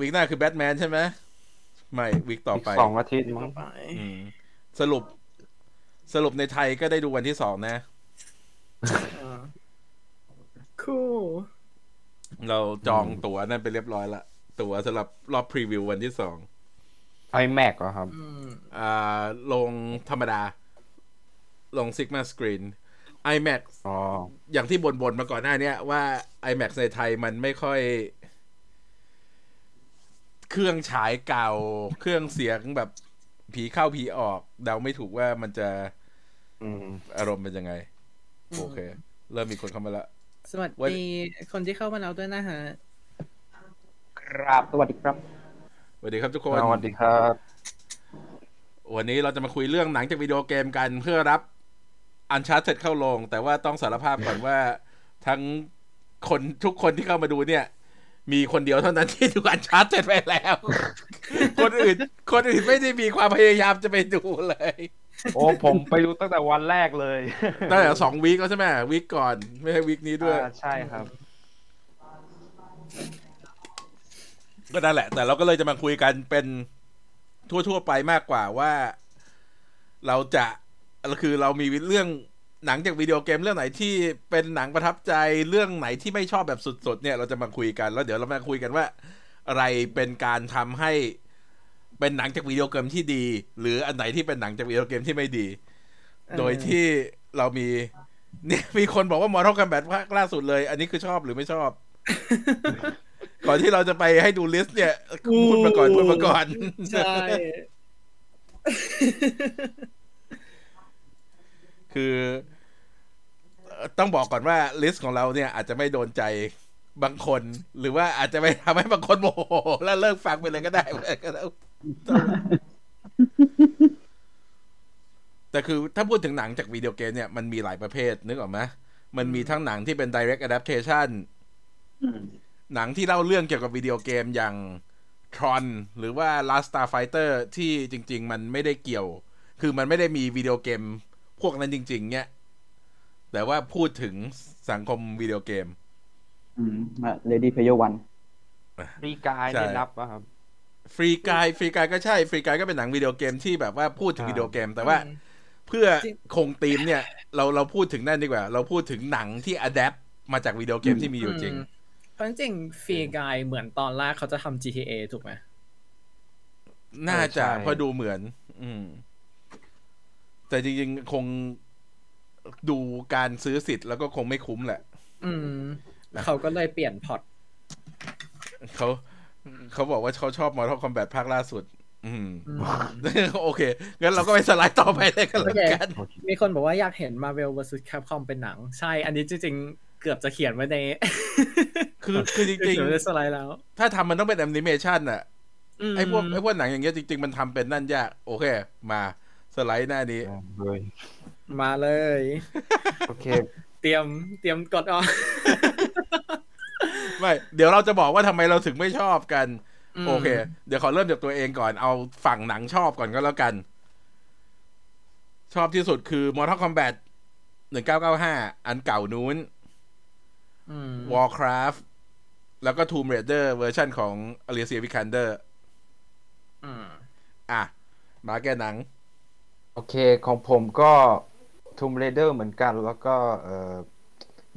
วีคหน้าคือแบทแมนใช่ไหมไม่วีคต่ออีกไปสองอาทิตย์มั้งไปอืมสรุป สรุปในไทยก็ได้ดูวันที่สองนะคู่เราจองตั๋วนั่นไปเรียบร้อยละตั๋วสำหรับรอบพรีวิววันที่สองไอแม็กเหรอครับอืมอ่าลงธรรมดา ลง Sigma Screen iMac อ๋ออย่างที่บ่นๆมาก่อนหน้าเนี้ยว่า iMac ในไทยมันไม่ค่อย เครื่องฉายเก่า เครื่องเสียงแบบผีเข้าผีออก เดาไม่ถูกว่ามันจะอืมอารมณ์เป็นยังไง โอเค เริ่มมีคนเข้ามาแล้ว สวัสวันดีคนที่เข้ามาแล้วด้วยนะฮะ ครับ สวัสดีครับ สวัสดีครับทุกคน สวัสดีครับ วันนี้เราจะมาคุยเรื่องหนังจากวิดีโอเกมกันเพื่อรับอันชาร์ d เข้าลง แต่ว่าต้องสารภาพก่อนว่าทั้งคนทุกคนที่เข้ามาดูเนี่ย มีคนเดียวเท่านั้นที่ดูอันชาร์ d ไปแล้ว คนอื่น คนอื่นไม่ได้มีความพยายามจะไปดูเลย โอ้ผมไปดูตั้งแต่วันแรกเลยตั้งแต่สองวีคแล้วใช่ไหมวีคก่อน ไม่ใช่วีคนี้ด้วยอ่าใช่ครับ ก็นั่นแหละ แต่เราก็เลยจะมาคุยกันเป็นทั่ว ๆ ไปมากกว่าว่า เราจะคือเรามีเรื่อง หนังจากวิดีโอเกมเรื่องไหนที่เป็นหนังประทับใจเรื่องไหนที่ไม่ชอบแบบสุดๆเนี่ยเราจะมาคุยกันแล้วเดี๋ยวเรามาคุยกันว่า อะไรเป็นการทำให้เป็นหนังจากวิดีโอเกมที่ดี หรืออันไหนที่เป็นหนังจากวิดีโอเกมที่ไม่ดีออโดยที่เรามีเนี่ยมีคนบอกว่า Mortal Kombat ภาคล่าสุดเลย อันนี้คือชอบหรือไม่ชอบ ก่อนที่เราจะไปให้ดู list เนี่ยพูดมาก่อนพูดมาก่อนใช่ คือเอ่อต้องบอกก่อนว่า list ของเราเนี่ยอาจจะไม่โดนใจบางคน หรือว่าอาจจะไม่ทำให้บางคนโมโหแล้วเลิกฟังไปเลยก็ได้ก็แล้วแต่คือถ้าพูดถึงหนังจากวิดีโอเกมเนี่ยมันมีหลายประเภทนึกออกไหมมันมีทั้งหนังที่เป็น direct adaptation หนังที่เล่าเรื่องเกี่ยวกับวิดีโอเกมอย่าง Tron หรือว่า Last Starfighter ที่จริง ๆ มันไม่ได้เกี่ยว คือมันไม่ได้มีวิดีโอเกม พวกนั้นจริง ๆ เนี่ย แต่ว่าพูดถึงสังคมวิดีโอเกม อืม Ready Player One Free Guy ใช่ได้นับป่ะครับ Free Guy Free Guy ก็ใช่ Free Guy ก็เป็นหนังวิดีโอเกมที่แบบว่าพูดถึงอ่าวิดีโอเกม แต่ว่าเพื่อจริงคงธีมเนี่ย เราเราพูดถึงนั่นดีกว่า เราพูดถึงหนังที่อัดแอปมาจากวิดีโอเกมที่มีอยู่จริงมเพราะจริงๆฟรีกายเหมือนตอนแรกเขาจะทำ GTA ถูกไหมน่าจะใช่เพราะดูเหมือน อืม แต่จริงๆ คงดูการซื้อสิทธิ์แล้วก็คงไม่คุ้มแหละ อืม เขาก็เลยเปลี่ยนพอร์ตเขาเขาบอกว่าเขาชอบ Mortal Kombat ภาคล่าสุดอืมอืม โอเค งั้นเราก็ไปสไลด์ต่อไปเลยกันแล้วกัน มีคนบอกว่าอยากเห็น Marvel vs Capcom เป็นหนัง ใช่ อันนี้จริงๆ เกือบจะเขียนไว้ใน คือคือจริงเขียนไว้ในสไลด์แล้วๆถ้าทำมันต้องเป็นแอนิเมชันอะมไอ้พวกไอ้พวกหนังอย่างเงี้ยจริง ๆ มันทำเป็นนั่นยาก โอเค มา สไลด์หน้านี้เลยมาเลย โอเค เตรียมเตรียมกดออกไม่เดี๋ยวเราจะบอกว่าทำไมเราถึงไม่ชอบกันอืมโอเค เดี๋ยวขอเริ่มจากตัวเองก่อนเอาฝั่งหนังชอบก่อนก็แล้วกัน ชอบที่สุดคือ Mortal Kombat 1995 อันเก่านู้นอืม Warcraft แล้วก็ Tomb Raider เวอร์ชันของ Alicia Vikander อืมอะ มาแกหนัง โอเคของผมก็ Tomb Raider เหมือนกันแล้วก็เออ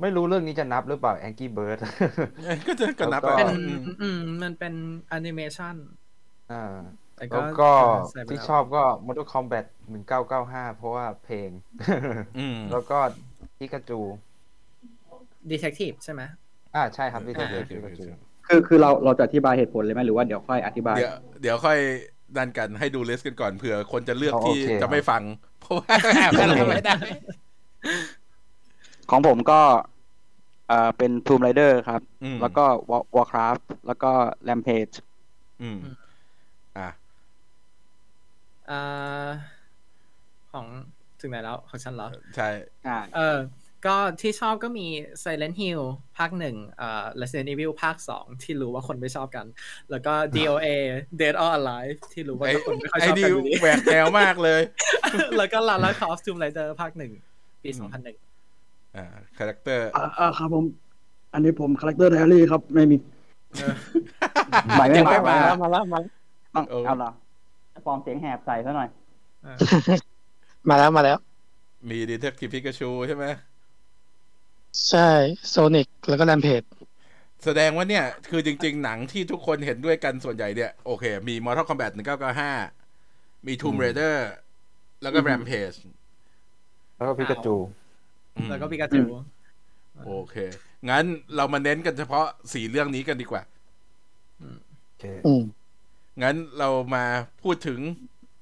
ไม่รู้เรื่องนี้จะนับหรือเปล่า Angry Birds ก็จะก็นับแล้วก็ไปเป็นอืมอืมมันเป็นแอนิเมชันอ่าแต่แล้วก็ใส่ไปที่แล้วชอบก็ Mortal Kombat 1995 เพราะว่าเพลงอืมแล้วก็พิกาจู Detective ใช่ไหมอ่าใช่ครับที่อ่าเจอพิกาจูคือคือเราเราจะอธิบายเหตุผลเลยไหมหรือว่าเดี๋ยวค่อยอธิบาย เดี๋ยวเดี๋ยวค่อย ดันกันให้ดู list กันก่อนเผื่อคนจะเลือกที่จะไม่ฟัง เพราะว่าแอบอะไรไม่ได้ ของผมก็เอ่อเป็น Tomb Raider ครับอืมแล้วก็ War- Warcraft แล้วก็ Rampage อืม อะอ่าของถึงไหนแล้ว ของฉันเหรอใช่ อ่า เออ ก็ที่ชอบก็มี Silent Hill ภาคหนึ่งเอ่อ Resident Evil ภาคสองที่รู้ว่าคนไม่ชอบกัน แล้วก็ DOA Dead or Alive ที่รู้ว่าไอ้ทุกคนไม่ค่อยไอ้ชอบนี่กันอยู่ดีแหวกแนวมากเลย แล้วก็ Lara Croft Tomb Raider ภาคหนึ่งปีอืม2001อ่าคาแรคเตอร์อ่าอ่าครับผม อันนี้ผมคาแรคเตอร์ไดอารี่ครับ ไม่มีใบไม่ยังไม่มามาแล้วมาแล้วมาแล้วต้องเออเอาเหรอฟอร์มเสียงแหบใส่ซะหน่อยเออมาแล้วมาแล้วมีดีเทคทีพิกาชูใช่ไหม ใช่โซนิกแล้วก็แรมเพจแสดงว่าเนี่ย คือจริง ๆ หนังที่ทุกคนเห็นด้วยกันส่วนใหญ่เนี่ย โอเค มี Mortal Kombat 1995 มี Tomb Raider แล้วก็อืม Rampage แล้วก็พิกาจูอืมแล้วก็ปิกาจู โอเค งั้นเรามาเน้นกันเฉพาะสี่เรื่องนี้กันดีกว่าโอเคอืมงั้นเรามาพูดถึง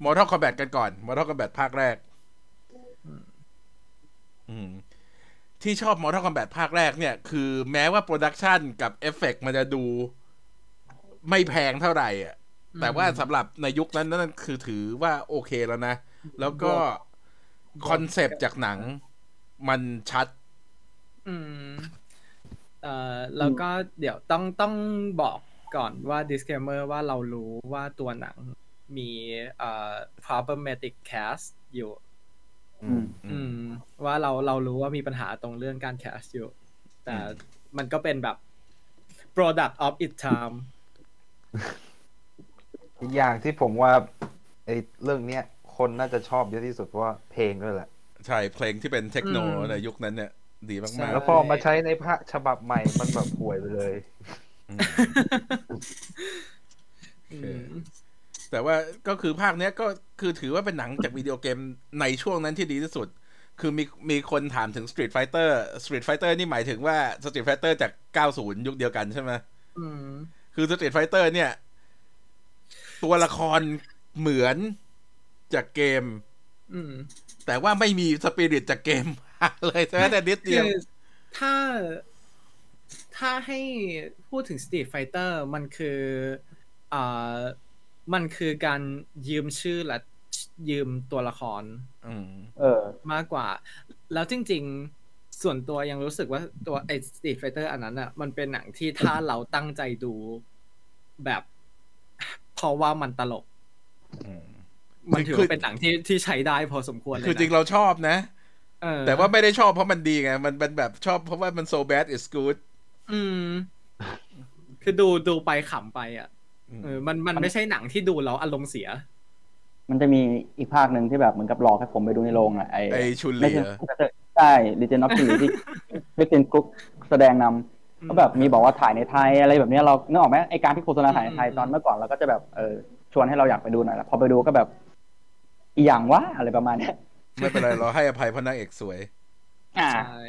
Mortal Kombat กันก่อน Mortal Kombat ภาคแรก อืม ที่ชอบ Mortal Kombat ภาคแรกเนี่ย คือแม้ว่า production กับเอฟเฟกต์มันจะดู ไม่แพงเท่าไหร่อะ แต่ว่าสำหรับในยุคนั้นนั่นคือถือว่าโอเคแล้วนะ แล้วก็ concept จากหนังมันชัด อืมเอ่อแล้วก็เดี๋ยวต้องต้องบอกก่อนว่า disclaimer ว่าเรารู้ว่าตัวหนังมีเอ่อ problematic cast อยู่ อืมอืม ว่าเราเรารู้ว่ามีปัญหาตรงเรื่องการ cast อยู่ แต่มันก็เป็นแบบ product of its time อีกอย่างที่ผมว่าไอ้เรื่องเนี้ย คนน่าจะชอบเยอะที่สุดเพราะว่าเพลงด้วยแหละ ใช่ เพลงที่เป็นเทคโนอืมในยุคนั้นเนี่ย ดีใช่มากแล้วพอมาใช้ในพระฉบับใหม่มันแบบห่วยไปเลยๆอืมอืม แต่ว่าก็คือภาคเนี้ยก็คือถือว่าเป็นหนังจากวิดีโอเกมในช่วงนั้นที่ดีที่สุด คือมีมีคนถามถึง Street Fighter Street Fighter นี่หมายถึงว่า Street Fighter จาก 90 ยุคเดียวกันใช่ไหมอืมคือ Street Fighter เนี่ย ตัวละครเหมือนจากเกมอืมแต่ว่าไม่มีสปิริตจากเกม เลยแม้แต่นิดเดียวคือถ้าถ้าให้พูดถึง Street Fighter มันคืออ่า มันคือการยืมชื่อและยืมตัวละครอืมเออ มากกว่า แล้วจริง ๆ ส่วนตัวยังรู้สึกว่าตัวไอ้ Street Fighter อันนั้นอะ มันเป็นหนังที่ถ้าเราตั้งใจดูแบบเพราะว่ามันตลกอืมมันถือคือว่าเป็นหนังที่ที่ใช้ได้พอสมควรเลยคือจริงนะเราชอบนะเออแต่ว่าไม่ได้ชอบเพราะมันดีไง มันเป็นแบบชอบเพราะว่ามัน so bad is good อืม คือดูดูไปขำไปอะอืม เออมันมันไม่ใช่หนังที่ดูแล้วอารมณ์เสีย มันจะมีอีกภาคหนึ่งที่แบบเหมือนกับหลอกให้ผมไปดูในโรงอะไอไอชุนไม่ลีใช่เหรอใช่ดิเจนอฟทีที่คริสตินกรุ๊กแสดงนำก็แบบมีบอกว่าถ่ายในไทยอะไรแบบเนี้ยเราเนึกออกไหมไอการที่โฆษณาถ่ายในไทยอืมตอนเมื่อก่อนเราก็จะแบบเออชวนให้เราอยากไปดูหน่อยแล้วพอไปดูก็แบบอีหยังวะอะไรประมาณเนี้ยไม่เป็นไรเราให้อภัยเพราะนางเอกสวย อ่าใช่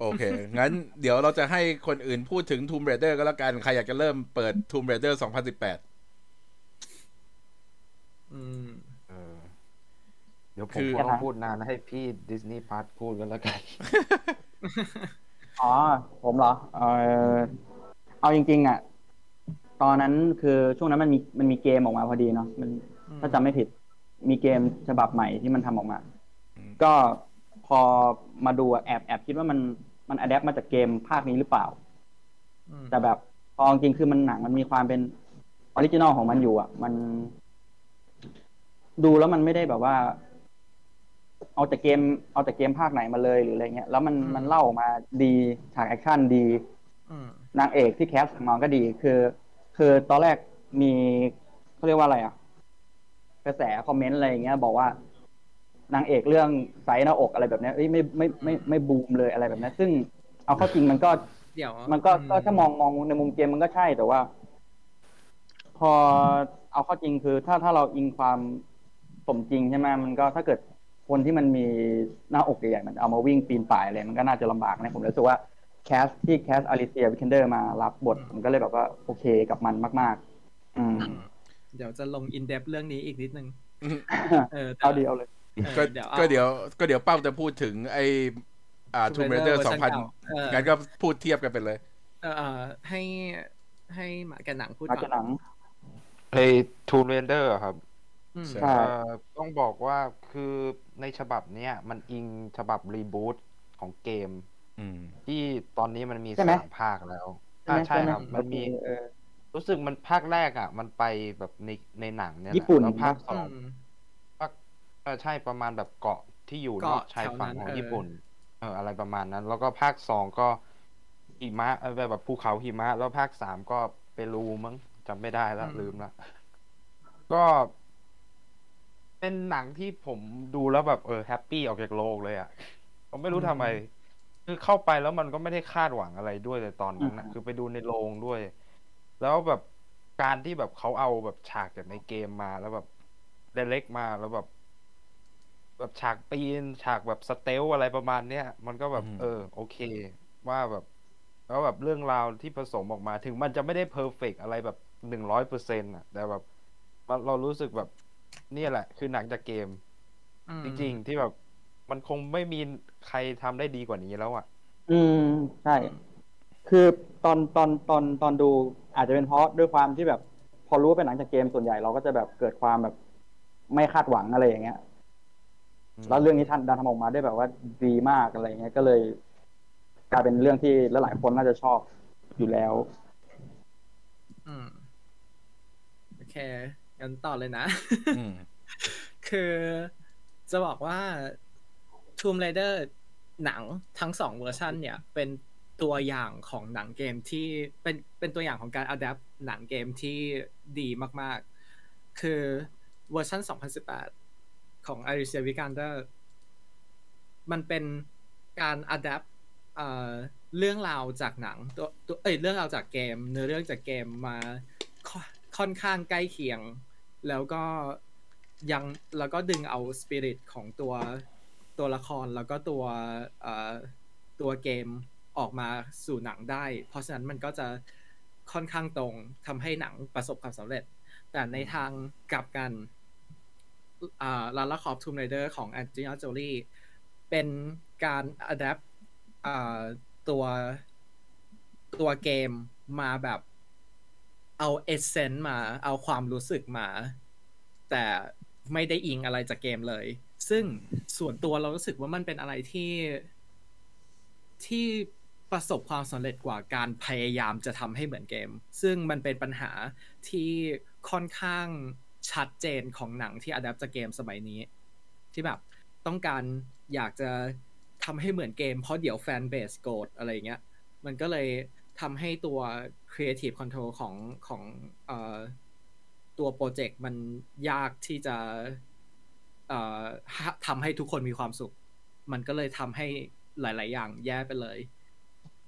โอเค งั้นเดี๋ยวเราจะให้คนอื่นพูดถึง Tomb Raider ก็แล้วกัน ใครอยากจะเริ่มเปิด Tomb Raider 2018 อืมเออเดี๋ยวผคืมอก็ต้องพูดนานให้พี่ดิสนีย์พาร์ทพูดกันแล้วกัน อ๋อ ผมเหรอ เออเอาจริง ๆ อะ ตอนนั้นคือช่วงนั้นมันมีมันมีเกมออกมาพอดีเนาะมันถ้าจำไม่ผิด มีเกมฉบับใหม่ที่มันทำออกมาอืมก็พอมาดูอะแอบแอบคิดว่ามัน มัน adapt มาจากเกมภาคนี้หรือเปล่าอืมแต่แบบพอจริงๆคือมันหนังมันมีความเป็น original ของมันอยู่ อะ มัน ดูแล้วมันไม่ได้แบบว่า เอาจากเกม เอาจากเกมภาคไหนมาเลยหรืออะไรเงี้ย แล้วมันมันเล่าออกมาดีฉาก action ดีอืมนางเอกที่ cast มาก็ดี คือ คือตอนแรกมีเขาเรียกว่าอะไรอะกระแส comment อะไรอย่างเงี้ย บอกว่า นางเอกเรื่องไซส์หน้าอกอะไรแบบเนี้ยเอ้ยไม่ไม่ไม่ไม่ไม่บูมเลยอะไรแบบเนี้ยซึ่งเอาเข้าจริงมันก็เดี๋ยวมันก็ก็ถ้ามองมองในมุมเกมมันก็ใช่แต่ว่า พอเอาเข้าจริงคือ ถ้าถ้าเราอิงความสมจริงใช่ไหมมันก็ถ้าเกิดคนที่มันมีหน้าอกใหญ่ๆมันเอามาวิ่งปีนป่ายอะไรมันก็น่าจะลำบากนะผมรู้สึกว่า cast ที่ cast Alicia Vikander มารับบทผมก็เลยแบบว่าโอเคกับมันมาก ๆ อืม เดี๋ยวจะลง in-depth เรื่องนี้อีกนิดนึงอืมเออแต่เอาเดียวเลยเออก็เดี๋ย วก็เดี๋ยวก็เดี๋ยวเป้าจะพูดถึงไออ่า Tomb Raider เวอร์ชันเก่าเออ2000งั้นก็พูดเทียบกันไปเลย เออเออให้ให้หมาแกนหนังพูดมาก่จะอนหนังไอ้ทูนเรนเดอร์ครับอืมใช่ใช่เอ่อต้องบอกว่าคือในฉบับเนี้ยมันอิงฉบับรีบูตของเกมอืมที่ตอนนี้มันมีใช่ไหมสามภาคแล้วอ่าใช่ครับ มันมีเออรู้สึกมันภาคแรกอะ มันไปแบบในในหนังเนี่ยแหละญี่ปุ่นแล้วภาคสอืองมภาค เออใช่ประมาณแบบเกาะที่อยู่นเกาะอกชายฝั่งแถวนั้นของเออญี่ปุ่น เอออะไรประมาณนั้น แล้วก็ภาคสองก็หิมะเออแบบภูเขาหิมะ แล้วภาคสามก็เปรูมั้งจำไม่ได้แล้วอืมลืมละก็เป็นหนังที่ผมดูแล้วแบบเออแฮปปี้ออกจากโลกเลยอะ่ะผมไม่รู้ทำไม คือเข้าไปแล้วมันก็ไม่ได้คาดหวังอะไรด้วยแต่ตอนนั้นนะอืมคือไปดูในโรงด้วย แล้วแบบการที่แบบเขาเอาแบบฉากจากในเกมมาแล้วแบบเดเล็กมาแล้วแบบ แบบฉากปีนฉากแบบสเตลอะไรประมาณเนี้ยมันก็แบบ อืม เออ โอเค ว่าแบบ แล้วแบบเรื่องราวที่ผสมออกมา ถึงมันจะไม่ได้ perfect อะไรแบบหนึ่งร้อยเปอร์เซ็นต์อะ แต่แบบมันเรารู้สึกแบบเนี่ยแหละ คือหนังจากเกม อืมจริง ๆ ที่แบบมันคงไม่มีใครทำได้ดีกว่านี้แล้วอะ อืมใช่ คือตอนตอนตอนตอนดูอาจจะเป็นเพราะด้วยความที่แบบ พอรู้ว่าเป็นหนังจากเกมส่วนใหญ่เราก็จะแบบเกิดความแบบไม่คาดหวังอะไรอย่างเงี้ยอืม แล้วเรื่องนี้ท่านดันทำออกมาได้แบบว่าดีมากอะไรเงี้ยก็เลย กลายเป็นเรื่องที่หลายๆคนน่าจะชอบอยู่แล้ว อืมโอเคงั้นต่อเลยนะอืมคือจะบอกว่า Tomb Raider หนังทั้งสองเวอร์ชันเนี่ย เป็นตัวอย่างของหนังเกมที่เป็นเป็นตัวอย่างของการ adapt หนังเกมที่ดีมาก ๆ คือเวอร์ชัน2018 ของ Alicia Vikander มันเป็นการ adapt เอ่อเรื่องราวจากหนังตัวตัวเอ้ยเรื่องราวจากเกม เนื้อเรื่องจากเกมมาค่อนข้างใกล้เคียง แล้วก็ยังแล้วก็ดึงเอาสปิริตของตัวตัวละครแล้วก็ตัวตัวเกมออกมาสู่หนังได้ เพราะฉะนั้นมันก็จะค่อนข้างตรงทำให้หนังประสบความสำเร็จ แต่ในทางกลับกัน Lara Croft Tomb Raider ของ Angelina Jolie เป็นการ adapt ตัวตัวเกมมาแบบเอา essence มาเอาความรู้สึกมา แต่ไม่ได้อิงอะไรจากเกมเลย ซึ่งส่วนตัวเรารู้สึกว่ามันเป็นอะไรที่ที่ประสบความสำเร็จกว่าการพยายามจะทำให้เหมือนเกม ซึ่งมันเป็นปัญหาที่ค่อนข้าง ชัดเจนของหนังที่อัดแอปจากเกมสมัยนี้ ที่แบบต้องการอยากจะทำให้เหมือนเกมเพราะเดี๋ยวแฟนเบสโกรธอะไรเงี้ย มันก็เลยทำให้ตัว Creative Control ของของอตัวโปรเจกต์มันยากที่จะทำให้ทุกคนมีความสุข มันก็เลยทำให้หลาย ๆ อย่างแย่ไปเลย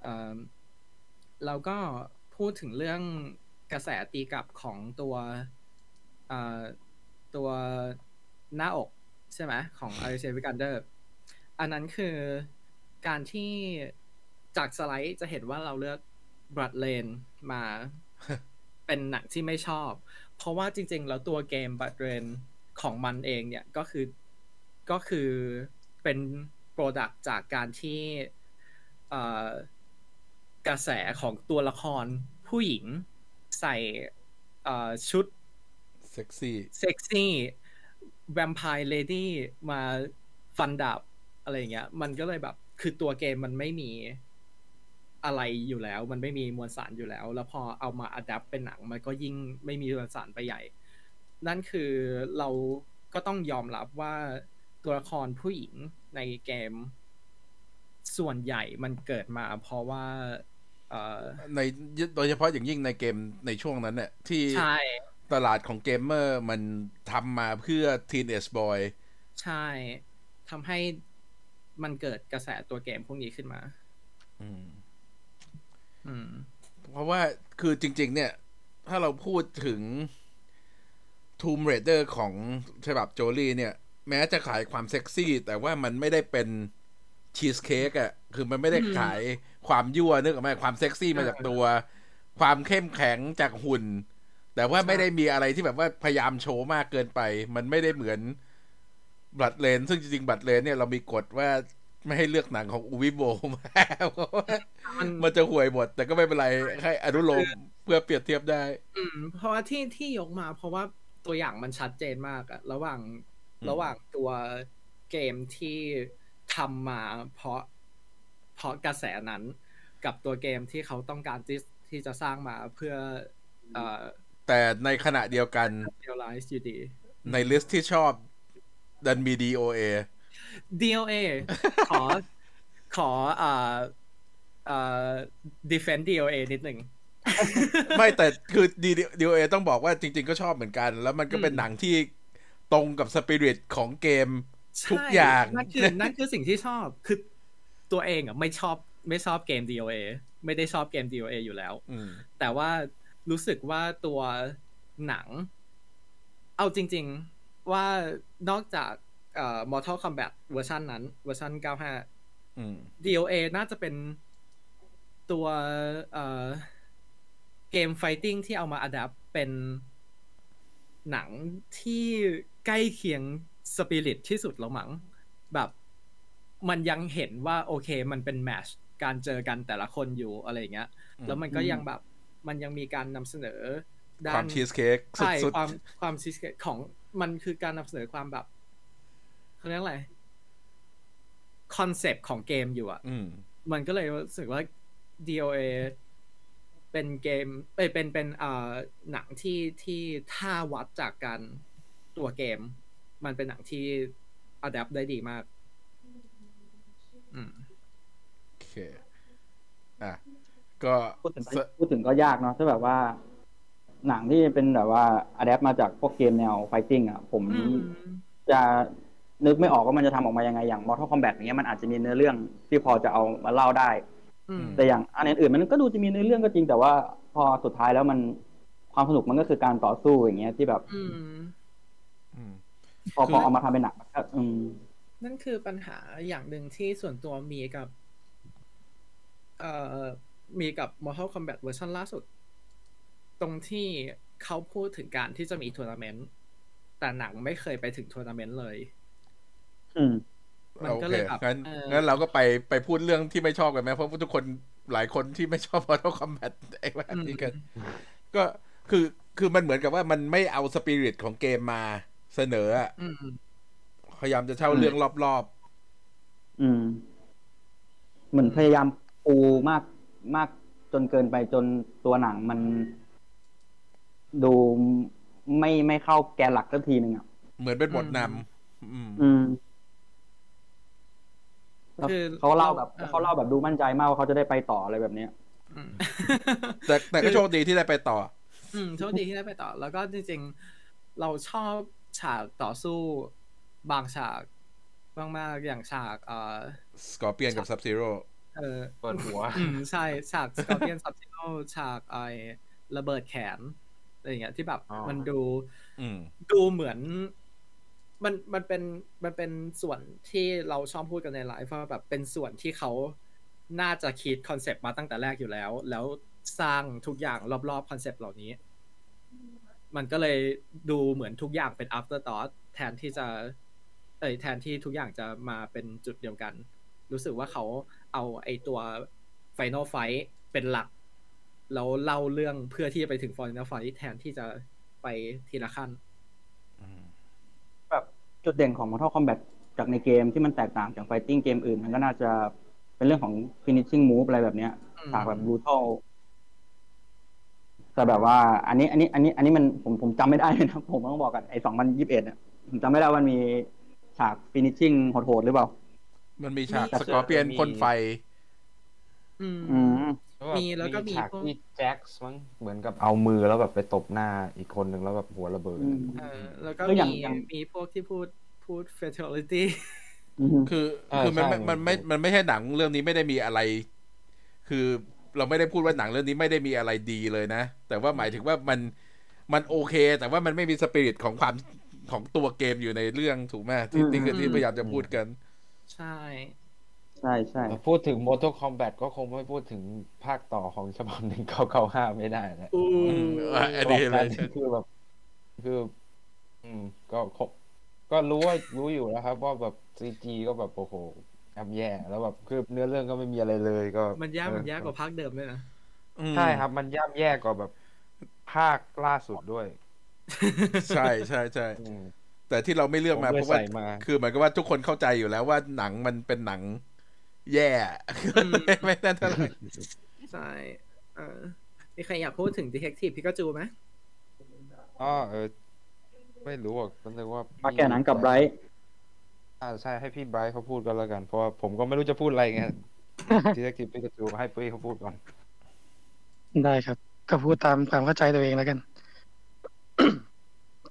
เแล้วก็พูดถึงเรื่องกระแสตีกลับของตัว ตัวหน้าอกใช่ไหมของ a r i c e v i k a n d e r อันนั้นคือการที่จากสไลด์จะเห็นว่าเราเลือก Blood Lane มาเป็นหนังที่ไม่ชอบ เพราะว่าจริง ๆ แล้วตัวเกม BloodRayne ของมันเองเนี่ยก็คือก็คือเป็น product จากการที่กระแสของตัวละครผู้หญิงใส่ชุด เซ็กซี่ sexy vampire lady มาฟันดาบอะไรอย่างเงี้ย มันก็เลยแบบ คือตัวเกมมันไม่มีอะไรอยู่แล้ว มันไม่มีมวลสารอยู่แล้ว แล้วพอเอามา adapt เป็นหนัง มันก็ยิ่งไม่มีมวลสารไปใหญ่ นั่นคือเราก็ต้องยอมรับว่าตัวละครผู้หญิงในเกม ส่วนใหญ่มันเกิดมา เพราะว่าเอ่อในโดยเฉพาะอย่างยิ่งในเกมในช่วงนั้นเนี่ยที่ใช่ ตลาดของเกมเมอร์มันทำมาเพื่อ Teenage Boy ใช่ทำให้มันเกิดกระแสตัวเกมพวกนี้ขึ้นมา อืม อืม เพราะว่าคือจริง ๆ เนี่ย ถ้าเราพูดถึง Tomb Raider ของฉบับโจลี่เนี่ย แม้จะขายความเซ็กซี่ แต่ว่ามันไม่ได้เป็นชีสเค้กอะคือมันไม่ได้อืมขายความยั่วนึกออกไหมความเซ็กซี่มาจากตัว ความเข้มแข็งจากหุ่น แต่ว่าไม่ได้มีอะไรที่แบบว่าพยายามโชว์มากเกินไป มันไม่ได้เหมือน BloodRayne ซึ่งจริงๆ BloodRayne เนี่ยเรามีกฎว่าไม่ให้เลือกหนังของ Uwe Boll มาเพราะว่ามันมันจะห่วยหมด แต่ก็ไม่เป็นไรให้อนุโลมเพื่อเปรียบเทียบได้ อืม เพราะว่าที่ที่ยกมา เพราะว่าตัวอย่างมันชัดเจนมากอะระหว่างอืมระหว่างตัวเกมที่ทำมาเพราะเพราะกระแสนั้น กับตัวเกมที่เขาต้องการที่ที่จะสร้างมาเพื่อเอ่อ แต่ในขณะเดียวกันเรียลไลซ์อยู่ดีในลิสต์ที่ชอบดันมี DOA DOA ขอ ขอเอ่อเอ่อ defend DOA นิดหนึ่งไม่แต่คือ DOA ต้องบอกว่าจริง ๆ ก็ชอบเหมือนกัน แล้วมันก็เป็นอืมหนังที่ตรงกับสปิริตของเกมทุกอย่างใช่นั่นคือนั่นคือสิ่งที่ชอบคือตัวเองอะไม่ชอบไม่ชอบเกม DOA ไม่ได้ชอบเกม DOA อยู่แล้วอืมแต่ว่า รู้สึกว่าตัวหนัง เอาจริง ๆว่านอกจากเอ่อ Mortal Kombat เวอร์ชันนั้น เวอร์ชัน95อืม DOA น่าจะเป็นตัวเอ่อเกม fighting ที่เอามา adapt เป็นหนังที่ใกล้เคียงสปิริตที่สุดแล้วมั้งแบบมันยังเห็นว่าโอเคมันเป็น match การเจอกันแต่ละคนอยู่อะไรอย่างเงี้ยอืมแล้วมันก็ยังแบบ มันยังมีการนำเสนอด้านความนชีสเค้กใช่สุดความความซีสเกตของมันคือการนำเสนอความแบบเขาเรียกอะไรคอนเซปต์ของเกมอยู่อะๆอืมมันก็เลยรู้สึกว่า DOA เป็นเกมเอ้ยเป็นเป็นเอ่อหนังที่ที่ถ้าวัดจากการตัวเกม มันเป็นหนังที่อัดแอปได้ดีมาก อืม โอเค อะ ก็พูดถึงพูดถึงก็ยากเนาะถ้าแบบว่า หนังที่เป็นแบบว่าอะแดปมาจากพวกเกมแนวไฟติ้งอะ ผมอืมจะนึกไม่ออกว่ามันจะทำออกมายังไงอย่าง Mortal Kombat อย่างเงี้ยมันอาจจะมีเนื้อเรื่องที่พอจะเอามาเล่าได้อืมแต่อย่างอันอื่นๆมันก็ดูจะมีเนื้อเรื่องก็จริง แต่ว่าพอสุดท้ายแล้วมันความสนุกมันก็คือการต่อสู้อย่างเงี้ยที่แบบอืมอืมพอคือพอเอามาทำเป็นหนังมันก็อืมนั่นคือปัญหาอย่างหนึ่งที่ส่วนตัวมีกับ เอ่อ มีกับ Mortal Kombat เวอร์ชันล่าสุด ตรงที่เขาพูดถึงการที่จะมีทัวร์นาเมนต์แต่หนังไม่เคยไปถึงทัวร์นาเมนต์เลย อืมมันก็โอเคเลยแบบงั้นเอองั้นเราก็ไปไปพูดเรื่องที่ไม่ชอบกันไหมเพราะว่าทุกคนหลายคนที่ไม่ชอบ Mortal Kombat ไอ้แบบนี้กัน ก็คือคือมันเหมือนกับว่ามันไม่เอาสปิริตของเกมมาเสนออะอืมพยายามจะเช่าเรื่องรอบอืม เหมือนพยายามปูมาก มากจนเกินไปจนตัวหนังมันดูไม่ไม่เข้าแกนหลักสักทีหนึ่งอะๆเหมือนเป็นบทนำอืมอืมคือเขาเล่าแบบออเขาเล่าแบบดูมั่นใจมากว่าเขาจะได้ไปต่ออะไรแบบเนี้ยอืมแต่แต่ก็โชคดีที่ได้ไปต่อ อืมโชคดีที่ได้ไปต่อ แล้วก็จริงๆ เราชอบฉากต่อสู้บางฉากมากๆ อย่างฉากเอ่อ Scorpion กับ Sub-Zero เออเปิดหัวอืมใช่ฉาก Scorpion Sub-Zero ฉากไอ้ระเบิดแขนอะไรอย่างเงี้ยที่แบบอ๋อมันดูอืมดูเหมือน มันมันเป็นมันเป็นส่วนที่เราชอบพูดกันในไลฟ์ว่าแบบเป็นส่วนที่เขาน่าจะคิดคอนเซปต์มาตั้งแต่แรกอยู่แล้ว แล้วสร้างทุกอย่างรอบๆคอนเซปต์เหล่านี้ มันก็เลยดูเหมือนทุกอย่างเป็น afterthought แทนที่จะ เอ้ยแทนที่ทุกอย่างจะมาเป็นจุดเดียวกัน รู้สึกว่าเขา เอาไอ้ตัว Final Fight เป็นหลัก แล้วเล่าเรื่องเพื่อที่จะไปถึง Final Fight แทนที่จะไปทีละขั้นแบบจุดเด่นของ Mortal Kombat จากในเกมที่มันแตกต่างจากไฟติ้งเกมอื่น มันก็น่าจะเป็นเรื่องของ finishing move อะไรแบบเนี้ยอืมฉากแบบ brutal แต่แบบว่า อันนี้ อันนี้ อันนี้ อันนี้มันผมผมจำไม่ได้เลยนะผมต้องบอกกันไอ้สองพันยี่สิบเอ็ดเนี่ยผมจำไม่ได้ว่ามันมีฉาก finishing โหดๆหรือเปล่า มันมีฉากมีสกอร์เปียนพ่นไฟ อืมอืมมีแล้วก็มีฉากพวกที่แจ็คส์มั้งเหมือนกับเอามือแล้วแบบไปตบหน้าอีกคนหนึ่งแล้วแบบหัวระเบิดอืมเออแล้วก็ก็อย่างมีอย่างมีพวกที่พูดพูด fatality อืมคือเออคือมันใช่มันไม่ใช่มันไม่ใช่หนังเรื่องนี้ไม่ได้มีอะไร คือเราไม่ได้พูดว่าหนังเรื่องนี้ไม่ได้มีอะไรดีเลยนะ แต่ว่าหมายถึงว่ามันมันโอเค แต่ว่ามันไม่มีสปิริตของความของตัวเกมอยู่ในเรื่องถูกไหมที่ที่คือที่พยายามจะพูดกัน ใช่ ใช่ใช่พูดถึง Mortal Kombat ก็คงไม่พูดถึงภาคต่อของฉบับหนึ่งเก้าเก้าห้าไม่ได้นะอู้อืมอะอันนี้เลยคือแบบ คือ อืม ก็คงก็รู้ว่ารู้อยู่แล้วครับว่าแบบซีจีก็แบบโอ้โหย่ำแย่แล้วแบบคือเนื้อเรื่องก็ไม่มีอะไรเลยก็ มันยากเออมันยากกว่าภาคเดิมด้วยนะใช่ครับ มันย่ำแย่กว่าแบบภาคล่าสุดด้วย ใช่ใช่ใช่อืม แต่ที่เราไม่เลือกมาผมเพเลยราะว่าใส่มาคือเหมือนกับว่าทุกคนเข้าใจอยู่แล้วว่าหนังมันเป็นหนัง แย่มไม่ไม่นั่นเท่าไหร่ใช่เออมีใครอยากพูดถึง Detective Pikachu ไหมอ๋อเออ ไม่รู้อะก็นึกว่ามาแก่หนังกับไบรท์อ่าใช่ให้พี่ไบรท์เขาพูดกันแล้วกัน เพราะว่าผมก็ไม่รู้จะพูดอะไรไงทีแรกทีพี่กระจูให้ปุ้ยเขาพูดก่อน ได้ครับ ก็พูดตามความเข้าใจตัวเองแล้วกัน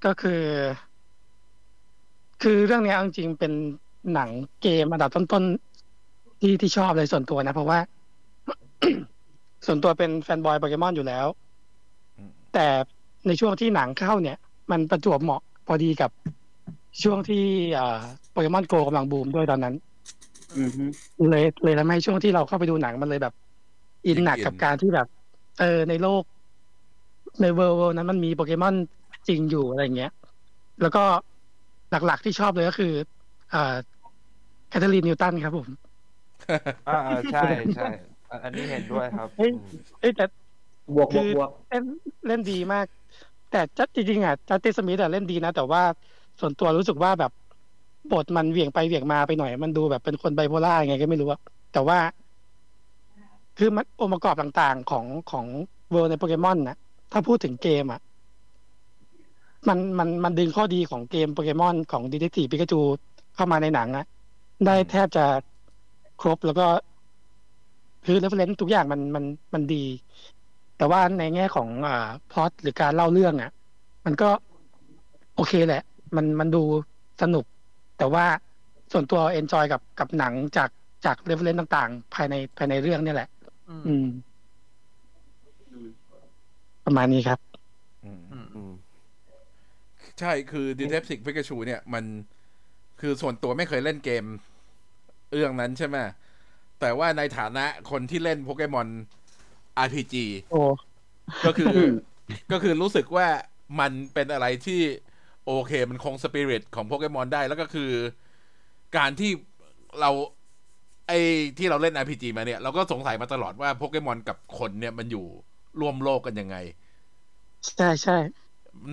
ก็คือ คือเรื่องเนี้ยเอาจริงๆเป็นหนังเกมอันดับต้นๆที่ที่ชอบเลยส่วนตัวนะ เพราะว่า ส่วนตัวเป็นแฟนบอยโปเกมอนอยู่แล้วอืมแต่ในช่วงที่หนังเข้าเนี่ย มันประจวบเหมาะพอดีกับช่วงที่โปเกมอนโกกำลังบูมด้วยตอนนั้นอือฮึเลยเลยทำให้ช่วงที่เราเข้าไปดูหนังมันเลยแบบ อินหนักอินกับการที่แบบ เออในโลก ใน world นั้นมันมีโปเกมอนจริงอยู่อะไรเงี้ย แล้วก็ หลักๆที่ชอบเลยก็คืออ่า Kathryn Newton ครับผม อ่าอ่าใช่ใช่อันอันนี้เห็นด้วยครับเฮ้ยอืมเอ้ยแต่บวกบคืวกอบวกเล่นเล่นดีมาก แต่จัดจริงๆอะ Justice Smith อะเล่นดีนะ แต่ว่าส่วนตัวรู้สึกว่าแบบบทมันเหวี่ยงไปเหวี่ยงมาไปหน่อย มันดูแบบเป็นคนไบโพลาร์ยังไงก็ไม่รู้อะแต่ว่า คือมันองค์ประกอบต่างๆของของ world ในโปเกมอนนะถ้าพูดถึงเกมอะ มันมันมันดึงข้อดีของเกมโปเกมอนของ Detective Pikachu เข้ามาในหนังอะได้แทบจะครบแล้วก็คือ reference ทุกอย่างมันมันมันดี แต่ว่าในแง่ของอ่าพล็อตหรือการเล่าเรื่องอะมันก็โอเคแหละ มันมันดูสนุก แต่ว่าส่วนตัว enjoy กับกับหนังจากจาก reference ต่างๆ ภายในภายในเรื่องเนี่ยแหละ อืมอืมประมาณนี้ครับอืมอืมอืม ใช่คือ Detective Pikachu เนี่ย มันคือส่วนตัวไม่เคยเล่นเกม เรื่องนั้นใช่ไหมแต่ว่าในฐานะคนที่เล่นโปเกมอน RPG โอ้ก็คือก็คือรู้สึกว่ามันเป็นอะไรที่โอเค มันคงสปิริตของโปเกมอนได้ แล้วก็คือการที่เราไอ้ที่เราเล่น RPG มาเนี่ย เราก็สงสัยมาตลอดว่าโปเกมอนกับคนเนี่ยมันอยู่ร่วมโลกกันยังไง ใช่ใช่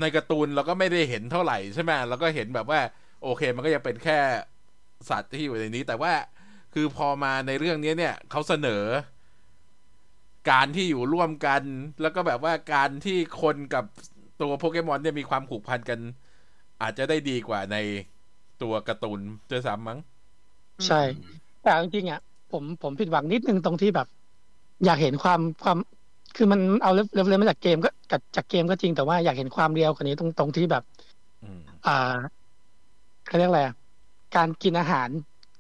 ในการ์ตูนเราก็ไม่ได้เห็นเท่าไหร่ใช่ไหมเราก็เห็นแบบว่า โอเค มันก็ยังเป็นแค่สัตว์ที่อยู่ในนี้ แต่ว่าคือพอมาในเรื่องนี้เนี่ยเขาเสนอ การที่อยู่ร่วมกัน แล้วก็แบบว่าการที่คนกับตัวโปเกมอนเนี่ยมีความผูกพันกัน อาจจะได้ดีกว่าในตัวการ์ตูนด้วยซ้ำมั้งใช่ แต่จริงๆอะผมผมผิดหวังนิดนึงตรงที่แบบ อยากเห็นความความคือมันเอาเรฟเรฟเลนมาจากเกมก็ จากจากเกมก็จริงแต่ว่าอยากเห็นความเรียวกว่านี้ตรงตรงที่แบบอืมอ่าเขาเรียกอะไรอะการกินอาหาร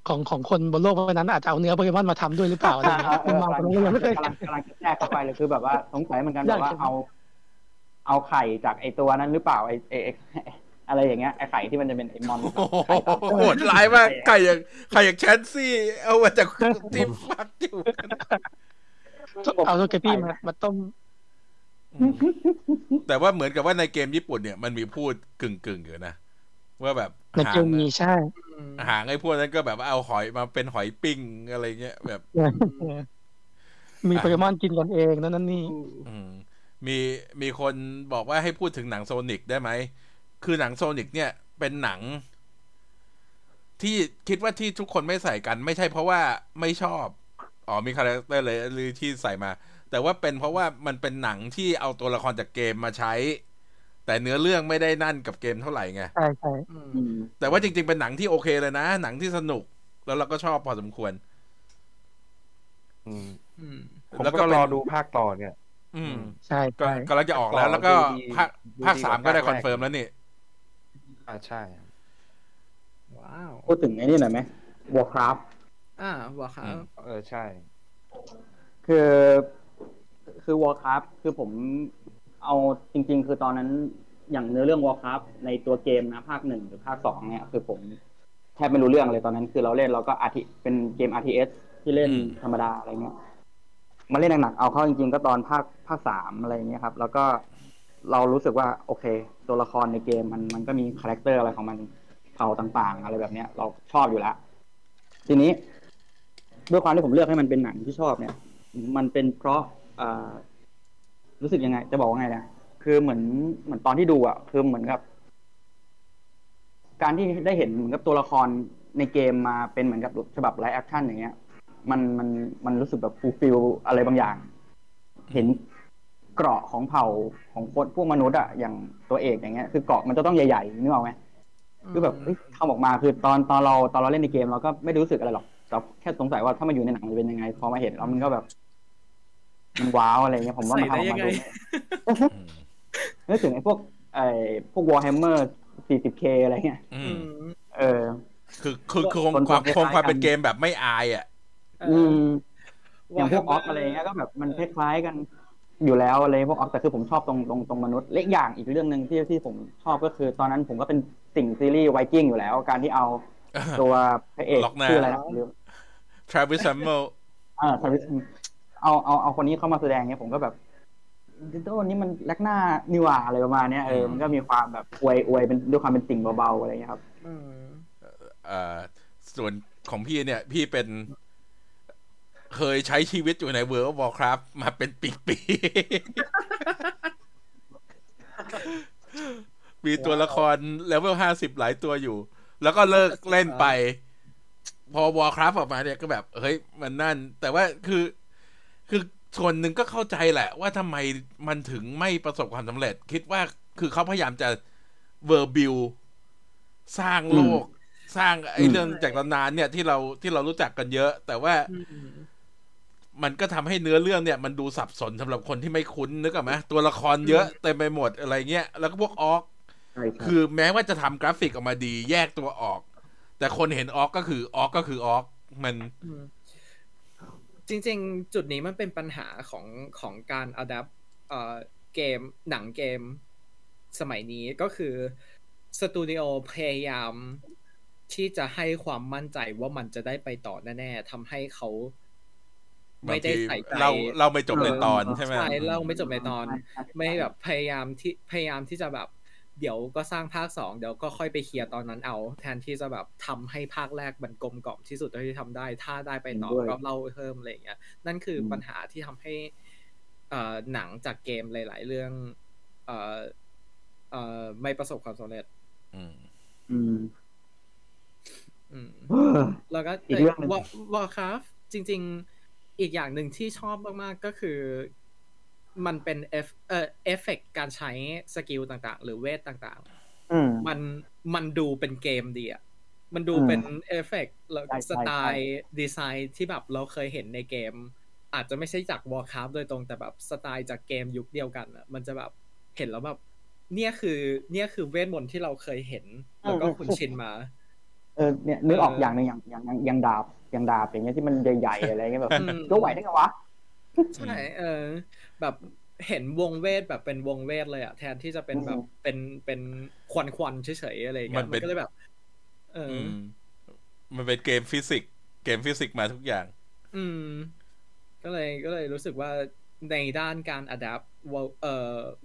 ของของคนบนโลกเพราะฉะนั้นอาจจะเอาเนื้อโปเกมอนมาทำด้วยหรือเปล่าอะไรอ่าเงี้ยเออมองกำตรลังงนี้ยังไม่เคยกำลังกำลังจะแทรกเข้าไปเลยคือแบบว่าสงสัยเหมือนกันแบบว่าเอา เอาไข่จากไอตัวนั้นหรือเปล่าไอไอไอ้อะไรอย่างเงี้ยไอไข่ที่มันจะเป็นไอมอนโอ้โหโหดร้ายมากใครอย่างใครอย่างแชนซี่ เอามาจากที่ฟักอยู่เอาโทเกปี้มามาต้มอืม แต่ว่าเหมือนกับว่าในเกมญี่ปุ่นเนี่ยมันมีพูดกึ่งกึ่งๆอยู่นะว่าแบบในเกมมีใช่อืมหางไอ้พวกนั้นก็แบบว่าเอาหอยมาเป็นหอยปิ้งอะไรเงี้ยแบบมีโปเกมอนกินกันเองนั่นนั่นนี่อืมมีมีคนบอกว่าให้พูดถึงหนังโซนิกได้ไหม คือหนังโซนิกเนี่ยเป็นหนัง ที่คิดว่าที่ทุกคนไม่ใส่กัน ไม่ใช่เพราะว่าไม่ชอบ อ๋อมีคาแรคเตอร์เลยหรือที่ใส่มา แต่ว่าเป็นเพราะว่ามันเป็นหนังที่เอาตัวละครจากเกมมาใช้ แต่เนื้อเรื่องไม่ได้นั่นกับเกมเท่าไหร่ไงใช่ใช่อืมอืมแต่ว่าจริง ๆ เป็นหนังที่โอเคเลยนะ หนังที่สนุก แล้วเราก็ชอบพอสมควร อืมอืมผมแล้วก็ก็เป็นรอดูภาคต่อเนี่ย อืมใช่ก็ใช่กำลังจะออกแล้ว แล้วก็ดูดีภาคดูภาคดีสามกว่าก็ได้ภาคแรกคอนเฟิร์มแล้วนี่อ่าใช่ ว้าว พูดถึงไอ้นี่หน่อยไหม Warcraftอ่าว่าครับอืมเออใช่ คือ คือ Warcraft คือผมเอาจริง ๆ คือตอนนั้นอย่างเนื้อเรื่อง Warcraft ในตัวเกมนะภาคหนึ่งหรือภาคสองเนี่ยคือผมแทบไม่รู้เรื่องเลยตอนนั้น คือเราเล่นเราก็อาทิเป็นเกม RTS ที่เล่นอืมธรรมดาอะไรเงี้ยมาเล่นหนักๆเอาเข้าจริง ๆ ก็ตอนภาคภาคสามอะไรเงี้ยครับ แล้วก็เรารู้สึกว่า โอเค ตัวละครในเกมมันมันก็มี character อะไรของมันเผ่าต่างๆ อะไรแบบเนี้ย เราชอบอยู่แล้ว ทีนี้ ด้วยความที่ผมเลือกให้มันเป็นหนังที่ชอบเนี่ย มันเป็นเพราะเอ่อ รู้สึกยังไง จะบอกว่าไงนะคือเหมือนเหมือนตอนที่ดูอะ คือเหมือนกับ การที่ได้เห็นเหมือนกับตัวละครในเกมมาเป็นเหมือนกับฉบับ live action อย่างเงี้ย มันมันมันรู้สึกแบบ fulfill อะไรบางอย่าง เห็นเกราะของเผ่าของคนพวกมนุษย์อะอย่างตัวเอกอย่างเงี้ยคือเกราะมันจะต้องใหญ่ๆนึกออกไหมคือแบบเฮ้ยทำออกมาคือตอนตอนเราตอนเราเล่นในเกมเราก็ไม่ได้รู้สึกอะไรหรอกแต่แค่สงสัยว่าถ้ามาอยู่ในหนังมันจะเป็นยังไง พอมาเห็นแล้วมันก็แบบ มันว้าวอะไรเงี้ยผมว่ามันใส่ทำอได้อกยัมางไงดูอืมนึกถึงไอ้พวกไอ้พวก Warhammer 40k อะไรเงี้ยอือืมมเออ คือคือคือคงคนความคล้ายๆคงความเป็นกันเกมแบบไม่อายอะเออือมอย่างพวกอ Warhammer อฟอะไรเงี้ยก็แบบมันคล้ายๆกันอยู่แล้วอะไรพวกออฟแต่คือผมชอบตรงตรงตรงมนุษย์เล็กอย่างอีกเรื่องหนึ่งที่ที่ผมชอบก็คือ ตอนนั้นผมก็เป็นติ่งซีรีส์ไวกิ้งอยู่แล้ว การที่เอาตัวพระเอกล็อกหน้าชื่ออะไรนะลืม Travis Samuel อ่าทวิส เอาเอาเอาคนนี้เข้ามาแสดงเนี่ยผมก็แบบดิโดนี่มันแลกหน้านิว่าอะไรประมาณเนี้ยเออมันก็มีความแบบอวยอวยเป็นด้วยความเป็นติ่งเบาๆอะไรเงี้ยครับอืมเอ่อส่วนของพี่เนี่ย พี่เป็นเคยใช้ชีวิตอยู่ใน World of Warcraft มาเป็นปีๆมีตัวละครเลเวลห้าสิบหลายตัวอยู่ แล้วก็เลิกเล่นไป พอ Warcraft ออกมาเนี่ยก็แบบ เฮ้ย มันนั่น แต่ว่าคือคือ ส่วนหนึ่งก็เข้าใจแหละ ว่าทำไมมันถึงไม่ประสบความสำเร็จ คิดว่าคือเขาพยายามจะ world build สร้างโลก สร้างไอ้อืมเรื่องจากตำนานเนี่ยที่เราที่เรารู้จักกันเยอะ แต่ว่าอืมมันก็ทำให้เนื้อเรื่องเนี่ยมันดูสับสนสำหรับคนที่ไม่คุ้นนึกออกไหมตัวละครเยอะเต็มไปหมดอะไรเงี้ย แล้วก็พวก Orc ใช่ครับคือแม้ว่าจะทำกราฟิกออกมาดี แยกตัวออก แต่คนเห็นออกก็คือออกก็คือออก มันอืม จริง ๆ จุดนี้มันเป็นปัญหาของของการอัดแอปเอ่อเกมหนังเกมสมัยนี้ก็คือสตูดิโอพยายามที่จะให้ความมั่นใจว่ามันจะได้ไปต่อแน่ๆทำให้เขาไม่ได้ใส่ใจเราเราไม่จบในตอนใช่ไหมใช่เราไม่จบในตอนใช่ใช่ไม่แบบพยายามที่พยายามที่จะแบบ เดี๋ยวก็สร้างภาคสองเดี๋ยวก็ค่อยไปเคลียร์ตอนนั้นเอา แทนที่จะแบบทำให้ภาคแรกมันกลมกล่อมที่สุดเท่าที่ทำได้ ถ้าได้ไปต่อเห็นด้วยก็เล่าเพิ่มอะไรอย่างเงี้ยนั่นคืออมปัญหาที่ทำให้เอ่อหนังจากเกมหลาย ๆ เรื่องเอ่อเอ่อไม่ประสบความสำเร็จ อืม อืม อืมเออแล้วก็อีกเรื่องหนึ่ง Warcraft จริง ๆ อีกอย่างหนึ่งที่ชอบมาก ๆ ก็คือ มันเป็นเอฟเอ่อเอฟเฟกการใช้ skill ต่างๆ หรือเวทต่างอืมๆมันมันดูเป็นเกมดีอะมันดูอืมเป็นเอฟเฟกต์แล้วใช่ใช่สไตล์ดีไซน์ที่แบบเราเคยเห็นในเกม อาจจะไม่ใช่จาก Warcraft โดยตรงแต่แบบสไตล์จากเกมยุคเดียวกันอะมันจะแบบเห็นแล้วแบบเนี่ยคือเนี่ยคือเวทมนต์ที่เราเคยเห็น แล้วก็คุ้นชินมา เออเนี่ยนึกออกเออออย่างหนึ่งอย่างอย่างอย่างอย่างดาบอย่างดาบอย่างเงี้ยที่มันใหญ่ๆอะไรเงี้ยแบบอืมก็ไหวได้ไงวะใช่เออ แบบเห็นวงเวทแบบเป็นวงเวทเลยอะแทนที่จะเป็นแบบอืมเป็นเป็นควันควันๆเฉยๆอะไรอย่างเงี้ยมันมัเป็นมันก็เลยแบบ เอออือมมันเป็นเกมฟิสิกส์เกมฟิสิกส์มาทุกอย่าง อืม ก็เลยก็เลยรู้สึกว่าในด้านการ adapt วเอ่อ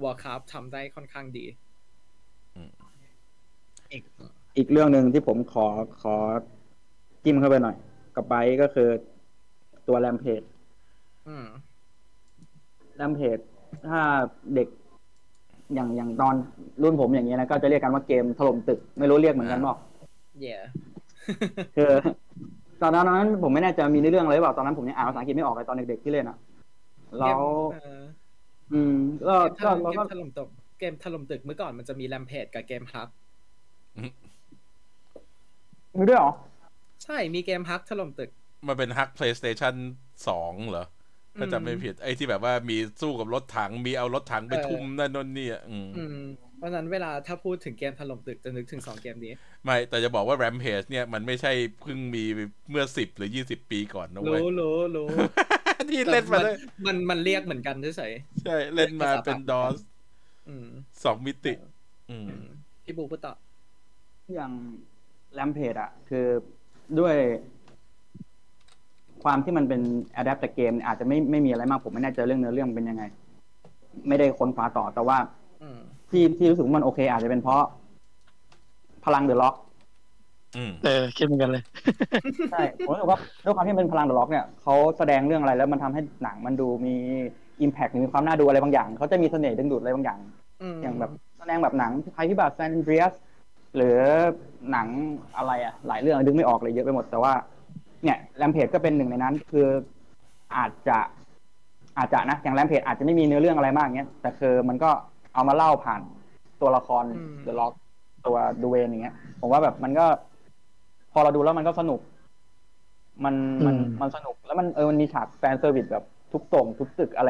Warcraft ทำได้ค่อนข้างดีอีกเรื่องหนึ่งที่ผมขอขอจิ้มเข้าไปหน่อย กับไบรท์ก็คือตัว Rampage อืม แรมเพจถ้าเด็กอย่างอย่างตอนรุ่นผมอย่างเงี้ยนะก็จะเรียกกันว่าเกมถล่มตึกไม่รู้เรียกเหมือนกันหรอก yeah คือตอนนั้นผมไม่แน่ใจมีในเรื่องอะไรหรือเปล่าตอนนั้นผมยังอ่านภาษาอังกฤษไม่ออกเลยตอนเด็กๆที่เล่นอะแล้วเกมเอ่ออืมก็เกก็มเราเกก็มถล่มตึกเกมถล่มตึกเมื่อก่อนมันจะมีแรมเพจกับเกมฮักมีด้วยเหรอ ใช่มีเกมฮักถล่มตึก มันเป็นฮัก PlayStation สองเหรอ ถ้าจำไม่ผิดไอ้ที่แบบว่ามีสู้กับรถถังมีเอารถถังไปเออทุ่มนั่นนนนี่อะอืมอืมเพราะฉะนั้นเวลาถ้าพูดถึงเกมถล่มตึกจะนึกถึงสองเกมนี้ ไม่ แต่จะบอกว่า Rampage เนี่ยมันไม่ใช่เพิ่งมีเมื่อสิบหรือยี่สิบปีก่อนนะเว้ยรู้รู้รู้ที่เล่นมาเลยมันมันเรียกเหมือนกันเฉยใช่ เล่นมาเป็นดอสๆอืมสองมิติอืมอืมพี่บูพูดต่ออย่างแรมเพจอะคือด้วย ความที่มันเป็นอะแดปจากเกมเนี่ยอาจจะไม่ไม่มีอะไรมากผมไม่แน่ใจเรื่องเนื้อเรื่องเป็นยังไง ไม่ได้ค้นคว้าต่อแต่ว่าอืมที่ที่รู้สึกว่ามันโอเค อาจจะเป็นเพราะ พลังเดอะล็อกอืมเออคิดเหมือนกันเลยใช่ผมรู้สึกว่าด้วยความที่มันเป็นพลังเดอะล็อกเนี่ยเขาแสดงเรื่องอะไรแล้วมันทำให้หนังมันดูมีอิมแพ t หรือมีความน่าดูอะไรบางอย่างเขาจะมีเสน่ห์ดึงดูดอะไรบางอย่างอืมอย่างแบบแสดงแบบหนังภัยพิบัติ San Andreas หรือหนังอะไรอะหลายเรื่องดึงไม่ออกเลยเยอะไปหมดแต่ว่า เนี่ย Rampage ก็เป็นหนึ่งในนั้น คืออาจจะอาจจะนะอย่าง Rampage อาจจะไม่มีเนื้อเรื่องอะไรมากเงี้ยแต่คือมันก็เอามาเล่าผ่านตัวละคร The Rock ตัว Dwayne อย่างเงี้ย ผมว่าแบบมันก็ พอเราดูแล้วมันก็สนุก มันมันอืมมันสนุกแล้วมันเออมันมีฉาก fan service แบบทุบส่งทุบตึกอะไร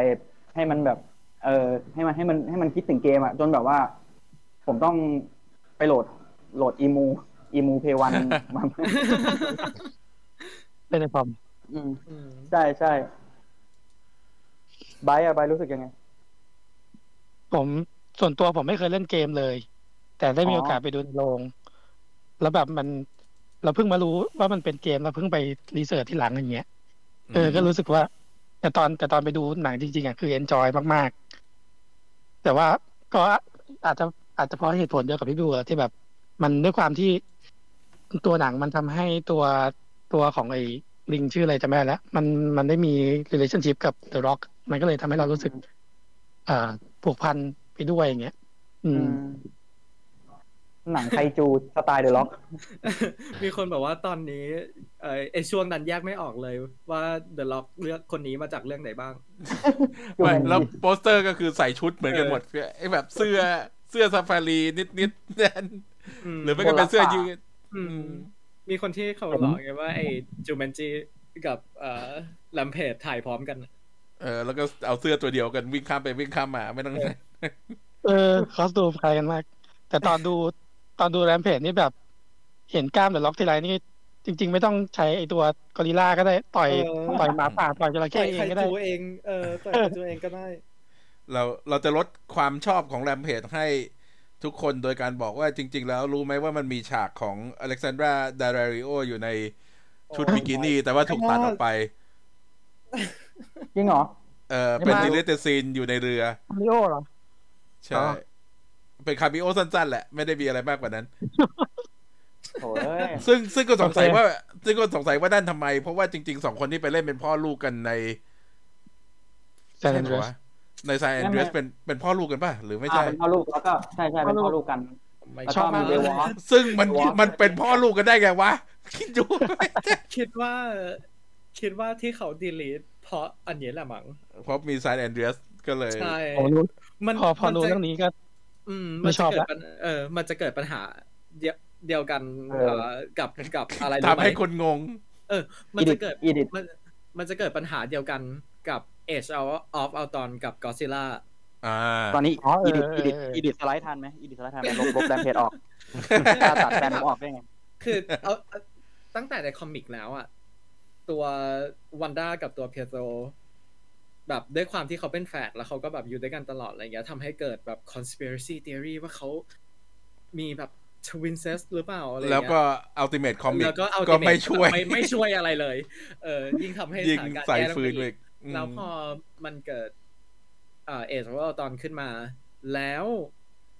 ให้มันแบบ เออให้มันให้มันให้มันคิดถึงเกมอะจนแบบว่า ผมต้องไปโหลดโหลด emu emu Play One มา เล่นในคอมอืม อืมใช่ใช่ไบร์ทอะไบร์ทรู้สึกยังไง ผมส่วนตัวผมไม่เคยเล่นเกมเลย แต่ได้มีอ๋อ โอกาสไปดูในโรงแล้วแบบมันเราเพิ่งมารู้ว่ามันเป็นเกมเราเพิ่งไปresearch ทีหลังอย่างเงี้ยเออก็รู้สึกว่า แต่ตอนแต่ตอนไปดูหนังจริงๆอะคือ enjoy มากๆ แต่ว่าก็อาจจะอาจจะเพราะเหตุผลเดียวกับพี่บิวอะที่แบบ มันด้วยความที่ตัวหนังมันทำให้ตัว ตัวของไอ้ลิงชื่ออะไรจำไม่ได้แล้วมันมันได้มี relationship กับ The Rock มันก็เลยทำให้เรารู้สึก อ่าผูกพันไปด้วยอย่างเงี้ย อืม หนังไคจูสไตล์ The Rock มีคนบอกว่าตอนนี้เออไอช่วงนั้นแยกไม่ออกเลยว่า The Rock เลือกคนนี้มาจากเรื่องไหนบ้าง ไม่แล้วโปสเตอร์ก็คือใส่ชุดเหมือนกันหมดไอ้แบบเสื้อเสื้อซาฟารีนิดนิดๆนั่นอืมหรือไม่ก็เป็นเสื้อยืดอืมอื มมีคนที่เขาหลอกไงว่าไอ Jumanji กับเอ่อ Rampage ถ่ายพร้อมกัน เออ แล้วก็เอาเสื้อตัวเดียวกันวิ่งข้ามไปวิ่งข้ามมาไม่ต้องเออ costume คล้ายกันมาก แต่ตอนดูตอนดู Rampage นี่แบบ เห็นกล้าม The Rock ทีไรนี่จริง ๆ ไม่ต้องใช้ไอตัวกอริลลาก็ได้ต่อยเออต่อยหมาป่าต่อยจระเข้ต่อยไคจูเองก็ได้เองเออต่อยไคจูเองก็ได้ เราเราจะลดความชอบของ Rampage ให้ ทุกคนโดยการบอกว่าจริง ๆ แล้วรู้ไหมว่ามันมีฉากของ Alexandra Daddario อยู่ในชุดโอ้บิกินี่ แต่ว่าถูกตัดออกไป จริงเหรอ เออเป็นดีเลตซีนอยู่ในเรือลิโอเหรอ ใช่ เป็นคาบิโอสั้นๆ แหละ ไม่ได้มีอะไรมากกว่านั้นโถ่เอ้ยซึ่งซึ่งก็สงสัยโอเคว่า ซึ่งก็สงสัยว่านั่นทำไม เพราะว่าจริงๆสองคนที่ไปเล่นเป็นพ่อลูกกันในแซนใช่ด์เหเดรรอสวะ ในไซแอนเดรสเป็นเป็นพ่อลูกกันป่ะ หรือไม่อ่าใช่เป็นพ่อลูกแล้วก็ใช่ใช่เป็นพ่อลูกกันไม่แล้วชก็อบมีมากเดวอสซึ่งมันวะมันเป็นพ่อลูกกันได้ไงวะ คิดดู คิดว่า คิดว่าที่เขาดีลีทเพราะอันนี้แหละมั้งเพราะมีไซแอนเดรสก็เลยใช่พอรู้มันพอพอรู้มันจะเรื่องนี้ก็ อืมไม่มันชจะอบเกิดละปัญเออ มันจะเกิดปัญหา เดียวเดียวกันเออเอ่อกับกับอะไรรู้ทำให้ไหมคนงง เออ มันจะเกิดอีดิทมันมันจะเกิดปัญหาเดียวกันกับ Age of Ultron กับ Godzilla อ่าตอนนี้อ๋อเออีอดิทเอออีดิทเอออีดิทสไลด์ทันไหมอีดิทสไลด์ทันไหมลบลบแรมเพจออกกล้าตัดแฟนผมออกได้ไง คือเอาเอาตั้งแต่ในคอมิกแล้วอะตัววันด้ากับตัวเพียโตรแบบด้วยความที่เขาเป็นแฝดแล้วเขาก็แบบอยู่ด้วยกันตลอดอะไรเงี้ยทำให้เกิดแบบ conspiracy theory ว่าเขามีแบบ twin c e s หรือเปล่าอะไรเงี้ยแล้วก็อัลติเมทคอมิกแล้วก็เอาก็ไม่ช่วยไม่ไม่ช่วยอะไรเลย เออยิ่งทำให้ยิงสถานการณ์ใส่แย่ลงฟืไปนอีอีกกอืม แล้วพอมันเกิด เอ่อเอชว่าตอนขึ้นมา แล้ว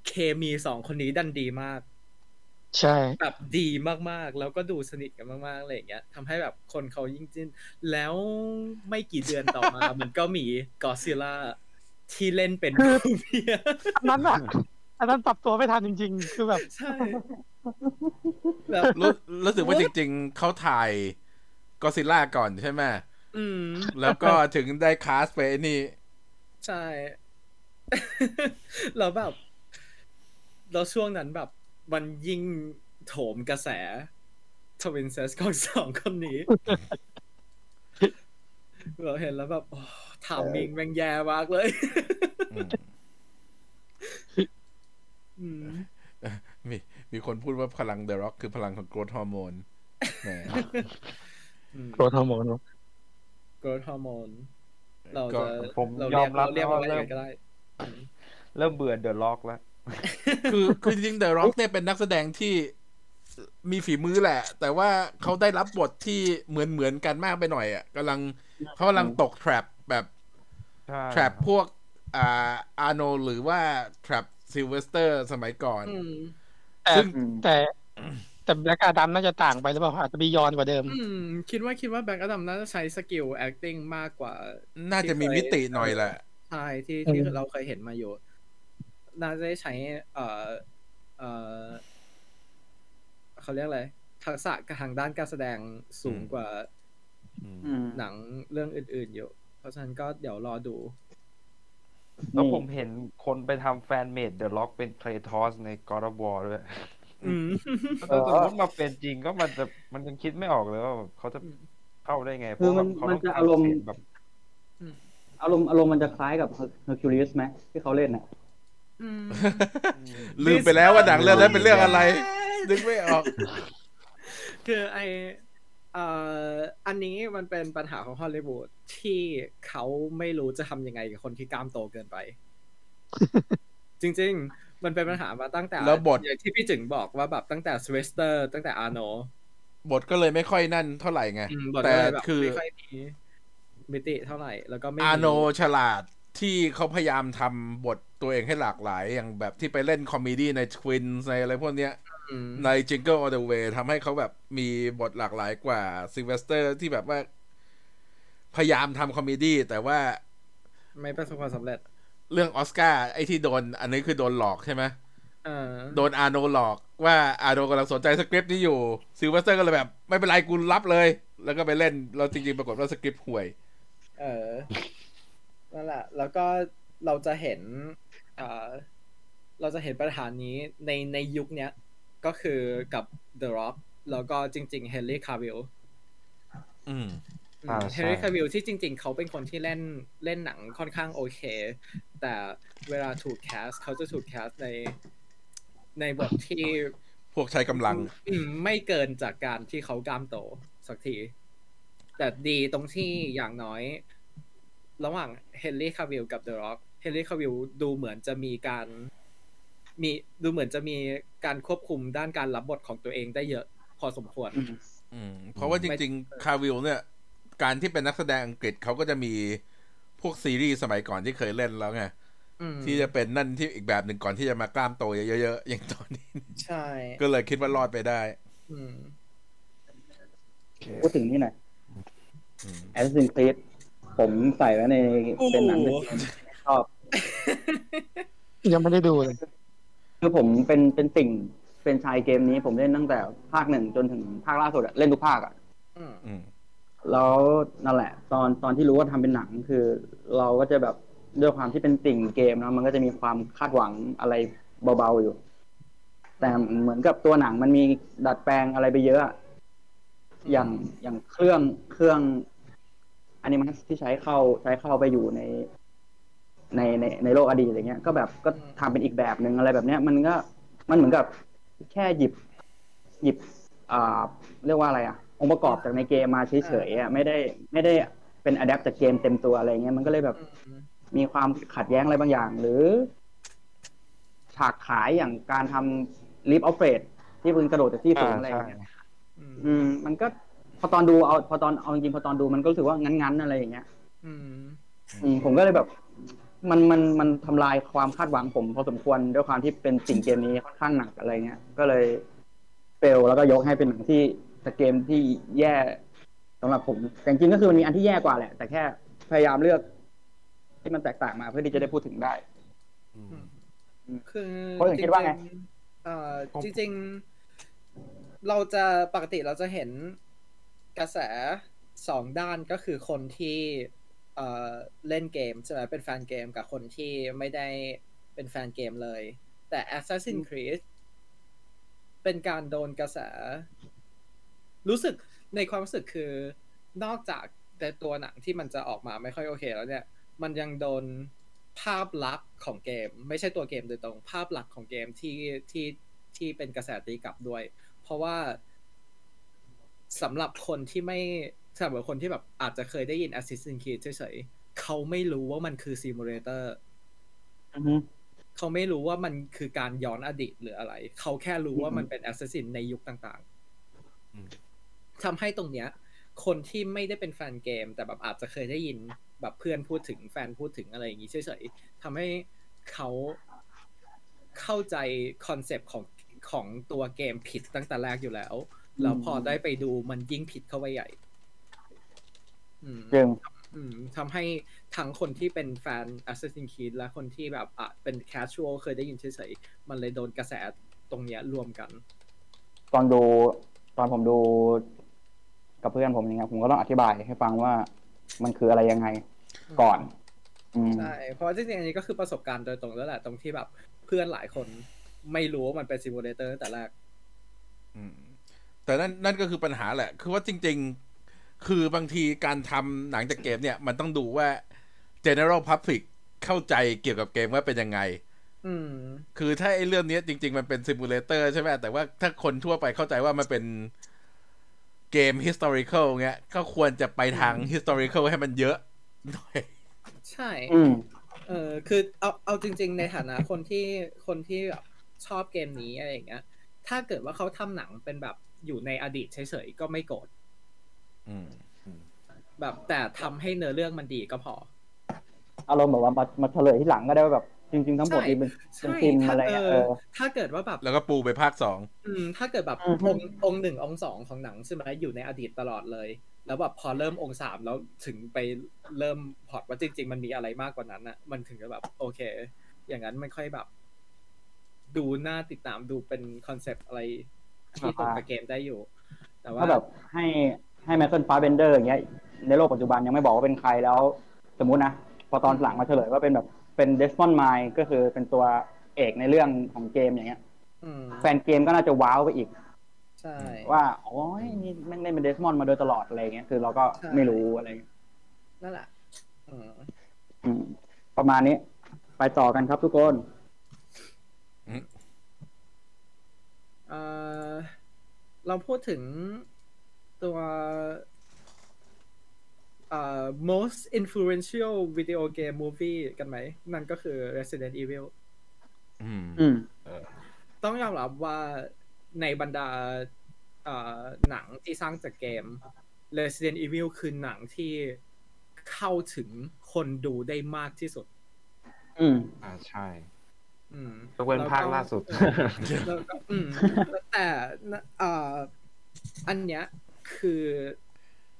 เคมีสองคนนี้ดันดีมาก ใช่แบบดีมากๆ แล้วก็ดูสนิทกันมากๆอะไรอย่างเงี้ยทำให้แบบคนเขายิ่งจิ้น แล้วไม่กี่เดือนต่อมา มันก็มีกอซิล่าที่เล่นเป็นผู้เมียอันนั้นอะอันนั้นปรับตัวไม่ทันจริง ๆ คือแบบใช่แบบรู้รู้สึกว่าจริง ๆเขาถ่ายกอซิล่าก่อนใช่ไหม อืม แล้วก็ถึงได้ cast ไปไอ้นี่ ใช่ แล้วแบบแล้วช่วงนั้นแบบมันยิ่งโถมกระแส twincest ของสองคนนี้เราเห็นแล้วแบบ timing แม่งแย่มากเลยอืมอืมมีมีคนพูดว่าพลัง The Rock คือพลังของ growth hormoneแหมโกรทฮอร์โมน โกรทฮอร์โมนเราก็จะผมเรายเรีอยกมรับเราเรียกนะว่าว่าอะไรเริ่มก็ได้อืมเริ่มเบื่อเดอะล็อกแล้ว คือคือจริงๆเดอะร็อกเนี่ยเป็นนักแสดงที่มีฝีมือแหละ แต่ว่าเขาได้รับบทที่เหมือนเหมือนกันมากไปหน่อยอะกำลังเขากำลังตก trap แบบใช่ trap พวกอ่าอาร์โนหรือว่า trap ซิลเวสเตอร์สมัยก่อนอืมแต่ซึ่งแต่ แต่แบล็กอาดัมน่าจะต่างไปหรือเปล่าอาจจะบียอนกว่าเดิม อืม คิดว่าคิดว่าแบงค์อดัมน่าจะใช้สกิล acting มากกว่า น่าจะมีมิติหน่อยแหละใช่ที่ที่อืมเราเคยเห็นมาอยู่ น่าจะได้ใช้ เอ่อ เอ่อเขาเรียกอะไรทักษะทางด้านการแสดงสูงอืมกว่าอืมหนังเรื่องอื่น ๆ อยู่ เพราะฉะนั้นก็เดี๋ยวรอดู แล้วผมเห็นคนไปทำแฟนเมดเดอะล็อกเป็นเคลทอสในกอร์บอด้วย อืมถ้าสมมติมาเป็นจริงก็มันจะมันยังคิดไม่ออกเลยว่าแบบเขาจะเข้าได้ไงเพคือราะมันแบบเขามันต้องจะการอารมณ์เสียงแบบารมณ์อารมณ์มันจะคล้ายกับเฮอร์คิวลิสไหมที่เขาเล่นน่ะ อืมลืมไปแล้วว่าหนังเรื่องนั้นเป็นเรื่องอะไรนึกไม่ออก คือไอเอ่ออันนี้มันเป็นปัญหาของฮอลลีวูดที่เขาไม่รู้จะทำยังไงกับคนที่กล้ามโตเกินไป จริงๆ มันเป็นปัญหามาตั้งแต่แล้วบทอย่างที่พี่จึงบอกว่าแบบตั้งแต่ซิลเวสเตอร์ตั้งแต่อาโนบทก็เลยไม่ค่อยนั่นเท่าไหร่ไงบทแต่ก็เลยแบบคือไม่ค่อยมีมิติเท่าไหร่แล้วก็ไม่มีอาโนฉลาดที่เขาพยายามทำบทตัวเองให้หลากหลาย อย่างแบบที่ไปเล่น comedy ใน Twins ในอะไรพวกเนี้ยอืมใน Jingle All the Way ทำให้เขาแบบมีบทหลากหลายกว่าซิ l เวสเตอร์ที่แบบว่า พยายามทำ comedy แต่ว่า ไม่ประสบความสำเร็จ เรื่องออสการ์ไอ้ที่โดน อันนี้คือโดนหลอกใช่ไหมเออโดนอาโนหลอกว่าอาโนกำลังสนใจสคริปต์นี้อยู่ซิลเวสเตอร์ก็เลยแบบ ไม่เป็นไรกูรับเลย แล้วก็ไปเล่นแล้วจริงๆปรากฏว่าสคริปต์ห่วย เออนั่นแหละ แล้วก็เราจะเห็นเอ่อเราจะเห็นปัญหานี้ในในยุคเนี้ย ก็คือกับ The Rock แล้วก็จริง ๆ Henry Cavill อืมอ่าใช่ เฮนรี่คาวิลที่จริง ๆ เขาเป็นคนที่เล่นเล่นหนังค่อนข้างโอเค แต่เวลาถูกแคสเขาจะถูกแคสในในบทที่พวกใช้กำลังอืมไม่เกินจากการที่เขากล้ามโตสักที แต่ดีตรงที่อย่างน้อย ระหว่างเฮนรี่คาวิลกับ The Rock เฮนรี่คาวิลดูเหมือนจะมีการ มีดูเหมือนจะมีการควบคุมด้านการรับบทของตัวเองได้เยอะพอสมควรอืมอืมเพราะว่าจริง ๆ คาวิลเนี่ย การที่เป็นนักแสดงอังกฤษเขาก็จะมีพวกซีรีส์สมัยก่อนที่เคยเล่นแล้วไงอืมที่จะเป็นนั่นที่อีกแบบหนึ่งก่อนที่จะมากล้ามโตเยอะๆอย่างตอนนี้ ใช่ ก็เลยคิดว่ารอดไปได้อืมพูดถึงนี่หน่อยอืม Assassin's Creed ผมใส่ไว้ในโอ้โหเป็นหนังที่ชอบ ยังไม่ได้ดูเลยคือผมเป็นเป็นสิ่งเป็นชายเกมนี้ผมเล่นตั้งแต่ภาคหนึ่งจนถึงภาคล่าสุดอะเล่นทุกภาคอะอืมอืม แล้วนั่นแหละ ตอนตอนที่รู้ว่าทำเป็นหนังคือ เราก็จะแบบด้วยความที่เป็นติ่งเกมนะมันก็จะมีความคาดหวังอะไรเบาๆอยู่ แต่เหมือนกับตัวหนังมันมีดัดแปลงอะไรไปเยอะอย่างอย่างเครื่องเครื่องอนิเมชันที่ใช้เข้าใช้เข้าไปอยู่ในในในในโลกอดีตอะไรเงี้ย ก็แบบก็ทำเป็นอีกแบบหนึ่งอะไรแบบเนี้ย มันก็มันเหมือนกับแค่หยิบ หยิบอ่าเรียกว่าอะไรอะ องค์ประกอบจากในเกมมาเฉยๆอะไม่ได้ไม่ได้เป็นอะแดปจากเกมเต็มตัวอะไรเงี้ยมันก็เลยแบบอืมมีความขัดแย้งอะไรบางอย่าง หรือ ฉากขายอย่างการทำ leap of faith ที่คุณกระโดดจากที่สูงอะไรอย่างเงี้ยอืมอืม มันก็พอตอนดูเอาพอตอนเอาจริงๆพอตอนดูมันก็รู้สึกว่างั้นๆอะไรอย่างเงี้ยอืมอืม ผมก็เลยแบบ มันมันมันทำลายความคาดหวังผมพอสมควรด้วยความที่เป็นติ่งเกมนี้ค่อนข้างหนักอะไรเงี้ย ก็เลย fail แล้วก็ยกให้เป็นหนังที่ แต่เกมที่แย่สำหรับผมแต่จริงๆก็คือมันมีอันที่แย่กว่าแหละ แต่แค่พยายามเลือกที่มันแตกต่างมาเพื่อที่จะได้พูดถึงได้คือคนอื่นคิดว่าไงจริง ๆเอ่อจริงๆเราจะปกติเราจะเห็นกระแสสองด้านก็คือคนที่เอ่อเล่นเกมใช่ไหมเป็นแฟนเกมกับคนที่ไม่ได้เป็นแฟนเกมเลย แต่ Assassin's Creed เป็นการโดนกระแส รู้สึกในความรู้สึกคือนอกจากแต่ตัวหนังที่มันจะออกมาไม่ค่อยโอเคแล้วเนี่ย มันยังโดนภาพลักษณ์ของเกม ไม่ใช่ตัวเกมโดยตรงภาพลักษณ์ของเกมที่ที่ที่เป็นกระแสตีกลับด้วย เพราะว่าสำหรับคนที่ไม่สำหรับคนที่แบบอาจจะเคยได้ยิน Assassin's Creed เฉยๆเขาไม่รู้ว่ามันคือ simulator อือฮึเขาไม่รู้ว่ามันคือการย้อนอดีตหรืออะไร เขาแค่รู้ว่ามันเป็น assassin ในยุคต่างอืมๆ ทำให้ตรงเนี้ย คนที่ไม่ได้เป็นแฟนเกม แต่แบบอาจจะเคยได้ยินแบบเพื่อนพูดถึงแฟนพูดถึงอะไรอย่างนี้เฉยๆทำให้เขาเข้าใจคอนเซปต์ของของตัวเกมผิดตั้งแต่แรกอยู่แล้วแล้วพอได้ไปดูมันยิ่งผิดเข้าไปใหญ่อืมจึงอืมทำให้ทั้งคนที่เป็นแฟน Assassin's Creed และคนที่แบบอะเป็น casual เคยได้ยินเฉยๆมันเลยโดนกระแสตรงเนี้ยรวมกัน ตอนดู ตอนผมดู กับเพื่อนผมอย่างเงี้ยผมก็ต้องอธิบายให้ฟังว่ามันคืออะไรยังไงก่อน อืม ใช่เพราะว่าจริงๆอันนี้ก็คือประสบการณ์โดยตรงแล้วแหละตรงที่แบบเพื่อนหลายคนไม่รู้ว่ามันเป็น simulator ตั้งแต่แรก อืม แต่นั่นนั่นก็คือปัญหาแหละ คือว่าจริง ๆ คือบางทีการทำหนังจากเกมเนี่ย มันต้องดูว่า general public เข้าใจเกี่ยวกับเกมว่าเป็นยังไง อืม คือถ้าไอ้เรื่องเนี้ยจริง ๆ มันเป็น simulator ใช่ไหมแต่ว่าถ้าคนทั่วไปเข้าใจว่ามันเป็น เกม historical เงี้ย ก็ควรจะไปทาง historical ให้มันเยอะหน่อย ใช่อืมเออคือเอาเอาจริง ๆ ในฐานะคนที่คนที่แบบชอบเกมนี้อะไรอย่างเงี้ย ถ้าเกิดว่าเขาทำหนังเป็นแบบอยู่ในอดีตเฉยๆ ก็ไม่โกรธอืมแบบแต่ทำให้เนื้อเรื่องมันดีก็พอ อารมณ์แบบว่ามามาเฉลยที่หลังก็ได้ว่าแบบ จริงๆทั้งหมดใช่นี่เป็นใช่เป็นฟิล์มถ้าอะไรเออะอเออถ้าเกิดว่าแบบ แล้วก็ปูไปภาคสองอืม ถ้าเกิดแบบอือฮึองค์องค์หนึ่งองค์สองของหนังใช่ไหมอยู่ในอดีตตลอดเลย แล้วแบบพอเริ่มองค์สามแล้วถึงไปเริ่มพล็อตว่าจริง ๆ มันมีอะไรมากกว่านั้นอะ มันถึงจะแบบ โอเค อย่างนั้นมันค่อยแบบ ดูน่าติดตามดูเป็นคอนเซปต์อะไรที่ตรงกับเกมได้อยู่ แต่ว่าถ้าแบบให้ให้ Michael Fassbender อย่างเงี้ยในโลกปัจจุบันยังไม่บอกว่าเป็นใครแล้ว สมมุตินะพอตอนหลังมาเฉลยว่าเป็นแบบ เป็น Desmond Miles ก็คือเป็นตัวเอกในเรื่องของเกมอย่างเงี้ยอืมแฟนเกมก็น่าจะว้าวไปอีก ใช่ ว่าโอ้ยนี่แม่งเล่นเป็น Desmond มาโดยตลอดอะไรเงี้ยคือเราก็ใช่ไม่รู้อะไรเงี้ยนั่นแหละอืมอืมประมาณนี้ ไปต่อกันครับทุกคนเอ่อเราพูดถึงตัวเอ่อ most influential video game movie กันไหม นั่นก็คือ Resident Evil อืมอืมต้องยอมรับว่าในบรรดาเอ่อหนังที่สร้างจากเกม Resident Evil คือหนังที่เข้าถึงคนดูได้มากที่สุด อืมอ่าใช่อืมยกเว้นภาคล่าสุดแล้วก็อืมแต่นะเอ่ออันเนี้ยคือ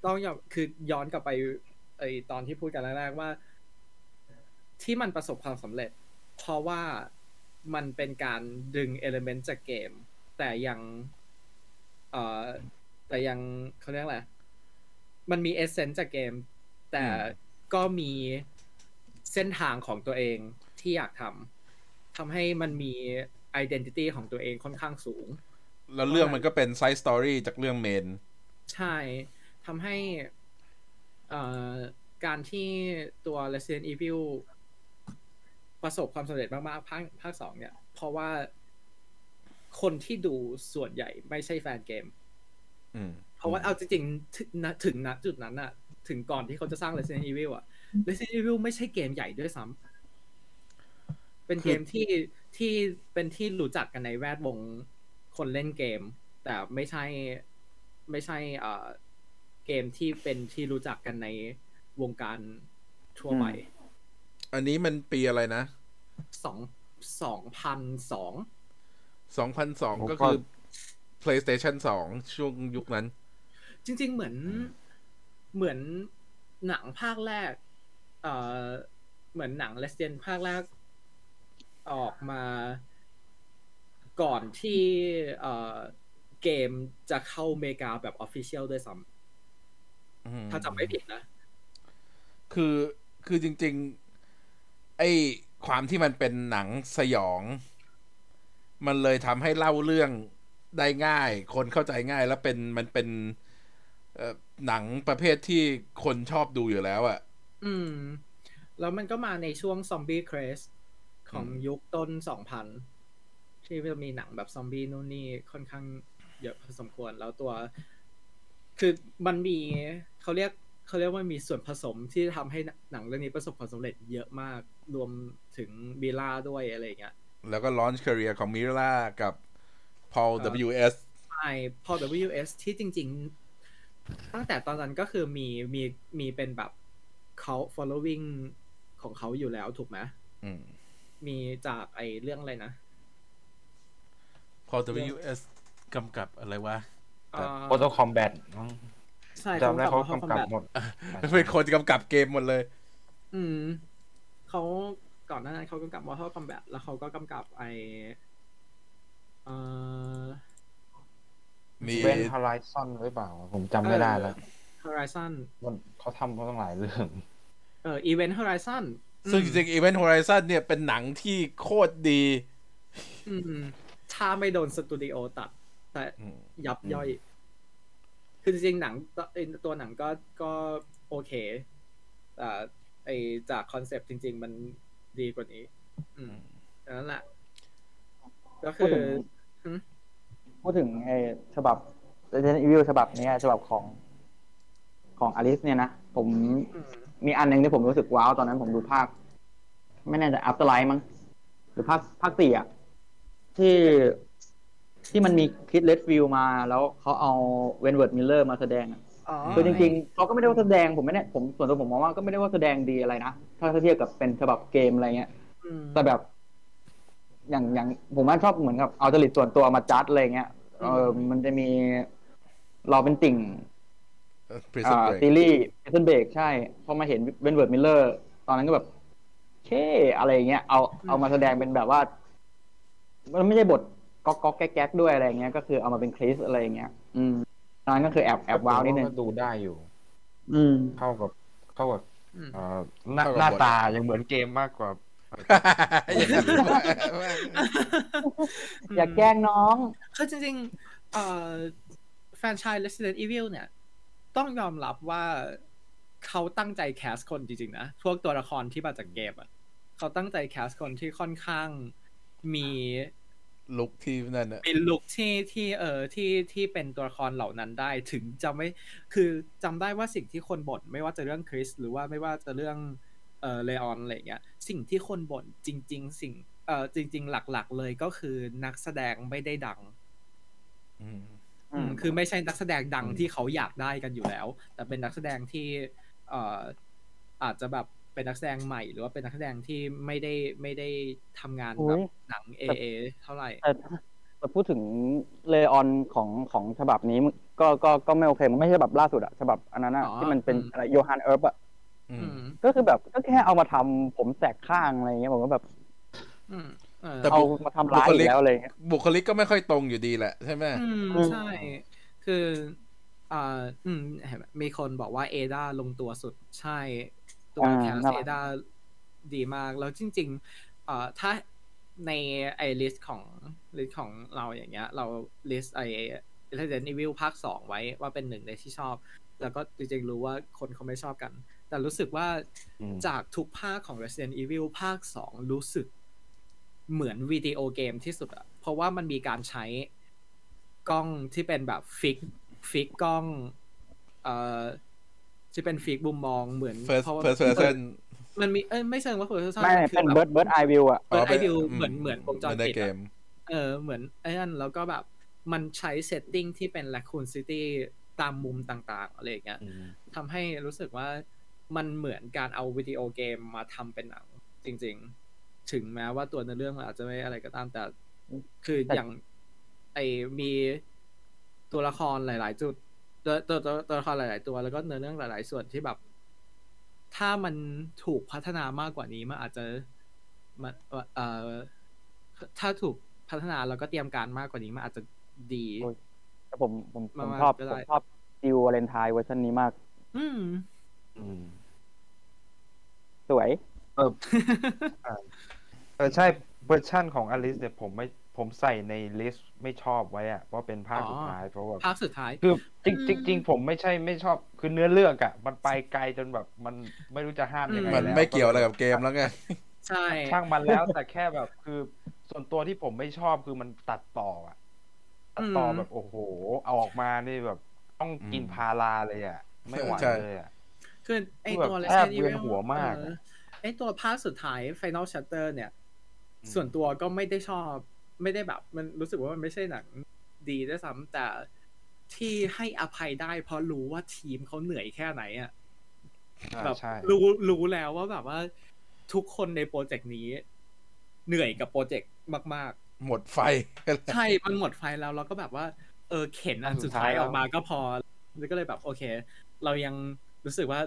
ต้องยอมคือย้อนกลับไปไอตอนที่พูดกันแรกๆว่า ที่มันประสบความสำเร็จ เพราะว่ามันเป็นการดึงเอลิเมนต์จากเกม แต่ยังเอ่อแต่ยังเขาเรียกอะไรมันมี essence จากเกม แต่ก็มีเส้นทางของตัวเองที่อยากทำทำให้มันมี identity ของตัวเองค่อนข้างสูง แล้วเรื่องมันก็เป็น side story จากเรื่อง main ใช่ ทำให้เอ่อการที่ตัว Resident Evil ประสบความสำเร็จมากๆภาคภาคสองเนี่ย เพราะว่าคนที่ดูส่วนใหญ่ไม่ใช่แฟนเกมอืมเพราะว่าเอาจริงๆถึงณถึงณจุดนั้นอะถึงก่อนที่เขาจะสร้าง Resident Evil อะ Resident Evil ไม่ใช่เกมใหญ่ด้วยซ้ำเป็นเกมที่ที่เป็นที่รู้จักกันในแวดวงคนเล่นเกม แต่ไม่ใช่ไม่ใช่เอ่อ เกมที่เป็นที่รู้จักกันในวงการทั่วไป อันนี้มันปีอะไรนะ สองสองพันสอง2002ผมก็ก็คือ PlayStation 2ช่วงยุคนั้น จริง ๆ เหมือนเหมือนหนังภาคแรก เอ่อ เหมือนหนัง Resident ภาคแรก ออกมาก่อนที่เอ่อเกมจะเข้าอเมริกาแบบ Official ด้วยซ้อืมำ ถ้าจำไม่ผิดนะ คือคือจริง ๆ ไอ้ความที่มันเป็นหนังสยอง มันเลยทำให้เล่าเรื่องได้ง่าย คนเข้าใจง่ายแล้วเป็นมันเป็นเอ่อหนังประเภทที่คนชอบดูอยู่แล้วอะอืม แล้วมันก็มาในช่วงซอมบี้ครสของอืมยุคต้นสองพันที่จะมีหนังแบบซอมบี้นู่นนี่ค่อนข้างเยอะพอสมควร แล้วตัว คือมันมีเขาเรียกเขาเรียกว่ามีส่วนผสมที่ทำให้หนังเรื่องนี้ประสบความสำเร็จเยอะมากรวมถึงบีล่าด้วยอะไรอย่างเงี้ย แล้วก็ลอนช์ career ของมิร่ากับ Paul ครับ W.S. ใช่พอ WS ที่จริง ๆ ตั้งแต่ตอนนั้นก็คือมีมีมีเป็นแบบเขา following ของเขาอยู่แล้วถูกไหมอืมมีจากไอเรื่องอะไรนะ Paul W.S. กำกับอะไรวะ ครับเอ่อโ o โตคอมแบทใช่จำได้เขาเขากำกับหมดเป็นคนกำกับเกมหมดเลย อืมเขาก่อนหน้านั้นเขากำกับ Mortal Kombat แล้วเขาก็กำกับไอเอ่อมีเวนฮอ r ิซอนหรือเปล่า ผมจำไม่ได้แล้ว Horizon มันเขาทำมาตั้งหลายเรื่อง เอ่อ Event Horizon ซึ่งจริงๆ Event Horizon เนี่ยเป็นหนังที่โคตรดีอืมถ้าไม่โดนสตูดิโอตัด แต่อืมยับย่อย คือจริงๆหนังตัวเอ่อตัวหนังก็ก็โอเคแต่ไอไอจากคอนเซปต์จริง ๆ มันดีกว่านี้ อืมนั่นแหละก็พูคืดอถึงหึพูดถึงไอ้ฉบับ Resident Evil ฉบับเนี้ยฉบับของของอลิสเนี่ยนะผมอืมมีอันหนึ่งที่ผมรู้สึกว้าว ตอนนั้นผมดูภาค ไม่แน่ใจ Afterlife มั้ง หรือภาคภาคสี่อะ ที่ ที่มันมี Chris Redfield มาแล้วเขาเอา Wentworth Miller มาแสดงอะอ๋อคือจริงๆเขาก็ไม่ได้ว่าแสดงผมไม่แน่ผมส่วนตัวผมมองว่าก็ไม่ได้ว่าแสดงดีอะไรนะถ้าเทียบกับเป็นฉบับเกมอะไรเงี้ยอืมแต่แบบ อย่างอย่างผมว่าชอบเหมือนกับเอาจริตส่วนตัวมาจัดอะไรเงี้ยเออมันจะมีเราเป็นติ่ง Prison อ่าเบรกซีรีส์Prison Break ใช่พอมาเห็น Wentworth Miller ตอนนั้นก็แบบเชี่ยอะไรเงี้ยเอาเอามาแสดงเป็นแบบว่า มันไม่ใช่บท ก๊อกก๊อกแก๊กแก๊กด้วยอะไรเงี้ยก็คือเอามาเป็น Chris อะไรเงี้ย อืมตอนนั้นก็คือแอบแอบว้าวนิดนึงก็ดูได้อยู่ อืมเข้ากับเข้ากับอืมเอ่อหน้าหน้าตายังเหมือนเกมมากกว่าอย่างนั้นอย่าแกล้งน้องคือจริงๆเอ่อแฟรนไชส์ Resident Evil เนี่ย ต้องยอมรับว่าเขาตั้งใจแคสคนจริงๆนะ พวกตัวละครที่มาจากเกมอะ เขาตั้งใจแคสคนที่ค่อนข้างมี ลุกที่นั่นน่ะมีลุคที่ที่เออที่ที่เป็นตัวละครเหล่านั้นได้ถึงจะไม่คือจำได้ว่าสิ่งที่คนบ่นไม่ว่าจะเรื่องคริสหรือว่าไม่ว่าจะเรื่องเออเลออนอะไรเงี้ยสิ่งที่คนบ่นจริง ๆ สิ่งเออจริง ๆ หลักๆ เลยก็คือนักแสดงไม่ได้ดัง อืมอืมคือไม่ใช่นักแสดงดังอืมที่เขาอยากได้กันอยู่แล้ว แต่เป็นนักแสดงที่เอ่ออาจจะแบบ เป็นนักแสดงใหม่ หรือว่าเป็นนักแสดงที่ไม่ได้ไม่ได้ทำงานโอ้แบยบหนังเอเอเท่าไหร่แต่แต่พูดถึงเลออนของของฉบับนี้มันก็ก็ก็ไม่โอเค มันไม่ใช่ฉบับล่าสุดอะฉบับอันนั้นอะอ๋อที่มันเป็นอืมอะไรโยฮันเอิร์บอะอือืมมก็คือแบบก็แค่เอามาทำผมแสกข้างอะไรเงี้ยผมก็แบบอืมเออแต่เอามาทำร้ายบุคอีลิกกแล้วอะไรเงี้ยบุคลิกก็ไม่ค่อยตรงอยู่ดีแหละใช่ไหมอืมอืมใช่ คืออ่าอืมเห็นไหมมีคนบอกว่า Ada ลงตัวสุดใช่ ตัว cast Ada ดีมาก แล้วจริงๆอ่าถ้าในไอลิสต์ของลิสต์ของเราอย่างเงี้ย เราลิสต์ไอ Resident Evil ภาคสองไว้ว่าเป็นหนึ่งในที่ชอบ แล้วก็จริงๆรู้ว่าคนเขาไม่ชอบกัน แต่รู้สึกว่าอืมจากทุกภาคของ Resident Evil ภาคสองรู้สึกเหมือนวิดีโอเกมที่สุดอะเพราะว่ามันมีการใช้กล้องที่เป็นแบบฟิกฟิกกล้องเอ่อ ที่เป็นฟิกมุมมองเหมือน first เพราะว่า first person มันมีเอ้ยไม่เชิงว่า first person ไม่คืเป็นแบบเบิร์ดเบิร์ดไอวิวอะเปิดไอป็วิวเหมือนเหมือนวงจรเหมือนในปิดเกอะมเออเหมือนไอ้นั่นแล้วก็แบบมันใช้ setting ที่เป็น Raccoon City ตามมุมต่างๆ อะไรอย่างเงี้ยอืมทำให้รู้สึกว่ามันเหมือนการเอาวิดีโอเกมมาทำเป็นหนังจริง ๆ ถึงแม้ว่าตัวเนื้อเรื่องมันอาจจะไม่อะไรก็ตามแต่ คือแต่อย่างไอมีตัวละครหลาย ๆ จุด ตัวตัวตัวตัวละครหลาย ๆ ตัวแล้วก็เนื้อเรื่องหลาย ๆ ส่วนที่แบบ ถ้ามันถูกพัฒนามากกว่านี้มันอาจจะมันเอ่อถ้าถูกพัฒนาแล้วก็เตรียมการมากกว่านี้มันอาจจะดีโอ้ยแต่ผมผมผมมากๆชอบก็ได้ผมชอบจิลวาเลนไทน์เวอร์ชันนี้มากอืมอืมสวย เออเออใช่เวอร์ชั่นของอลิสเนี่ยผมไม่ ผมใส่ในลิสต์ไม่ชอบไว้อะว่าเป็นภาคอ๋อสุดท้ายเพราะว่าภาคสุดท้ายคือจริงอืมจริงจริงผมไม่ใช่ไม่ชอบคือเนื้อเรื่องอะมันไปไกลจนแบบมันไม่รู้จะห้ามยังไงมันแล้วไม่เกี่ยวอะไรกับเกมแล้วไงใช่ช่างมันแล้วแต่แค่แบบคือส่วนตัวที่ผมไม่ชอบคือมันตัดต่ออะตัดต่อแบบโอ้โห เอาออกมานี่แบบต้องกินอืมพาราเลยอะไม่ไหวใช่เลยอะคือไอแบบตัวแทบ Resident เวียน Evil หัวมากเออไอตัวภาคสุดท้าย Final Chapter เนี่ยอืมส่วนตัวก็ไม่ได้ชอบ ไม่ได้แบบ มันรู้สึกว่ามันไม่ใช่หนังดีด้วยซ้ำแต่ที่ให้อภัยได้เพราะรู้ว่าทีมเขาเหนื่อยแค่ไหนอะอ่าแบบใช่รู้รู้แล้วว่าแบบว่า ทุกคนในโปรเจกต์นี้ เหนื่อยกับโปรเจกต์มากหมดไฟๆใช่มันหมดไฟแล้วเราก็แบบว่า เออเข็นอันสุดท้ายออกมาก็พอแล้วก็เลยแบบโอเค เรายังรู้สึกว่า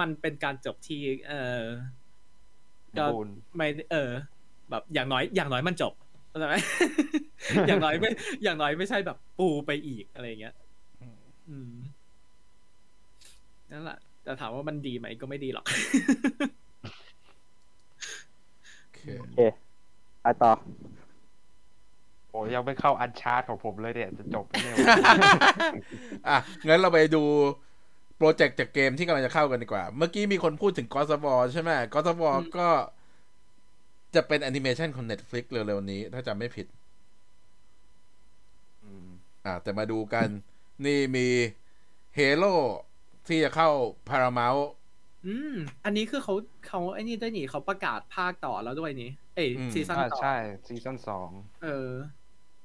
มันเป็นการจบที่ เออก็บูนไม่เออ แบบอย่างน้อยอย่างน้อยมันจบเข้าใจไหมอย่างน้อยไม่ อย่างน้อยไม่ใช่แบบปูไปอีกอะไรอย่างเงี้ยอืมนั่นแหละแต่ถามว่ามันดีไหมก็ไม่ดีหรอกโอเคโอเคไปต่อโอ้ยังไม่เข้าอันชาร์ตของผมเลยเนี่ย จะจบแล้วเนี่ยอะงั้นเราไปดูโปรเจกต์จากเกมที่กำลังจะเข้ากันดีกว่า เมื่อกี้มีคนพูดถึง God of War ใช่ไหม God of War อืมก็ จะเป็นแอนิเมชันของ Netflix เร็วๆนี้ ถ้าจำไม่ผิดอืมอ่า แต่มาดูกัน นี่มี Halo ที่จะเข้า Paramount อืม อันนี้คือเขาเขาไอ้นี่ด้วยนี่เขาประกาศภาคต่อแล้วด้วยนี่เอ้ยอืมซีซั่นอ่าต่อใช่ ซีซั่นสองเออ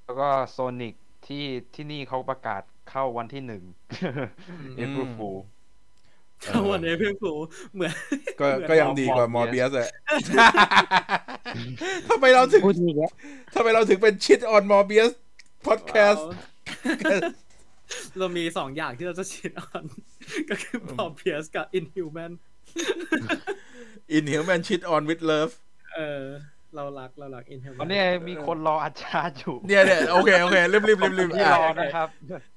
แล้วก็ Sonic ที่ที่นี่เขาประกาศเข้าวันที่หนึ่งมเอ April Fool เขาวันนี้เพิ่งผูเหมือน ก็เหมือนก็ยังดีกว่า Morbius Morbius อะทำไมเราถึงพูดอีกแล้วทำไมเราถึงเป็นชิด on Morbius podcast ว้าวเรามีสองอย่างที่เราจะชิดออน ก็คือพอเพียสกับ Inhuman Inhuman shit on with love เออ เรารักเรารัก Inhuman ตอนนี้มีคนรออาจารย์อยู่เนี่ยเนี่ยโอเคโอเครีบรีบรีบรีบที่อะรอนะครับ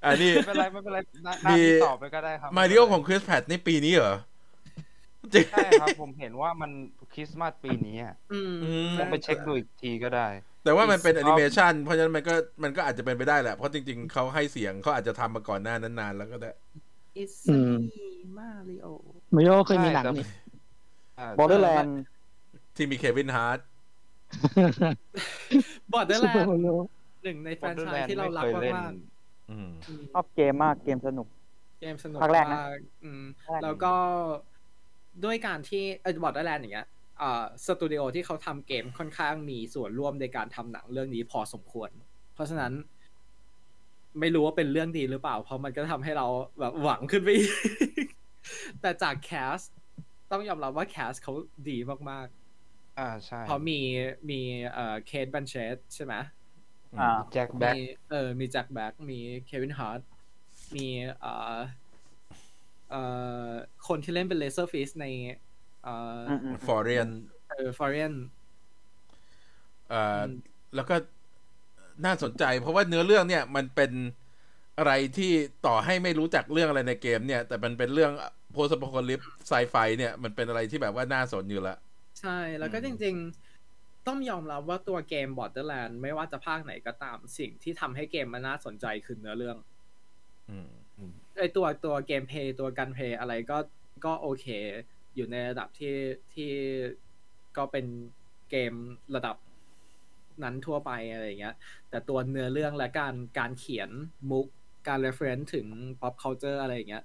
อ่านี่ไม่เป็นไรไม่เป็นไรหน้าหน้ามีที่ตอบไปก็ได้ครับมาริโอของคริสแพทนี่ปีนี้เหรอจริงใช่ครับผมเห็นว่ามันคริสต์มาสปีนี้อะอืมอืมต้องไปเช็คดูอีกทีก็ได้ แต่ว่ามันเป็น It's แอนิเมชันเพราะฉะนั้นมันก็มันก็อาจจะเป็นไปได้แหละ เพราะจริงๆเขาให้เสียงเขาอาจจะทำมาก่อนหน้านั้นนานแล้วก็ได้ It's อืมมาริโอมาริโอเคยมีหนังใช่นี่อ่า Borderland ที่มีเควินฮาร์ด บอร์เดอร์ซูแลเปอนร์ด์มาริโอหนึ่งในแฟน Borderland ชายที่เรารักไม่เคยเล่นมากอืมๆอืมชอบเกมมากเกมสนุก เกมสนุกภาคแรกนะมากอืมภาคแรกแล้วก็ด้วยการที่เออ Borderland อย่างเงี้ยอ่าสตูดิโอที่เขาทำเกมค่อนข้างมีส่วนร่วมในการทำหนังเรื่องนี้พอสมควร เพราะฉะนั้น ไม่รู้ว่าเป็นเรื่องดีหรือเปล่า เพราะมันก็ทำให้เราแบบหวังขึ้นไปอีกแต่จาก cast ต้องยอมรับว่า cast เขาดีมาก อ่าใช่ๆเพราะมีมีเอ่อ Cate Blanchett ใช่ไหมอ่า Jack Black มีเออมี Jack Black มี Kevin Hart มีเอ่อเอ่อคนที่เล่นเป็น Razor Fist ในเอ่ออืมอืม Florianเออ Florian เอ่ออมแล้วก็น่าสนใจ เพราะว่าเนื้อเรื่องเนี่ยมันเป็นอะไรที่ต่อให้ไม่รู้จักเรื่องอะไรในเกมเนี่ย แต่มันเป็นเรื่องโพสต์ p o ค a ลิปไซไฟเนี่ย มันเป็นอะไรที่แบบว่าน่าสนอยู่ละ ใช่ แล้วก็อืจมริง ๆ ต้องยอมรับว่าตัวเกม Borderland ไม่ว่าจะภาคไหนก็ตามสิ่งที่ทำให้เกมมันน่าสนใจคือเนื้อเรื่องอืมไอตัวตัวเกมเพย์ตัวกันเพย์อะไรก็ก็โอเค อยู่ในระดับที่ที่ก็เป็นเกมระดับนั้นทั่วไปอะไรอย่างเงี้ย แต่ตัวเนื้อเรื่องและการการเขียนมุก การ reference ถึง pop culture อะไรอย่างเงี้ย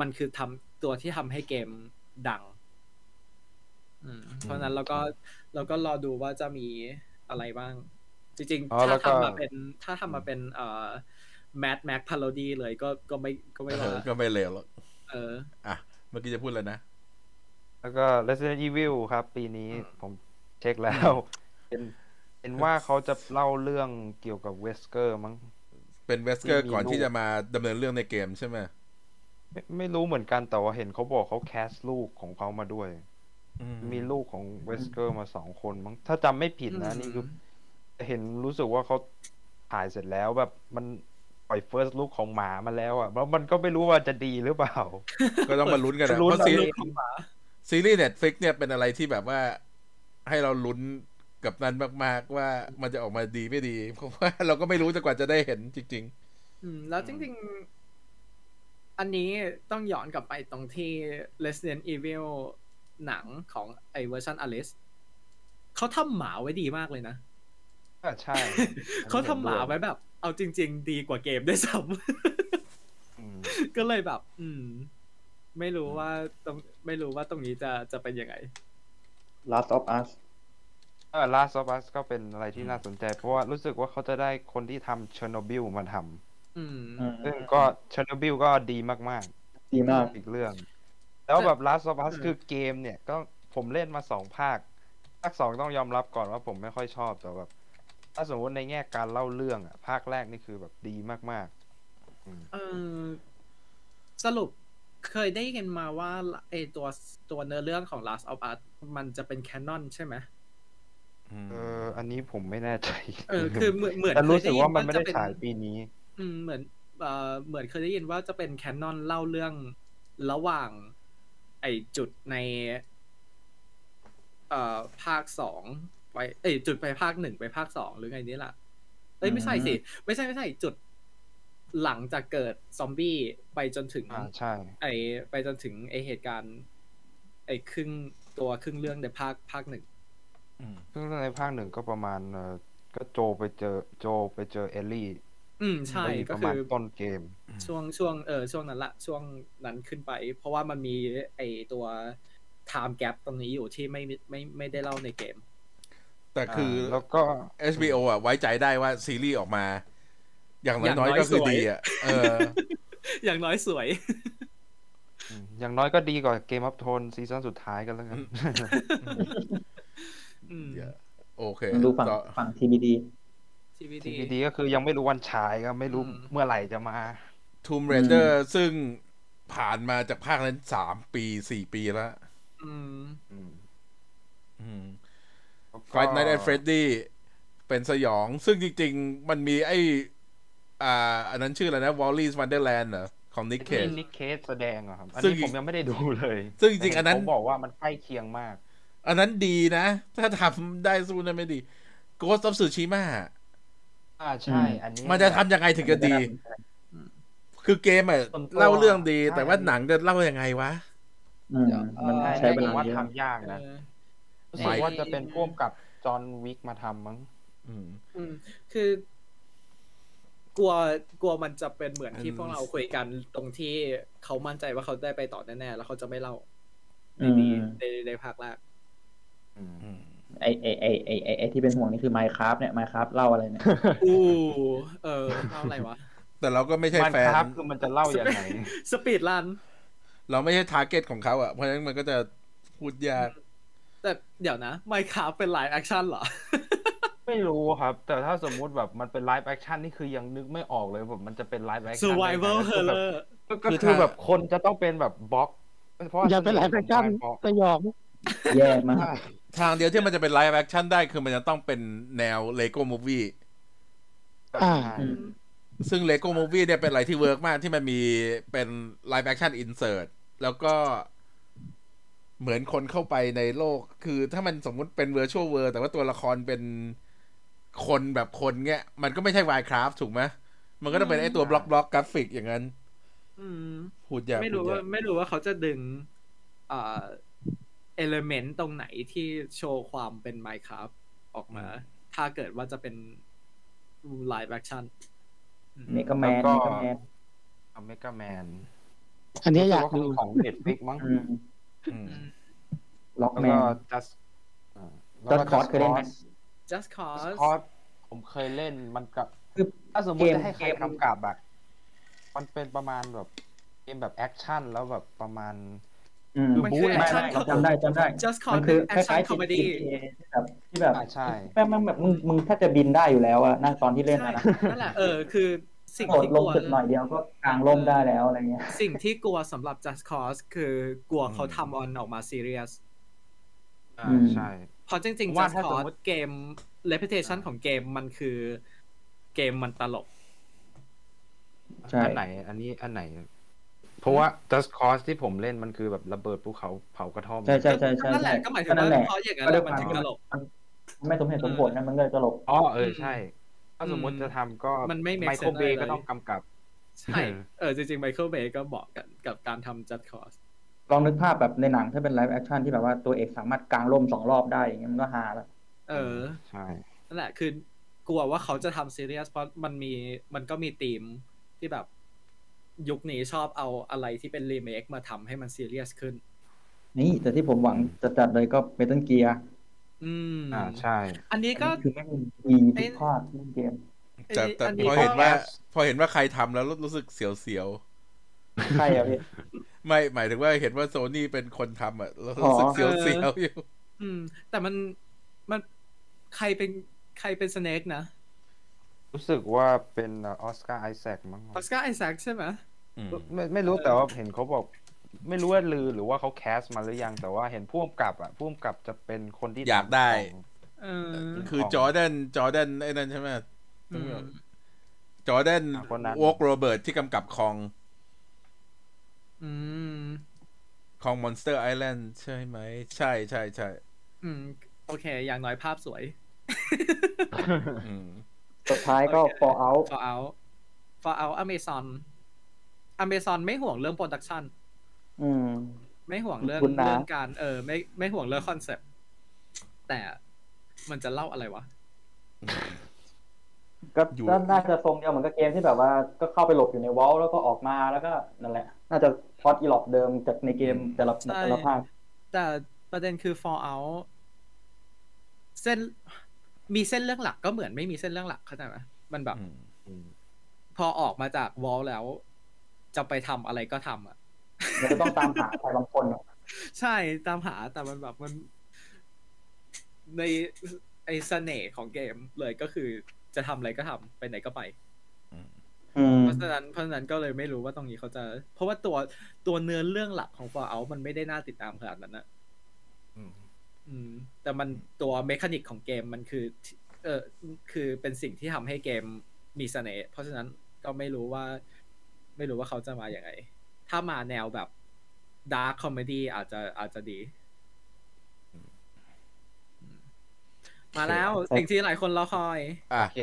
มันคือทำตัวที่ทำให้เกมดังอืม เพราะฉะนั้นเราก็เราก็รอดูว่าจะมีอะไรบ้าง จริงอ๋อๆแล้ถ้าวก็ทำมาเป็นถ้าทำมาเป็นเอ่อ Mad Max Parody เลยก็ก็ไม่ก็ไม่เอว่าอก็ไม่เลวหรอกเอออะ เมื่อกี้จะพูดเลยนะ แล้วก็ Resident Evil ครับ ปีนี้อืมผมเช็คแล้ว เป็นเป็นว่าเขาจะเล่าเรื่องเกี่ยวกับเวสเกอร์มั้งเป็นเวสเกอร์ที่มีก่อนลูกที่จะมาดำเนินเรื่องในเกมใช่ไหมไม่ไม่รู้เหมือนกันแต่ว่าเห็นเขาบอกเขา cast ลูกของเขามาด้วยอื มีลูกของเวสเกอร์มาสองคนมั้งถ้าจำไม่ผิดนะอืมนี่คือ เห็นรู้สึกว่าเขาถ่ายเสร็จแล้วแบบมันปล่อย first look ของมันมาแล้วอะแล้วมันก็ไม่รู้ว่าจะดีหรือเปล่า ก็ต้องมาลุ้นกันนะลุ้เพนราะซีลูกของหมาซีรีส์ Netflix เนี่ยเป็นอะไรที่แบบว่าให้เราลุ้นกับมันมาก ๆ ว่ามันจะออกมาดีไม่ดี เพราะว่าเราก็ไม่รู้จนกว่าจะได้เห็นจริงอืม แล้วจริง ๆ อันนี้ต้องย้อนกลับไปตรงที่ Resident Evil หนังของไอเวอร์ชันอลิสเขาทำมาไว้ดีมากเลยนะอะใช่เขาทำมาไว้แบบ เอาจริง ๆ ดีกว่าเกมด้วยซ้อืมำก็เลยแบบ อืม ไม่รู้ว่าตรงไม่รู้ว่าตรงนี้จะจะเป็นยังไง Last of Us เออ Last of Us ก็เป็นอะไรที่น่าสนใจ เพราะว่ารู้สึกว่าเขาจะได้คนที่ทำ Chernobyl มาทอืมอืมำซึ่งก็ Chernobyl ก็ดีมากดีมากๆอีกเรื่อง แล้วแบบ Last of Us เออคือเกมเนี่ยก็ผมเล่นมาสองภาค ภาคสองต้องยอมรับก่อนว่าผมไม่ค่อยชอบแต่แบบถ้าสมมติในแง่การเล่าเรื่องอะ ภาคแรกนี่คือแบบดีมากเออสรุปเคยได้ยินมาว่าไอตัวตัวเนื้อเรื่องของ Last of Us มันจะเป็นแคนนอนใช่ไหมๆอืมๆเออ อันนี้ผมไม่แน่ใจ เออ คือเหมือนเหมือนแต่รู้เคยสึกยิว่ามันไม่ได้จะเป็ฉายปีนี้ อืม เหมือน เอ่อ เหมือนเคยได้ยินว่าจะเป็นแคนนอนเล่าเรื่องระหว่าง ไอจุดใน เอ่อภาคสองไปเอ้ยจุดไปภาคหนึ่งไปภาคสองหรือไงนี่แหละเอ้ยไม่ใช่สิ ไม่ใช่ไม่ใช่จุดหลังจากเกิดซอมบี้ไปจนถึงอ่าใช่ ไอไปจนถึงไอเหตุการณ์ ไอครึ่งตัวครึ่งเรื่องในภาคภาคหนึ่งอืมซึ่งในภาคหนึ่งก็ประมาณเออก็โจไปเจอโจไปเจอเอลลี่ อืมใช่เอลลี่ก็ประคืมาณอต้นเกม ช่วงช่วงเออช่วงนั้นละช่วงนั้นขึ้นไป เพราะว่ามันมีไอตัว time gap ตรงนี้อยู่ที่ไม่ไม่ไม่ได้เล่าในเกม แต่คือแล้วก็ HBO อะไว้ใจได้ว่าซีรีส์ออกมา อย่างอย่างน้น้ออยยๆก็คือสวยดีอะเออ อย่างน้อยสวยอืมอย่างน้อยก็ดีกว่าเกมอัพโทนซีซั่นสุดท้ายกันแล้วกันอืมเดี๋ยวโอเคดูฝั่งต่อฝั่ง TBD TVD ทีดีก็คือยังไม่รู้วันฉายก็ไม่รู้อืมเมื่อไหร่จะมา Tomb Raider ซึ่งผ่านมาจากภาคนั้นสามปีสี่ปีแล้วอืมอืมอืมแล้วก็ Fight Night at Freddy เป็นสยอง ซึ่งจริง ๆ มันมีไอ้อ่า อันนั้นชื่ออะไรนะ Wally's Wonderland เหรอของ Nick ที่ Cage นิกเคสแสดงอะครับ อันซึ่งนี้ผมยังไม่ได้ดูเลย ซึ่งจริงๆอันนั้นเขาบอกว่ามันใกล้เคียงมาก อันนั้นดีนะ ถ้าทำได้สู้นั้นไม่ดี Ghost of Tsushima อ่าใช่ อันนี้ มันจะทำยังไงถึงจะดี คือเกมอะส่วนตัวเล่าเรื่องดีใช่แต่ว่าหนังจะเล่ายังไงวะอืมมันเอ่อใช้เวผลามว่าเยอะทำยากเอนะอรู้สึกว่าจะเป็นพ่วงกับจอห์นวิกมาทำมั้งอืมอืมคือกลัวกลัวมันจะเป็นเหมือนที่อืมพวกเราคุยกันตรงที่เขามั่นใจว่าเขาได้ไปต่อแน่ๆแล้วเขาจะไม่เล่าในอืมนี้ในในภาคแรกอืมอืม ไอไอไอไอไอไอที่เป็นห่วงนี่คือ Minecraft เนี่ย Minecraft เล่าอะไรเนี่ยอู้เออเล่าอะไรวะ แต่เราก็ไม่ใช่มันแฟนครับคือมันจะเล่ายังไง speedrun เราไม่ใช่ target ของเขาอะเพราะฉะนั้นมันก็จะพูดยาก แต่เดี๋ยวนะไมค์ค a f t เป็นไลฟ์แอคชั่นเหรอ ไม่รู้ครับ แต่ถ้าสมมุติแบบมันเป็น live action นี่คือยังนึกไม่ออกเลยแบบมันจะเป็นไลฟ์แอคชั่น survival ก็คือแบบ horror ก็คือแบบคนจะต้องเป็นแบบบล็อก เพราะว่าอย่าเป็น live action บล็อกสยองแย่มากใช่ ทางเดียวที่มันจะเป็น live action ได้คือมันจะต้องเป็นแนว Lego Movie อ่าใช่อืมซึ่ง Lego Movie เนี่ยเป็นอะไรที่ work มากที่มันมีเป็น live action insert แล้วก็เหมือนคนเข้าไปในโลก คือถ้ามันสมมุติเป็น virtual world แต่ว่าตัวละครเป็นคนแบบคนเงี้ย มันก็ไม่ใช่ Minecraft ถูกไหมมันก็ต้องเป็นไอตัวบล็อกบล็อกกราฟิกอย่างนั้นอืมพูดยากไม่พูรู้ดยาว่ากไม่รู้ว่าเขาจะดึงเอ่อ เอลเมนต์ตรงไหนที่โชว์ความเป็น Minecraft ออกมา ถ้าเกิดว่าจะเป็นไลฟ์แอคชั่นเมกาแมนแล้วก็เมกาแมนอเมกาแมนอันนี้อยากดูของเน็ตฟิกมั้งอืมอืมล็อกแล้วแมก็น just อ่า Just Cause เคยเล่นไหม just cause คอสผมเคยเล่นมันกับคือถ้าสมมเกติมจะให้ใครเกมกำกับแบบมันเป็นประมาณแบบเกมแบบแอคชั่นแล้วแบบประมาณ อืมมันคือไม่ action ไม่จำได้จำได้ just มั cause นคือเป็นคล้าย action ๆ comedy ที่แบบที่แบบอ่าใช่แม่งแม่งแบบมึงมึงถ้าจะบินได้อยู่แล้วอะนั่งตอนที่เล่นใช่อะนะนั่นแหละเออคือสิ่งโดดที่ลกงลัวตึกหน่อยเดียวก็กางร่มได้แล้วอะไรเงี้ย สิ่งที่กลัวสำหรับ just cause คือกลัวเขาทำออนออกมา serious อ่าอืมใช่เพราะจริงๆว่า just ถ้าสม cause มุติเกม reputation ของเกมมันคือเกมมันตลกใช่อันไหน อันนี้อันไหน เพราะว่า just cause ที่ผมเล่นมันคือแบบระเบิดภูเขาเผากระท่อมใช่ใช่ใช่ใช่นั่นแหใช่ละก็หมายถึงนั่นว่าแหละเพราะอย่างนั้นก็แหด้ละวยมันความถึงตลกมันไม่สมเหตุสมผลนะมันก็เลยตลกอ๋อเออใช่ ถ้าสมมติจะทำก็มันไม่ make ไม sense โครเบอะไรเลยก็ต้องกำกับ ใช่ เออจริงๆ Michael Bay ก็บอกกันกับการทำ just cause ลองนึกภาพแบบในหนังถ้าเป็น live action ที่แบบว่าตัวเอกสามารถกางร่มสองรอบได้อย่างเงี้ยมันก็ฮาแล้วเออ ใช่นั่นแหละคือกลัวว่าเขาจะทำซีเรียสเพราะมันมีมันก็มีธีมที่แบบ ยุคนี้ชอบเอาอะไรที่เป็นรีเมคมาทำให้มันซีเรียสขึ้น นี่แต่ที่ผมหวังจะจัดเลยก็ Metal Gear อืมอ่าใช่ อันนี้ก็คือไม่งดีทุกภาคทุกเกมแต่แต่อันนี้พอก็เห็นว่า พอเห็นว่าใครทำแล้วรู้สึกเสียวใช่อะพี่ๆไม่หมายถึงว่าเห็นว่าโซนี่เป็นคนทำอะแล้วรู้สึกอ๋อเสียวๆอยู่อืม แต่มันมันใครเป็นใครเป็น Snake นะ รู้สึกว่าเป็นออสการ์ไอแซคมั้งออสการ์ไอแซคใช่ไหม อืมไม่ไม่รู้แต่ว่าเห็นเขาบอก ไม่รู้ว่าลือหรือว่าเขา cast มาหรือยัง แต่ว่าเห็นพ่วงกับอะพ่วงกับจะเป็นคนที่อยากได้ทำของเออ คือจอร์แดนจอร์แดนไอ้นั่นใช่ไหมอืม จอร์แดนอะคนนั้น Vogt-Roberts ที่กำกับคองอืม คองมอนสเตอร์ไอแลนด์ใช่ไหม ใช่ใช่ใช่อืม โอเค อย่างน้อยภาพสวย อืม สุดท้ายก็โอเค Fallout ก็เอา Fallout Amazon Amazon ไม่ห่วงเรื่อง production อืม ไม่ห่วงเรื่องคุณนะเรื่องการเออ ไม่ไม่ห่วงเรื่องคอนเซปต์แต่มันจะเล่าอะไรวะก็อยู่ก็น่าจะทรงเดียวเหมือนกับเกมที่แบบว่าก็เข้าไปหลบอยู่ในวอลแล้วก็ออกมาแล้วก็นั่นแหละ น่าจะพอดอีหลอกเดิมจากในเกมแต่ละใช่แต่ละภาคแต่ประเด็นคือ Fallout เส้นมีเส้นเรื่องหลักก็เหมือนไม่มีเส้นเรื่องหลักเข้าใจไหมมันแบบอืมพอออกมาจากวอลแล้ว จะไปทำอะไรก็ทำอะมันจะต้องตามหาใครบางคนอะใช่ตามหาแต่มันแบบมัน ในไอเสน่ห์ของเกมเลยก็คือจะทำอะไรก็ทำไปไหนก็ไปอืมเพราะฉะนั้นเพราะฉะนั้นก็เลยไม่รู้ว่าตรงนี้เขาจะ เพราะว่าตัวตัวเนื้อเรื่องหลักของ Fallout มันไม่ได้น่าติดตามขนาดนั้นนะอืมอืมแต่มันตัวเมคานิกของเกมมันคือ เออคือเป็นสิ่งที่ทำให้เกมมีเสน่ห์เพราะฉะนั้นก็ไม่รู้ว่า ไม่รู้ว่าเขาจะมาอย่างไง ถ้ามาแนวแบบ dark comedy อาจจะอาจจะดี มาแล้วสิ่งที่หลายคนรอคอย อะโอเค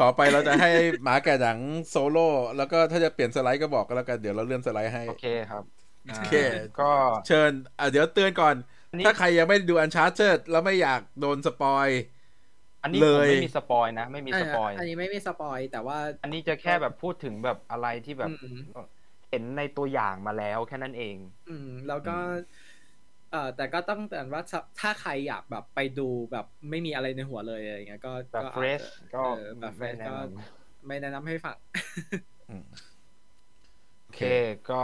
ต่อไปเราจะให้หมาแก่หนังโซโล่แล้วก็ถ้าจะเปลี่ยนสไลด์ก็บอกกันแล้วกัน เดี๋ยวเราเลื่อนสไลด์ให้ โอเคครับ โอเคาก็เชิญอะเดี๋ยวเตือนก่อนอันนี้ถ้าใครยังไม่ดู Uncharted แล้วไม่อยากโดน spoil อันนี้เลผมยไม่มี spoil นะ ไม่มี spoil อันนี้ไม่มีสปอยแต่ว่า อันนี้จะแค่แบบพูดถึงแบบอะไรที่แบบอืมเห็นในตัวอย่างมาแล้วแค่นั้นเอง อืม แล้วก็ เอ่อ แต่ก็ต้องเตือนว่าถ้าถ้าใครอยากแบบไปดูแบบไม่มีอะไรในหัวเลยอะไรอย่างเงี้ยก็แบบก็อาจจะ fresh ก็เออแบบเฟรชไม่แนะก็นำไม่แนะนำให้ฟังอืมโอเคก็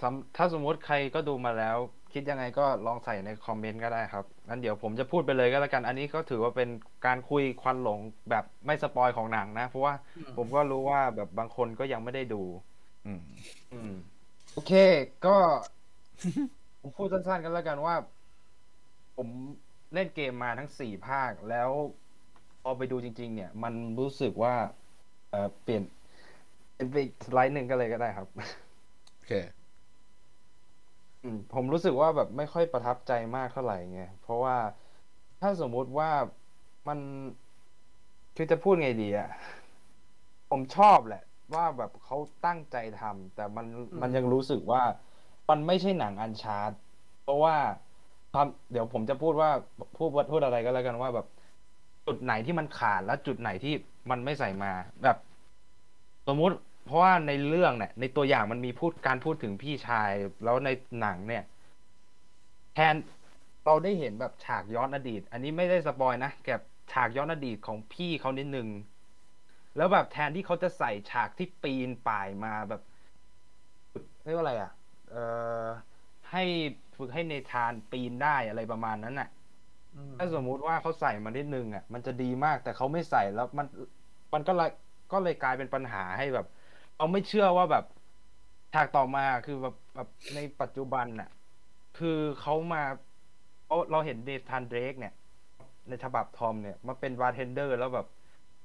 สำถ้าสมมุติใครก็ดูมาแล้ว คิดยังไงก็ลองใส่ในคอมเมนต์ก็ได้ครับ งั้นเดี๋ยวผมจะพูดไปเลยก็แล้วกัน อันนี้ก็ถือว่าเป็นการคุยควันหลงแบบไม่สปอยของหนังนะ เพราะว่าอืมผมก็รู้ว่าแบบบางคนก็ยังไม่ได้ดู อืม อืม โอเค ก็ผมพูดสั้นๆกันแล้วกันว่า ผมเล่นเกมมาทั้งสี่ภาคแล้วพอไปดูจริง ๆ เนี่ย มันรู้สึกว่า เออเปลี่ยนเป็นไปอีกสไลด์หนึ่งก็เลยก็ได้ครับ โอเค อืมผมรู้สึกว่าแบบไม่ค่อยประทับใจมากเท่าไหร่ไงเพราะว่าถ้าสมมุติว่ามันคือจะพูดไงดีอะผมชอบแหละ ว่าแบบเขาตั้งใจทำแต่มันอืมมันยังรู้สึกว่ามันไม่ใช่หนังอันชาร์ตเพราะว่าความเดี๋ยวผมจะพูดว่าพูดว่าพูดอะไรก็แล้วกันว่าแบบจุดไหนที่มันขาดและจุดไหนที่มันไม่ใส่มาแบบ สมมุติ เพราะว่าในเรื่องเนี่ย ในตัวอย่างมันมีพูดการพูดถึงพี่ชาย แล้วในหนังเนี่ย แทนเราได้เห็นแบบฉากย้อนอดีต อันนี้ไม่ได้สปอยนะแกบฉากย้อนอดีตของพี่เขานิดนึงแล้วแบบแทนที่เขาจะใส่ฉากที่ปีนป่ายมาแบบเรียกว่าอะไรอะ เอ่อให้ฝึกให้ในทานปีนได้อะไรประมาณนั้นน่ะถ้าสมมุติว่าเขาใส่มานิดนึงอะ มันจะดีมากแต่เขาไม่ใส่แล้วมัน มันก็เลยก็เลยกลายเป็นปัญหาให้แบบ เราไม่เชื่อว่าแบบฉากต่อมาคือแบบแบบในปัจจุบันน่ะ คือเขามาเราเราเห็นเนธานเดรกเนี่ย ในฉบับทอมเนี่ยมาเป็นบาร์เทนเดอร์ แล้วแบบ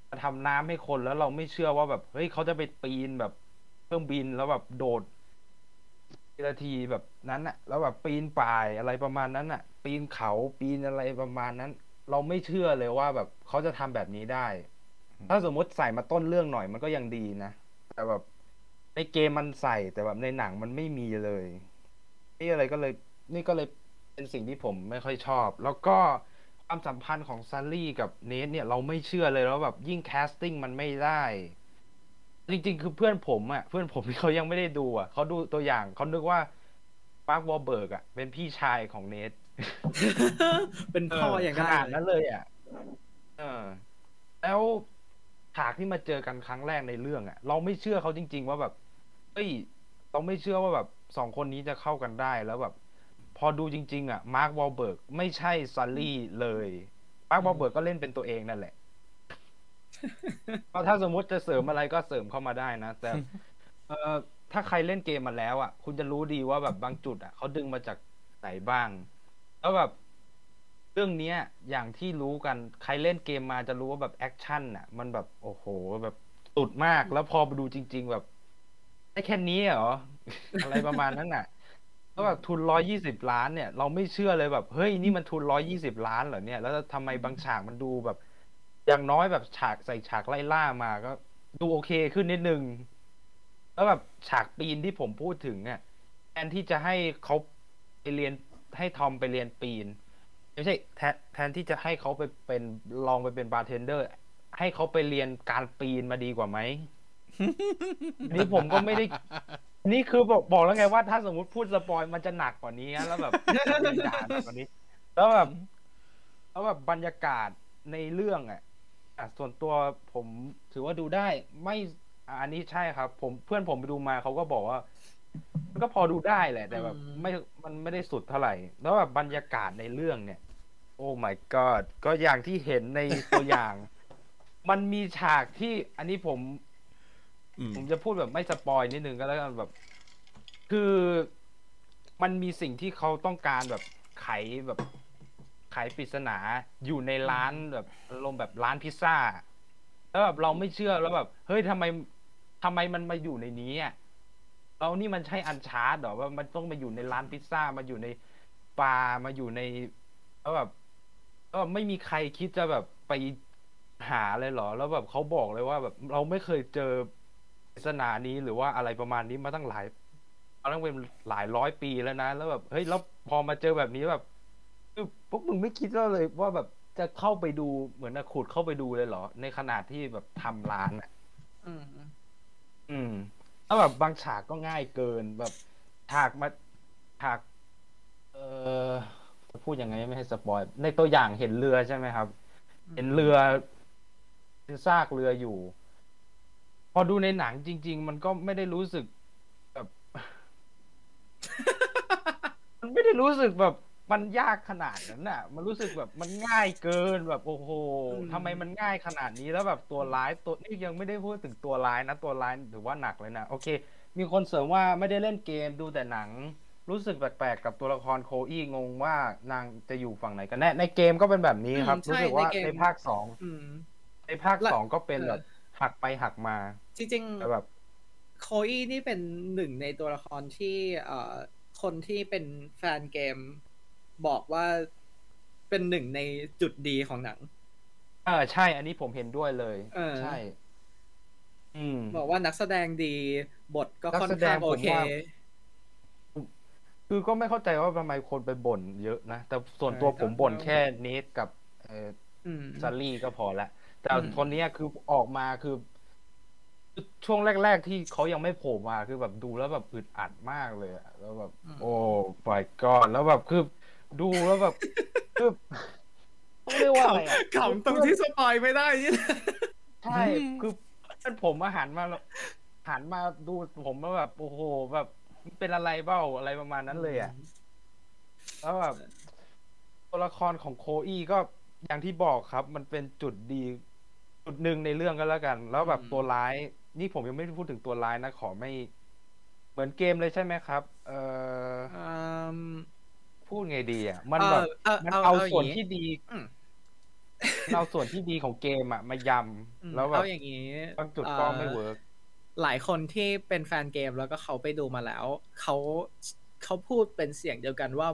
มาทำน้ำให้คนแล้วเราไม่เชื่อว่าแบบเฮ้ยเขาจะไปปีนแบบเครื่องบินแล้วแบบโดดทีละทีแบบนั้นน่ะแล้วแบบปีนป่ายอะไรประมาณนั้นน่ะปีนเขาปีนอะไรประมาณนั้น เราไม่เชื่อเลยว่าแบบเขาจะทำแบบนี้ได้ ถ้าสมมติใส่มาต้นเรื่องหน่อยมันก็ยังดีนะ แต่แบบในเกมมันใส่แต่แบบในหนังมันไม่มีเลยนี่อะไรก็เลย นี่ก็เลยเป็นสิ่งที่ผมไม่ค่อยชอบ แล้วก็ความสัมพันธ์ของซัลลี่กับเนทเนี่ยเราไม่เชื่อเลยแล้วแบบยิ่ง casting มันไม่ได้ จริงๆ คือเพื่อนผมอะ เพื่อนผมที่เขายังไม่ได้ดูอะเขาดูตัวอย่างเขานึกว่ามาร์ควอลเบิร์กอะเป็นพี่ชายของเนทเป็นพ่ออย่างขนั้นนาดเลยนั้นเลยอะเออแล้ว ฉากที่มาเจอกันครั้งแรกในเรื่องอะเราไม่เชื่อเขาจริง ๆ ว่าแบบเฮ้ย เราไม่เชื่อว่าแบบสองคนนี้จะเข้ากันได้แล้วแบบ พอดูจริง ๆอะมาร์ควอลเบิร์กไม่ใช่ซัลลี่เลยมาร์ควอลเบิร์กก็เล่นเป็นตัวเองนั่นแหละเพราะถ้าสมมุติจะเสริมอะไรก็เสริมเข้ามาได้นะ แต่ เออถ้าใครเล่นเกมมาแล้ว อะ คุณจะรู้ดีว่าแบบบางจุด อะเขาดึงมาจากไหนบ้าง แล้วแบบ เรื่องเนี้ยอย่างที่รู้กันใครเล่นเกมมาจะรู้ว่าแบบแอคชั่นอะ มันแบบโอ้โหแบบสุดมากแล้วพอไปดูจริง ๆ แบบได้แค่นี้เหรอ อะไรประมาณนั้นน่ะแล้วแบบทุนร้อยี่สิบล้านเนี่ย เราไม่เชื่อเลยแบบ เฮ้ยนี่มันทุนร้อยี่สิบล้านเหรอเนี่ย แล้วทำไมบางฉากมันดูแบบ อย่างน้อยแบบฉากใส่ฉากไล่ล่ามาก็ ดูโอเคขึ้นนิดนึง แล้วแบบฉากปีนที่ผมพูดถึงเนี่ยแทนที่จะให้เขาไปเรียนให้ทอมไปเรียนปีน ไม่ใช่แทนแทนที่จะให้เขาไปเป็นลองไปเป็นบาร์เทนเดอร์ ให้เขาไปเรียนการปีนมาดีกว่าไหมนี่ผมก็ไม่ได้ นี่คือบอกบอกแล้วไงว่าถ้าสมมติพูด spoil มันจะหนักกว่านี้นะแล้วแบบด่าหนักกว่านี้ แล้วแบบแล้วแบบบรรยากาศในเรื่องอะอะส่วนตัวผมถือว่าดูได้ไม่อะอันนี้ใช่ครับ ผมเพื่อนผมไปดูมาเขาก็บอกว่ามันก็พอดูได้แหละ แต่แบบอืมไม่มันไม่ได้สุดเท่าไหร่ แล้วแบบบรรยากาศในเรื่องเนี่ย โอ้ my god ก็อย่างที่เห็นในตัวอย่าง มันมีฉากที่อันนี้ผมอืมผมจะพูดแบบไม่สปอยนิดนึงก็แล้วกันแบบ คือมันมีสิ่งที่เขาต้องการแบบไขแบบไขปริศนาอยู่ในร้านแบบอารมณ์แบบร้านพิซซ่า แล้วแบบเราไม่เชื่อแล้วแบบ เฮ้ยทำไมทำไมมันมาอยู่ในนี้อะเรานี่มันใช่อันชาร์ดหรอว่ามันต้องมาอยู่ในร้านพิซซ่ามาอยู่ในบาร์มาอยู่ในแล้วแบบ แล้วแบบไม่มีใครคิดจะแบบไปหาเลยเหรอ แล้วแบบเขาบอกเลยว่าแบบเราไม่เคยเจอปริศนานี้หรือว่าอะไรประมาณนี้มาตั้งหลายเอาตั้งเป็นหลายร้อยปีแล้วนะ แล้วแบบเฮ้ยแล้วพอมาเจอแบบนี้แบบคือพวกมึงไม่คิดว่าเลยว่าแบบจะเข้าไปดูเหมือนนะขุดเข้าไปดูเลยเหรอ ในขนาดที่แบบทำร้านอะอืมอืมแล้วแบบบางฉากก็ง่ายเกินแบบฉากมาฉาก เออจะ พูดยังไงไม่ให้สปอยในตัวอย่างเห็นเรือใช่ไหมครับ เห็นเรือเป็นซากเรืออยู่ พอดูในหนังจริง ๆ มันก็ไม่ได้รู้สึกแบบมันไม่ได้รู้สึกแบบมันยากขนาดนั้นน่ะ มันรู้สึกแบบมันง่ายเกินแบบโอ้โหอืมทำไมมันง่ายขนาดนี้แล้วแบบตัวร้ายตัวนี่ยังไม่ได้พูดถึงตัวร้ายนะตัวร้ายถือว่าหนักเลยนะโอเค มีคนเสริมว่าไม่ได้เล่นเกมดูแต่หนัง รู้สึกแปลกๆกับตัวละครโคอี้งงว่านางจะอยู่ฝั่งไหนกันแน่ในเกมก็เป็นแบบนี้ครับ อืมใช่รู้สึกว่าในเกม ในภาคสองอืม ในภาคและ สองก็เป็นเออแบบหักไปหักมาจริงๆ แต่แบบ โคอี้นี่เป็นหนึ่งในตัวละครที่เอ่อคนที่เป็นแฟนเกมบอกว่าเป็นหนึ่งในจุดดีของหนัง เออใช่ อันนี้ผมเห็นด้วยเลย เออ ใช่ อืม บอกว่านักแสดงดีบทก็นักค่อนแสดข้างงผมโอเคว่า คือก็ไม่เข้าใจว่าทำไมคนไปบ่นเยอะนะ แต่ส่วนตัวใช่ผมบ่นต้องแค่เนทกับเอออืมซัลลี่ก็พอละ แต่อืมคนเนี้ยคือออกมาคือ ช่วงแรก ๆ ที่เขายังไม่โผล่มาคือแบบดูแล้วแบบอึดอัดมากเลยอะแล้วแบบ โอ้ my god แล้วแบบคือดูแล้วแบบคือต้องเรียกว่าอะไรอะขำตรงที่สปอยไม่ได้นี่แหละใช่คือเพื่อนผมมาหันมาแล้วหันมาดูผมแล้วแบบโอ้โหแบบ เป็นอะไรเบ้าอะไรประมาณนั้นเลยอะแล้วแบบตัวละครของโคอี้ก็อย่างที่บอกครับ มันเป็นจุดดีจุดหนึ่งในเรื่องก็แล้วกัน แล้วแบบอืมตัวร้าย นี่ผมยังไม่ได้พูดถึงตัวร้ายนะ ขอไม่ เหมือนเกมเลยใช่ไหมครับ เอออืมพูดไงดีอะ มันแบบเออมันเอาเอาเอาส่วนอย่างงี้ที่ดีอืมมันเอาส่วนที่ดีของเกมอะ มายอืมำแล้วแบบเอาอย่างนี้บางจุดก็ไม่อ่อเวิร์ก หลายคนที่เป็นแฟนเกมแล้วก็เขาไปดูมาแล้วเขาเขาพูดเป็นเสียงเดียวกันว่า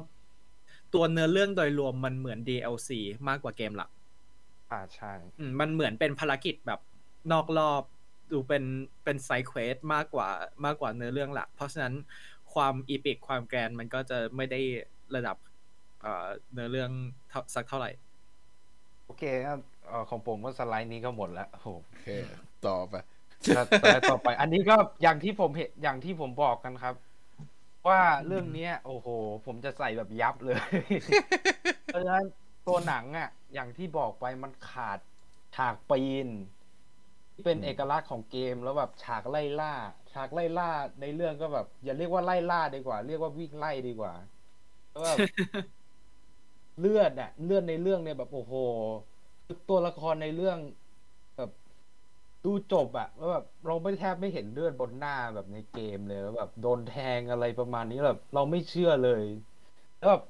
ตัวเนื้อเรื่องโดยรวมมันเหมือน DLC มากกว่าเกมหลัก อ่าใช่อืมมันเหมือนเป็นภารกิจแบบนอกรอบดูเป็นเป็น side quest มากกว่ามากกว่าเนื้อเรื่องหลัก เพราะฉะนั้นความ epic ความ grand มันก็จะไม่ได้ระดับเอ่อเนื้อเรื่องเท่าสักเท่าไหร่ โอเคครับเอ่อของผมก็สไลด์นี้ก็หมดแล้วโอ้โหโอเค ต่อไป แล้วสไลด์ต่อไป อันนี้ก็อย่างที่ผมเห็นอย่างที่ผมบอกกันครับ ว่าเรื่องเนี้ย โอ้โห ผมจะใส่แบบยับเลย เพราะฉะนั้นตัวหนังอะ อย่างที่บอกไปมันขาดฉากปีน ที่เป็นเอกลักษณ์ของเกมแล้วแบบฉากไล่ล่า ฉากไล่ล่าในเรื่องก็แบบ อย่าเรียกว่าไล่ล่าดีกว่า เรียกว่าวิ่งไล่ดีกว่าแล้วแบบเลือดอะเลือดในเรื่องเนี่ยแบบโอ้โหตัวละครในเรื่องแบบ ดูจบอะแล้วแบบเราไม่แทบไม่เห็นเลือดบนหน้าแบบในเกมเลยแล้วแบบโดนแทงอะไรประมาณนี้แบบเราไม่เชื่อเลยแล้วแบบ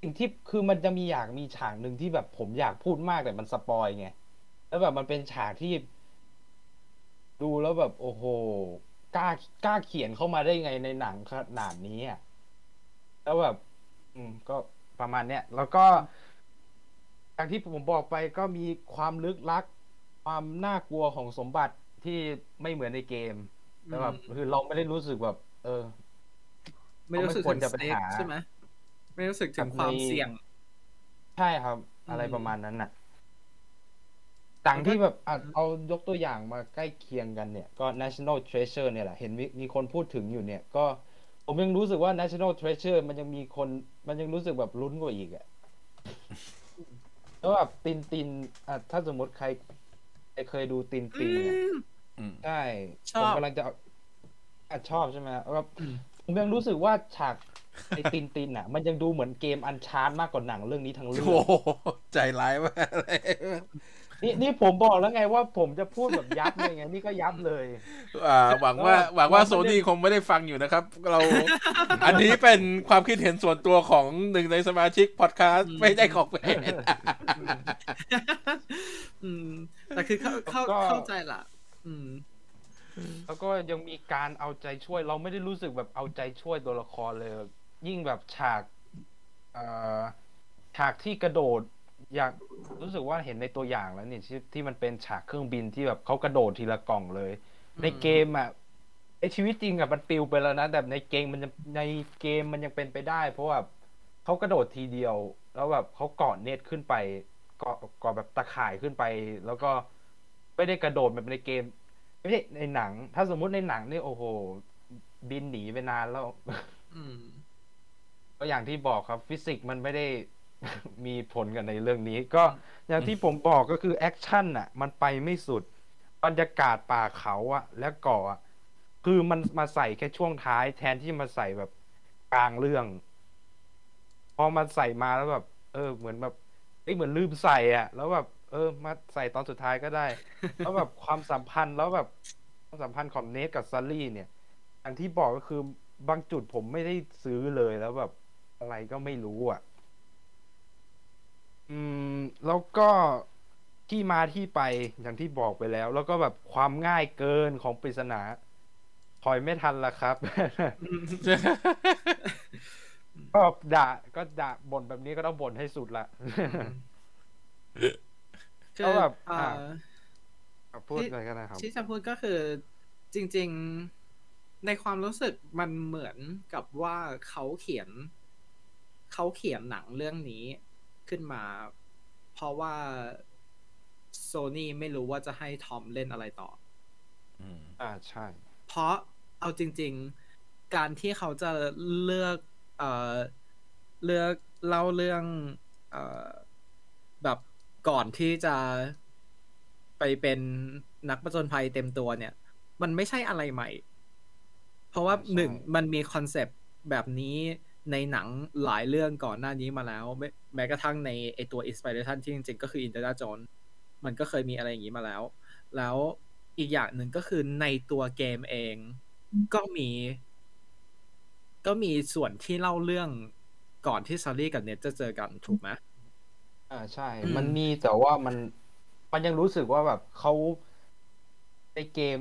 สิ่งที่คือมันจะมีอยากมีฉากหนึ่งที่แบบผมอยากพูดมากแต่มันสปอยไงแล้วแบบมันเป็นฉากที่ ดูแล้วแบบ โอ้โหกล้ากล้าเขียนเข้ามาได้ไงในหนังขนาดนี้อะแล้วแบบ อืม ก็ประมาณเนี้ยแล้วก็อย่างที่ผมบอกไปก็มีความลึกลัก ความน่ากลัวของสมบัติที่ไม่เหมือนในเกมแต่แบบคือเราไม่ได้รู้สึกแบบ เออ ไม่รู้สึกเขาไม่ควถึรงจะไปสเต็กหาใช่ไหมไม่รู้สึกถึงกับความในเสี่ยง ใช่ครับ อะไรประมาณนั้นน่ะต่างที่แบบอะเอายกตัวอย่างมาใกล้เคียงกันเนี่ย ก็ National Treasure เนี่ยแหละ เห็นมีมีคนพูดถึงอยู่เนี่ย ก็ผมยังรู้สึกว่า National Treasure มันยังมีคน มันยังรู้สึกแบบลุ้นกว่าอีกอะแล้วแบบตินตินอะถ้าสมมติใครใคร เคยดูตินตินเนี่ยอืมใช่ชอบผมกำลังจะเอาอะชอบใช่ไหมแบบอืมผมยังรู้สึกว่าฉากไอ้ตินตินอะ มันยังดูเหมือนเกมอันชาร์มากกว่าหนังเรื่องนี้ทั้งเรื่องโอ้โหใจร้ายมากเลย นี่นี่ผมบอกแล้วไงว่าผมจะพูดแบบยับเลยไงนี่ก็ยับเลย อ่าหวังว่าหวังว่าเราโซไม่ได้นี่คงไม่ได้ฟังอยู่นะครับ เรา อันนี้เป็นความคิดเห็นส่วนตัวของหนึ่งในสมาชิกพอดคาสต์ไม่ได้ของเพจอืม แต่คือเข้าเข้าก็เข้าใจละอืมแล้วก็ยังมีการเอาใจช่วยเราไม่ได้รู้สึกแบบเอาใจช่วยตัวละครเลย ยิ่งแบบฉากเอ่อฉากที่กระโดด อยากรู้สึกว่าเห็นในตัวอย่างแล้วนี่ที่ที่มันเป็นฉากเครื่องบินที่แบบเขากระโดดทีละกล่องเลย ในเกมอะในชีวิตจริงอะมันปิวไปแล้วนะแต่ในเกมมันยังในเกมมันยังเป็นไปได้ เพราะว่าเขากระโดดทีเดียว แล้วแบบเขาเกาะเน็ตขึ้นไปเกาะเกาะแบบตะข่ายขึ้นไป แล้วก็ไม่ได้กระโดดแบบในเกมไม่ใช่ในหนัง ถ้าสมมุติในหนังนี่โอ้โห บินหนีไปนานแล้วอืมก็อย่างที่บอกครับฟิสิกส์มันไม่ได้ มีผลกันในเรื่องนี้ ก็อย่างที่ผมบอกก็คือแอคชั่นอะ มันไปไม่สุด บรรยากาศป่าเขาอะ และเกาะอะคือมันมาใส่แค่ช่วงท้าย แทนที่มาใส่แบบกลางเรื่อง พอมันใส่มาแล้วแบบ เออ เหมือนแบบเอ้ยเหมือนลืมใส่อะ แล้วแบบ เออ มาใส่ตอนสุดท้ายก็ได้ แล้วแบบความสัมพันธ์แล้วแบบความสัมพันธ์ของเนทกับซัลลี่ เนี่ยอย่างที่บอกก็คือบางจุดผมไม่ได้ซื้อเลยแล้วแบบอะไรก็ไม่รู้อะ อืม แล้วก็ที่มาที่ไปอย่างที่บอกไปแล้ว แล้วก็แบบความง่ายเกินของปริศนาถอยไม่ทันละครับ ก็ด่าก็ด่าบ่นแบบนี้ก็ต้องบ่นให้สุดละคือแล้วแบบอ่าอะพูดอะไรกันนะครับที่จะพูดก็คือจริง ๆ ในความรู้สึกมันเหมือนกับว่าเขาเขียน เขาเขียนหนังเรื่องนี้ ขึ้นมา เพราะว่าโซนี่ไม่รู้ว่าจะให้ทอมเล่นอะไรต่ออืมอ่าใช่ เพราะเอาจริง ๆ การที่เขาจะเลือก เอ่อ เลือกเล่าเรื่อง เอ่อ แบบก่อนที่จะไปเป็นนักประจนภัยเต็มตัวเนี่ย มันไม่ใช่อะไรใหม่ เพราะว่าใช่หนึ่งมันมี concept แบบนี้ ในหนังหลายเรื่องก่อนหน้านี้มาแล้ว แม้แม้กระทั่งในไอตัว Inspiration ที่จริงๆ ก็คือ Indiana Jones มันก็เคยมีอะไรอย่างนี้มาแล้ว แล้วอีกอย่างหนึ่งก็คือในตัวเกมเองก็มี ก็มีส่วนที่เล่าเรื่องก่อนที่ซัลลี่กับเนทจะเจอกันถูกไหมอ่าใช่อืมมันมีแต่ว่ามันมันยังรู้สึกว่าแบบเขาในเกม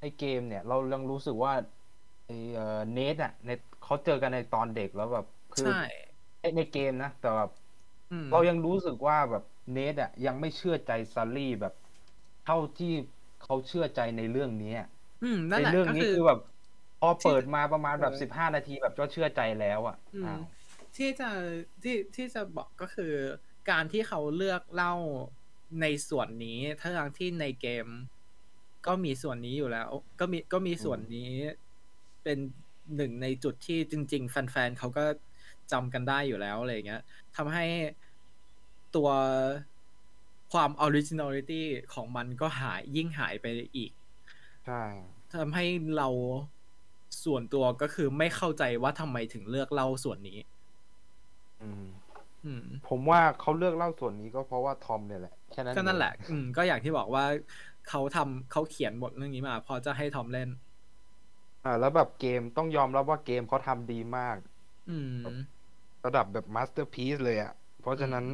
ในเกมเนี่ย เรายังรู้สึกว่าไอเอ่อเนทอะใน เขาเจอกันในตอนเด็กแล้วแบบคือใช่ในในเกมนะแต่แบบอืมเรายังรู้สึกว่าแบบเนทอะยังไม่เชื่อใจซัลลี่แบบ เท่าที่เขาเชื่อใจในเรื่องนี้อะอืมนั่นในแหละเรื่องก็นี้คือคือแบบพอเปิดมาประมาณแบบเออสิบห้านาทีแบบก็เชื่อใจแล้วอะออืมอ้าวที่จะที่ที่จะบอกก็คือ การที่เขาเลือกเล่าในส่วนนี้ทั้งที่ในเกม ก็มีส่วนนี้อยู่แล้ว ก็มีก็มีส่วนนี้เป็น หนึ่งในจุดที่จริง ๆ แฟนๆเขาก็จำกันได้อยู่แล้วอะไรอย่างเงี้ยทำให้ตัวความ originality ของมันก็หายยิ่งหายไปอีก ใช่ทำให้เราส่วนตัวก็คือไม่เข้าใจว่าทำไมถึงเลือกเล่าส่วนนี้ อืมอืมผมว่าเขาเลือกเล่าส่วนนี้ก็เพราะว่าทอมเนี่ยแหละแค่นั้นก็นั่นแหละเองอืมก็อย่างที่บอกว่าเขาทำเขาเขียนบทเรื่องนี้มาเพื่อจะให้ทอมเล่น อ่า แล้วแบบเกมต้องยอมรับว่าเกมเขาทำดีมาก อืม ระดับแบบ masterpiece เลยอะ เพราะฉะนั้น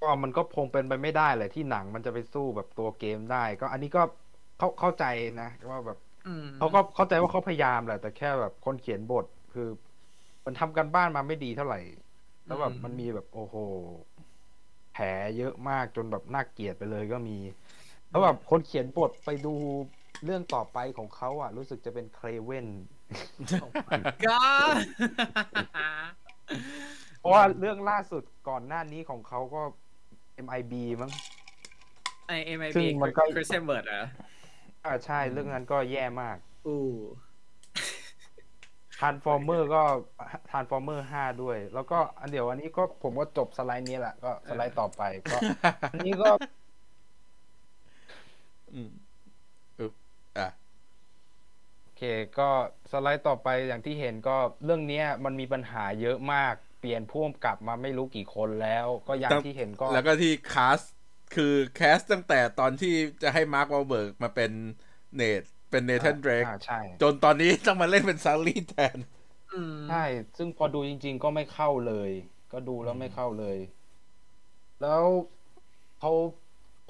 ก็มันก็คงเป็นไปไม่ได้เลยที่หนังมันจะไปสู้แบบตัวเกมได้ ก็อันนี้ก็เข้าเข้าใจนะว่าแบบอืมเขาก็เข้าใจว่าเขาพยายามแหละ แต่แค่แบบคนเขียนบทคือ มันทำกันบ้านมาไม่ดีเท่าไหร่ แล้วแบบมันมีแบบโอ้โหแผลเยอะมากจนแบบน่าเกลียดไปเลยก็มี แล้วแบบคนเขียนบทไปดู เรื่องต่อไปของเขาอะ รู้สึกจะเป็นเครเวนก็เพราะว่าเรื่องล่าสุดก่อนหน้านี้ของเขาก็ MIB มั้งไอเอ็มไอซึ่บีงมันก็คริสเซนเวิร์ดเหรออ่าใช่เรื่องนั้นก็แย่มาก อู้ทานฟอร์เมอร์ก็ทานฟอร์เมอร์ห้าด้วย แล้วก็อันเดี๋ยววันนี้ก็ผมก็จบสไลด์นี้แหละ ก็สไลด์ต่อไปก็อันนี้ก็อืมอึบอะโอ เคก็สไลด์ต่อไปอย่างที่เห็นก็เรื่องเนี้ยมันมีปัญหาเยอะมากเปลี่ยนผู้กำกับมาไม่รู้กี่คนแล้ว ก็อย่างที่เห็นก็ แล้วก็ที่ cast คือ cast ตั้งแต่ตอนที่จะให้มาร์ควอลเบิร์กมาเป็นเนทเป็นเนเธนเดรกอ่าใช่จนตอนนี้ต้องมาเล่นเป็นซัลลี่แทนอืมใช่ ซึ่งพอดูจริง ๆ ก็ไม่เข้าเลย ก็ดูแล้วไม่เข้าเลย แล้วเขา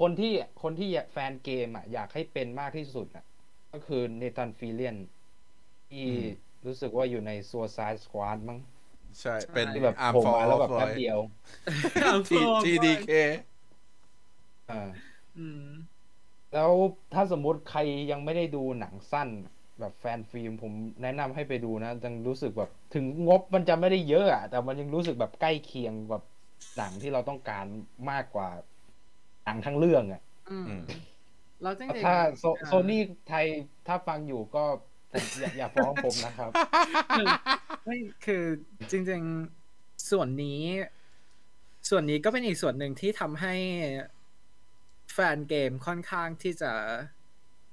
คนที่คนที่แฟนเกมอะ อยากให้เป็นมากที่สุดอะ ก็คือเนธานฟิลเลียน ที่อืมรู้สึกว่าอยู่ในซัว i d e Squad มั้งใช่ เป็นที่แบบอาร์มโผล่ฟอร์มาแล้วแบบฟอแป๊บยเดียวทีทีดีเคอ่าอืมแล้วถ้าสมมุติใครยังไม่ได้ดูหนังสั้น แบบแฟนฟิล์มผมแนะนำให้ไปดูนะยังรู้สึกแบบถึงงบมันจะไม่ได้เยอะอะแต่มันยังรู้สึกแบบใกล้เคียงกับหนังที่เราต้องการมากกว่าหนังทั้งเรื่องอะอืมอืม เราจริงๆถ้าโซอ่โซนี่ไทยถ้าฟังอยู่ก็ผมอย่าอย่าฟ้องผมนะครับคือไม่คือจริง ๆส่วนนี้ ส่วนนี้ก็เป็นอีกส่วนหนึ่งที่ทำให้แฟนเกมค่อนข้างที่จะ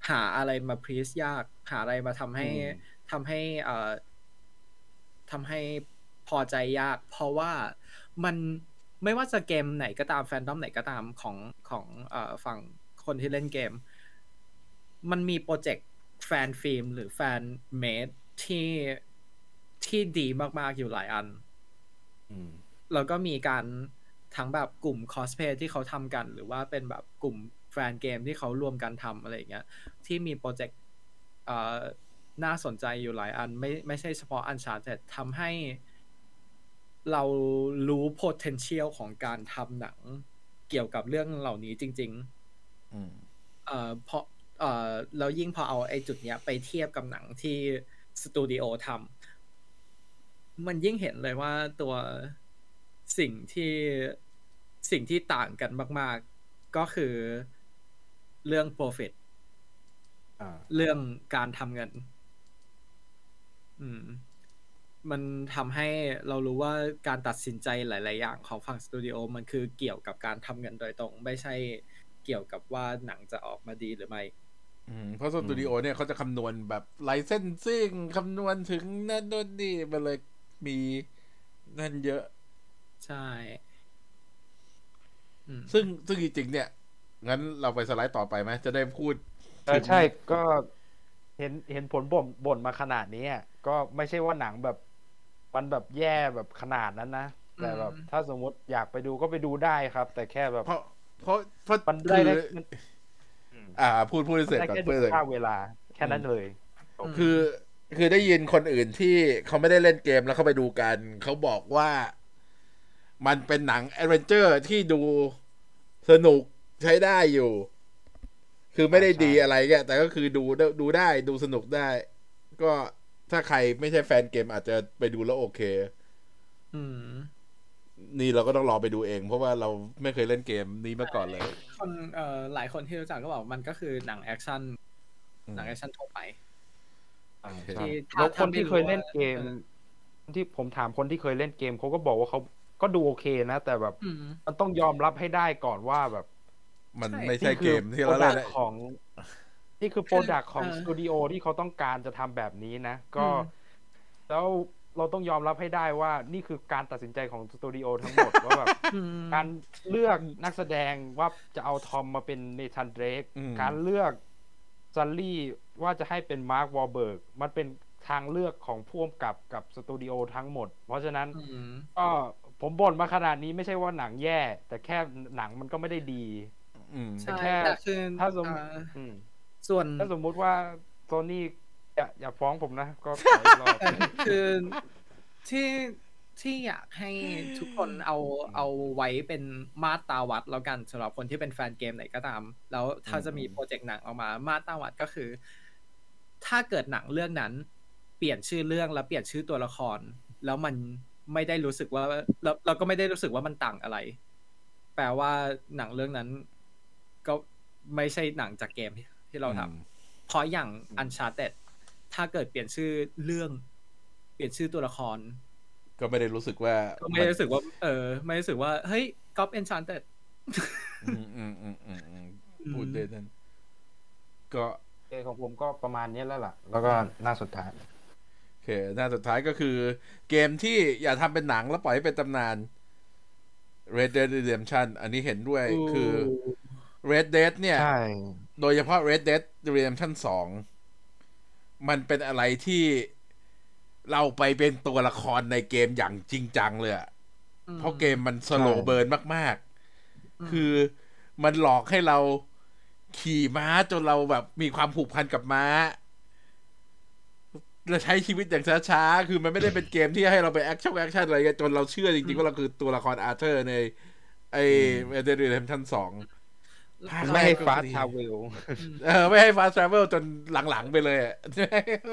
หาอะไรมาพรีสยาก หาอะไรมาทำให้อืมทำให้เอ่อทำให้พอใจยาก เพราะว่ามันไม่ว่าจะเกมไหนก็ตามแฟนดอมไหนก็ตามของของเอ่อฝั่ง คนที่เล่นเกม มันมี project fan film หรือ fan made ที่ที่ดีมาก ๆ อยู่หลายอันอืมแล้วก็มีการทั้งแบบกลุ่มคอสเพย์ที่เขาทำกัน หรือว่าเป็นแบบกลุ่มแฟนเกมที่เขารวมกันทำอะไรอย่างเงี้ย ที่มี project เอ่อน่าสนใจอยู่หลายอัน ไม่ไม่ใช่เฉพาะ Uncharted แต่ทำให้เรารู้ potential ของการทำหนังเกี่ยวกับเรื่องเหล่านี้จริงๆอืม เอ่อพอเอ่อแล้วยิ่งพอเอาไอ้จุดเนี้ยไปเทียบกับหนังที่สตูดิโอทำมันยิ่งเห็นเลยว่าตัวสิ่งที่สิ่งที่ต่างกันมาก ๆ ก็คือเรื่อง profit อ่าเรื่องการทำเงิน อืม มันทำให้เรารู้ว่าการตัดสินใจหลาย ๆ อย่างของฝั่งสตูดิโอมันคือเกี่ยวกับการทำเงินโดยตรง ไม่ใช่ เกี่ยวกับว่าหนังจะออกมาดีหรือไม่อืมเพราะสตูดิโอเนี่ยเขาจะคำนวณแบบไลเซนซิ่งคำนวณถึงนั่นนู่นนี่มันเลยมีนั่นเยอะ ใช่อืมซึ่งซึ่งจริงๆเนี่ย งั้นเราไปสไลด์ต่อไปไหมจะได้พูดเออใช่ก็เห็นเห็นผมบ่นบ่นมาขนาดนี้อะก็ไม่ใช่ว่าหนังแบบมันแบบแย่แบบขนาดนั้นนะ แต่แบบอืมถ้าสมมติอยากไปดูก็ไปดูได้ครับ แต่แค่แบบ เพราะเพราะเพราะมันคืได้อได้มันอ่า พูดพูดให้เสร็จได้ก่อนแค่พูดูดให้เสร็จค่าเวลา แค่นั้นเลยอืมคือคือได้ยินคนอื่นที่เขาไม่ได้เล่นเกมแล้วเขาไปดูกัน เขาบอกว่ามันเป็นหนัง adventure ที่ดูสนุกใช้ได้อยู่ คือไม่ได้ดีอะไรเงี้ยแต่ก็คือดูดูได้ดูสนุกได้ ก็ถ้าใครไม่ใช่แฟนเกมอาจจะไปดูแล้วโอเค อืม นี่เราก็ต้องรอไปดูเอง เพราะว่าเราไม่เคยเล่นเกมนี้มาก่อนเลย คนเอ่อหลายคนที่รู้จักก็บอกมันก็คือหนังแอคชั่นอืมหนังแอคชั่นทั่วไปอ่าโอเคใช่ที่แล้วคนถ้าที่ไม่รู้เคยเล่นเกมว่าที่ผมถามคนที่เคยเล่นเกมเขาก็บอกว่าเขาก็ดูโอเคนะ แต่แบบอืมมันต้องยอมรับให้ได้ก่อนว่าแบบ มันใช่ไม่ใช่เกมที่โปรเราดัเล่นกของ นี่คือ product ของเออสตูดิโอที่เขาต้องการจะทำแบบนี้นะ ก็อืมแล้ว เราต้องยอมรับให้ได้ว่านี่คือการตัดสินใจของสตูดิโอทั้งหมดว่าแบบอืมการเลือกนักแสดงว่าจะเอาทอมมาเป็น Nathan Drake อืมการเลือก Sully ว่าจะให้เป็น Mark Wahlberg มันเป็นทางเลือกของพ่วงกับกับสตูดิโอทั้งหมด เพราะฉะนั้นอืมก็ผมบ่นมาขนาดนี้ไม่ใช่ว่าหนังแย่ แต่แค่หนังมันก็ไม่ได้ดีอืมใช่แค่แต่คือถ้าสมเอ่ออืมส่วนถ้าสมมุติว่าโซนี่ อย่าอย่าฟ้องผมนะ ก็ขออีกรอบแต่คือที่ที่อยากให้ทุกคนเอาเอาไว้เป็นมาตราวัดแล้วกันสำหรับคนที่เป็นแฟนเกมไหนก็ตาม แล้วถ้าจะมีโปรเจกต์หนังออกมา มาตราวัดก็คือ ถ้าเกิดหนังเรื่องนั้น เปลี่ยนชื่อเรื่องแล้วเปลี่ยนชื่อตัวละคร แล้วมันไม่ได้รู้สึกว่าเราเราก็ไม่ได้รู้สึกว่ามันต่างอะไร แปลว่าหนังเรื่องนั้น ก็ไม่ใช่หนังจากเกมที่ที่เราทำเพราะอย่าง Uncharted ถ้าเกิดเปลี่ยนชื่อเรื่อง เปลี่ยนชื่อตัวละคร ก็ไม่ได้รู้สึกว่า ก็ไม่ได้รู้สึกว่า เออ ไม่รู้สึกว่า เฮ้ยก๊อป Enchanted อืมอืมอืมอืมอืมพูดได้นั่นก็เกมของผมก็ประมาณนี้แล้วล่ะ แล้วก็หน้าสุดท้ายโอเคหน้าสุดท้ายก็คือ เกมที่อย่าทำเป็นหนังแล้วปล่อยให้เป็นตำนาน Red Dead Redemption อันนี้เห็นด้วยคือ Red Dead เนี่ยใช่โดยเฉพาะ Red Dead Redemption 2 มันเป็นอะไรที่เราไปเป็นตัวละครในเกมอย่างจริงจังเลยอะเพราะเกมมัน slow burn มาก ๆ คือมันหลอกให้เราขี่ม้าจนเราแบบมีความผูกพันกับม้าและใช้ชีวิตอย่างช้าๆ คือมันไม่ได้เป็นเกมที่ให้เราไปแอคชั่นแอคชั่นอะไรกันจนเราเชื่อจริงๆ ว่าเราคือตัวละคร Arthur ใน ไอ้ Red Dead Redemption 2ภาคแรกก็ดี ไม่ให้ fast travel เออไม่ให้ fast travel จนหลังๆไปเลยอะ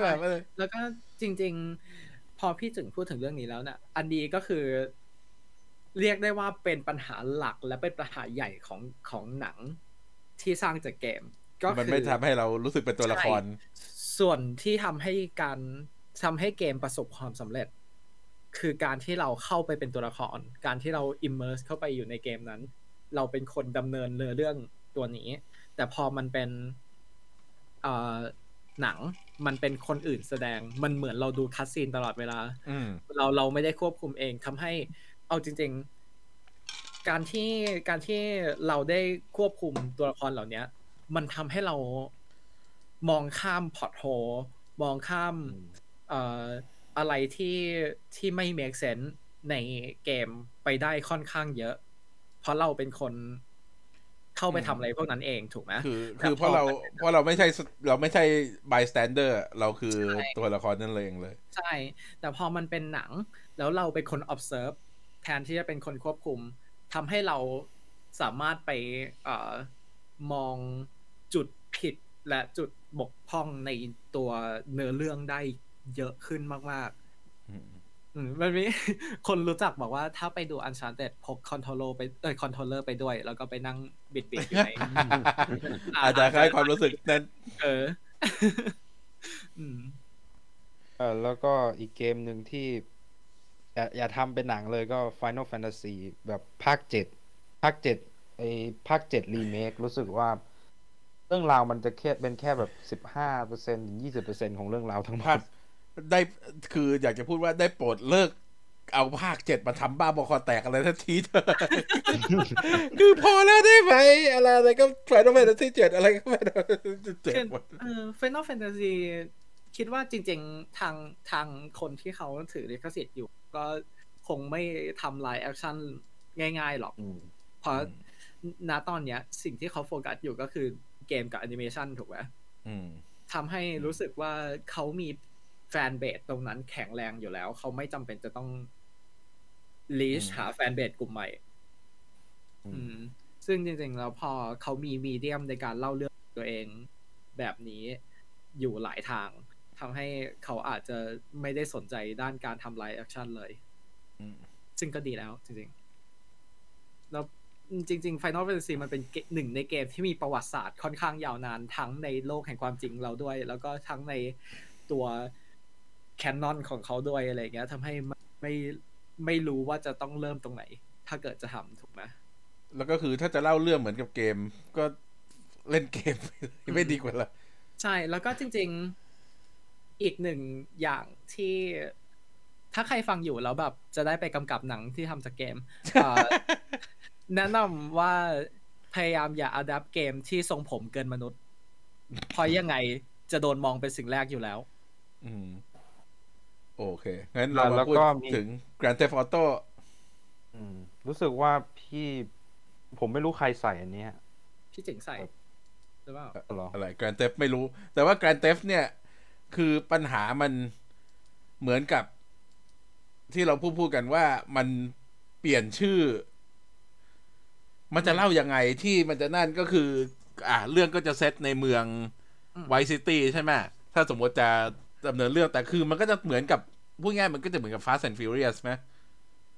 แบบว่าแล้วก็จริง ๆ พอพี่ถึงพูดถึงเรื่องนี้แล้วเนี่ยอันนี้ก็คือ เรียกได้ว่าเป็นปัญหาหลักและเป็นปัญหาใหญ่ของของหนังที่สร้างจากเกม ก็มันคือไม่ทำให้เรารู้สึกเป็นตัวละคร ส่วนที่ทำให้การทำให้เกมประสบความสำเร็จ คือการที่เราเข้าไปเป็นตัวละคร การที่เรา immerse เข้าไปอยู่ในเกมนั้น เราเป็นคนดำเนินเนื้อเรื่อง ตัวนี้ แต่พอมันเป็นเอ่อหนังมันเป็นคนอื่นแสดงมันเหมือนเราดู cutscene ตลอดเวลาอืมเราเราไม่ได้ควบคุมเองทำให้ เอาจริง ๆ การที่การที่เราได้ควบคุมตัวละครเหล่านี้มันทำให้เรามองข้าม plot hole มองข้ามเอ่ออะไรที่ที่ไม่ make sense ในเกมไปได้ค่อนข้างเยอะ เพราะเราเป็นคน เข้าไปทำอะไรพวกนั้นเองถูกไหมคือแต่คือเพราะพอเราเพราะเราไม่ใช่เราไม่ใช่ bystander เราคือใช่ตัวละครนั่นเลยเองเลย ใช่ แต่พอมันเป็นหนังแล้วเราเป็นคน observe แทนที่จะเป็นคนควบคุมทำให้เราสามารถไปเอ่อมองจุดผิดและจุดบกพร่องในตัวเนื้อเรื่องได้เยอะขึ้นมากอืมๆ อืมมันมี คนรู้จักบอกว่าถ้าไปดู Uncharted พก control ไปเออ controller ไปด้วย แล้วก็ไปนั่งบิดๆอยู่ในอาจจะคล้ายความรู้สึกนั้น เอออืมเออแล้วก็อีกเกมหนึ่งที่ อย่าอย่าทำเป็นหนังเลยก็ Final Fantasy แบบภาคเจ็ดภาคเจ็ดไอภาคเจ็ดรีเมครู้สึกว่า เรื่องราวมันจะแค่เป็นแค่แบบสิบห้าเปอร์เซ็นยี่สิบเปอร์เซ็นของเรื่องราวทั้งหมภาคด ได้คืออยากจะพูดว่าได้โปรดเลิกเอาภาคเจ็ดมาทำบ้าบอคอแตกอะไรทันทีเถอะคือพอแล้วได้ไหมอะไรอะไรก็ Final Fantasy เจ็ดอะไรก็ไม่ได้เจ็บคือหมดเออ Final Fantasy คิดว่าจริง ๆ ทางทางคนที่เขาถือลิขสิทธิ์อยู่ ก็คงไม่ทำ live action ง่าย ๆ หรอกอืมเพราะณตอนเนี้ย สิ่งที่เขาโฟกัสอยู่ก็คือเกมกับแอนิเมชันถูกไหมอืมทำให้รู้สึกว่าเขามี fanbase ตรงนั้นแข็งแรงอยู่แล้ว เขาไม่จำเป็นจะต้องreach อืมหา fanbase กลุ่มใหม่อืมอืมซึ่งจริงๆ แล้วพอเขามี medium ในการเล่าเรื่องตัวเองแบบนี้อยู่หลายทางทำให้เขาอาจจะไม่ได้สนใจด้านการทำ live action เลยอืมซึ่งก็ดีแล้วจริงๆ แล้วจริงๆ Final Fantasy มันเป็นเกหนึ่งในเกมที่มีประวัติศาสตร์ค่อนข้างยาวนานทั้งในโลกแห่งความจริงเราด้วย แล้วก็ทั้งในตัว แคนนอนของเขาด้วยอะไรอย่างเงี้ยทำให้ไม่ไม่ไม่รู้ว่าจะต้องเริ่มตรงไหน ถ้าเกิดจะทำถูกไหมแล้วก็คือถ้าจะเล่าเรื่องเหมือนกับเกม ก็เล่นเกมไปเลยไม่ดีกว่าละใช่แล้วก็จริง ๆอีกหนึ่งอย่างที่ถ้าใครฟังอยู่แล้วแบบ จะได้ไปกำกับหนังที่ทำจากเกมเอ่อแนะนำว่าพยายามอย่าอัด t เกมที่ทรงผมเกินมนุษย์เพราะยังไงจะโดนมองเป็นสิ่งแรกอยู่แล้ว อืม โอเค งั้นเราแล้มาวพูดก็มีถึง Grand Theft Auto อืมรู้สึกว่าพี่ผมไม่รู้ใครใส่อันเนี้ยพี่เจ๋งใส่หรือเปล่าเหรออะไร Grand Theft ไม่รู้ แต่ว่า Grand Theft เนี่ย คือปัญหามันเหมือนกับ ที่เราพูดพูดกันว่ามันเปลี่ยนชื่อ มันจะเล่ายังไงที่มันจะนั่นก็คือ อ่าเรื่องก็จะเซตในเมืองอืมไวซิตี้ใช่ไหมถ้าสมมติจะ ดำเนินเรื่องแต่คือมันก็จะเหมือนกับพูดง่ายๆมันก็จะเหมือนกับ Fast and Furious ไหม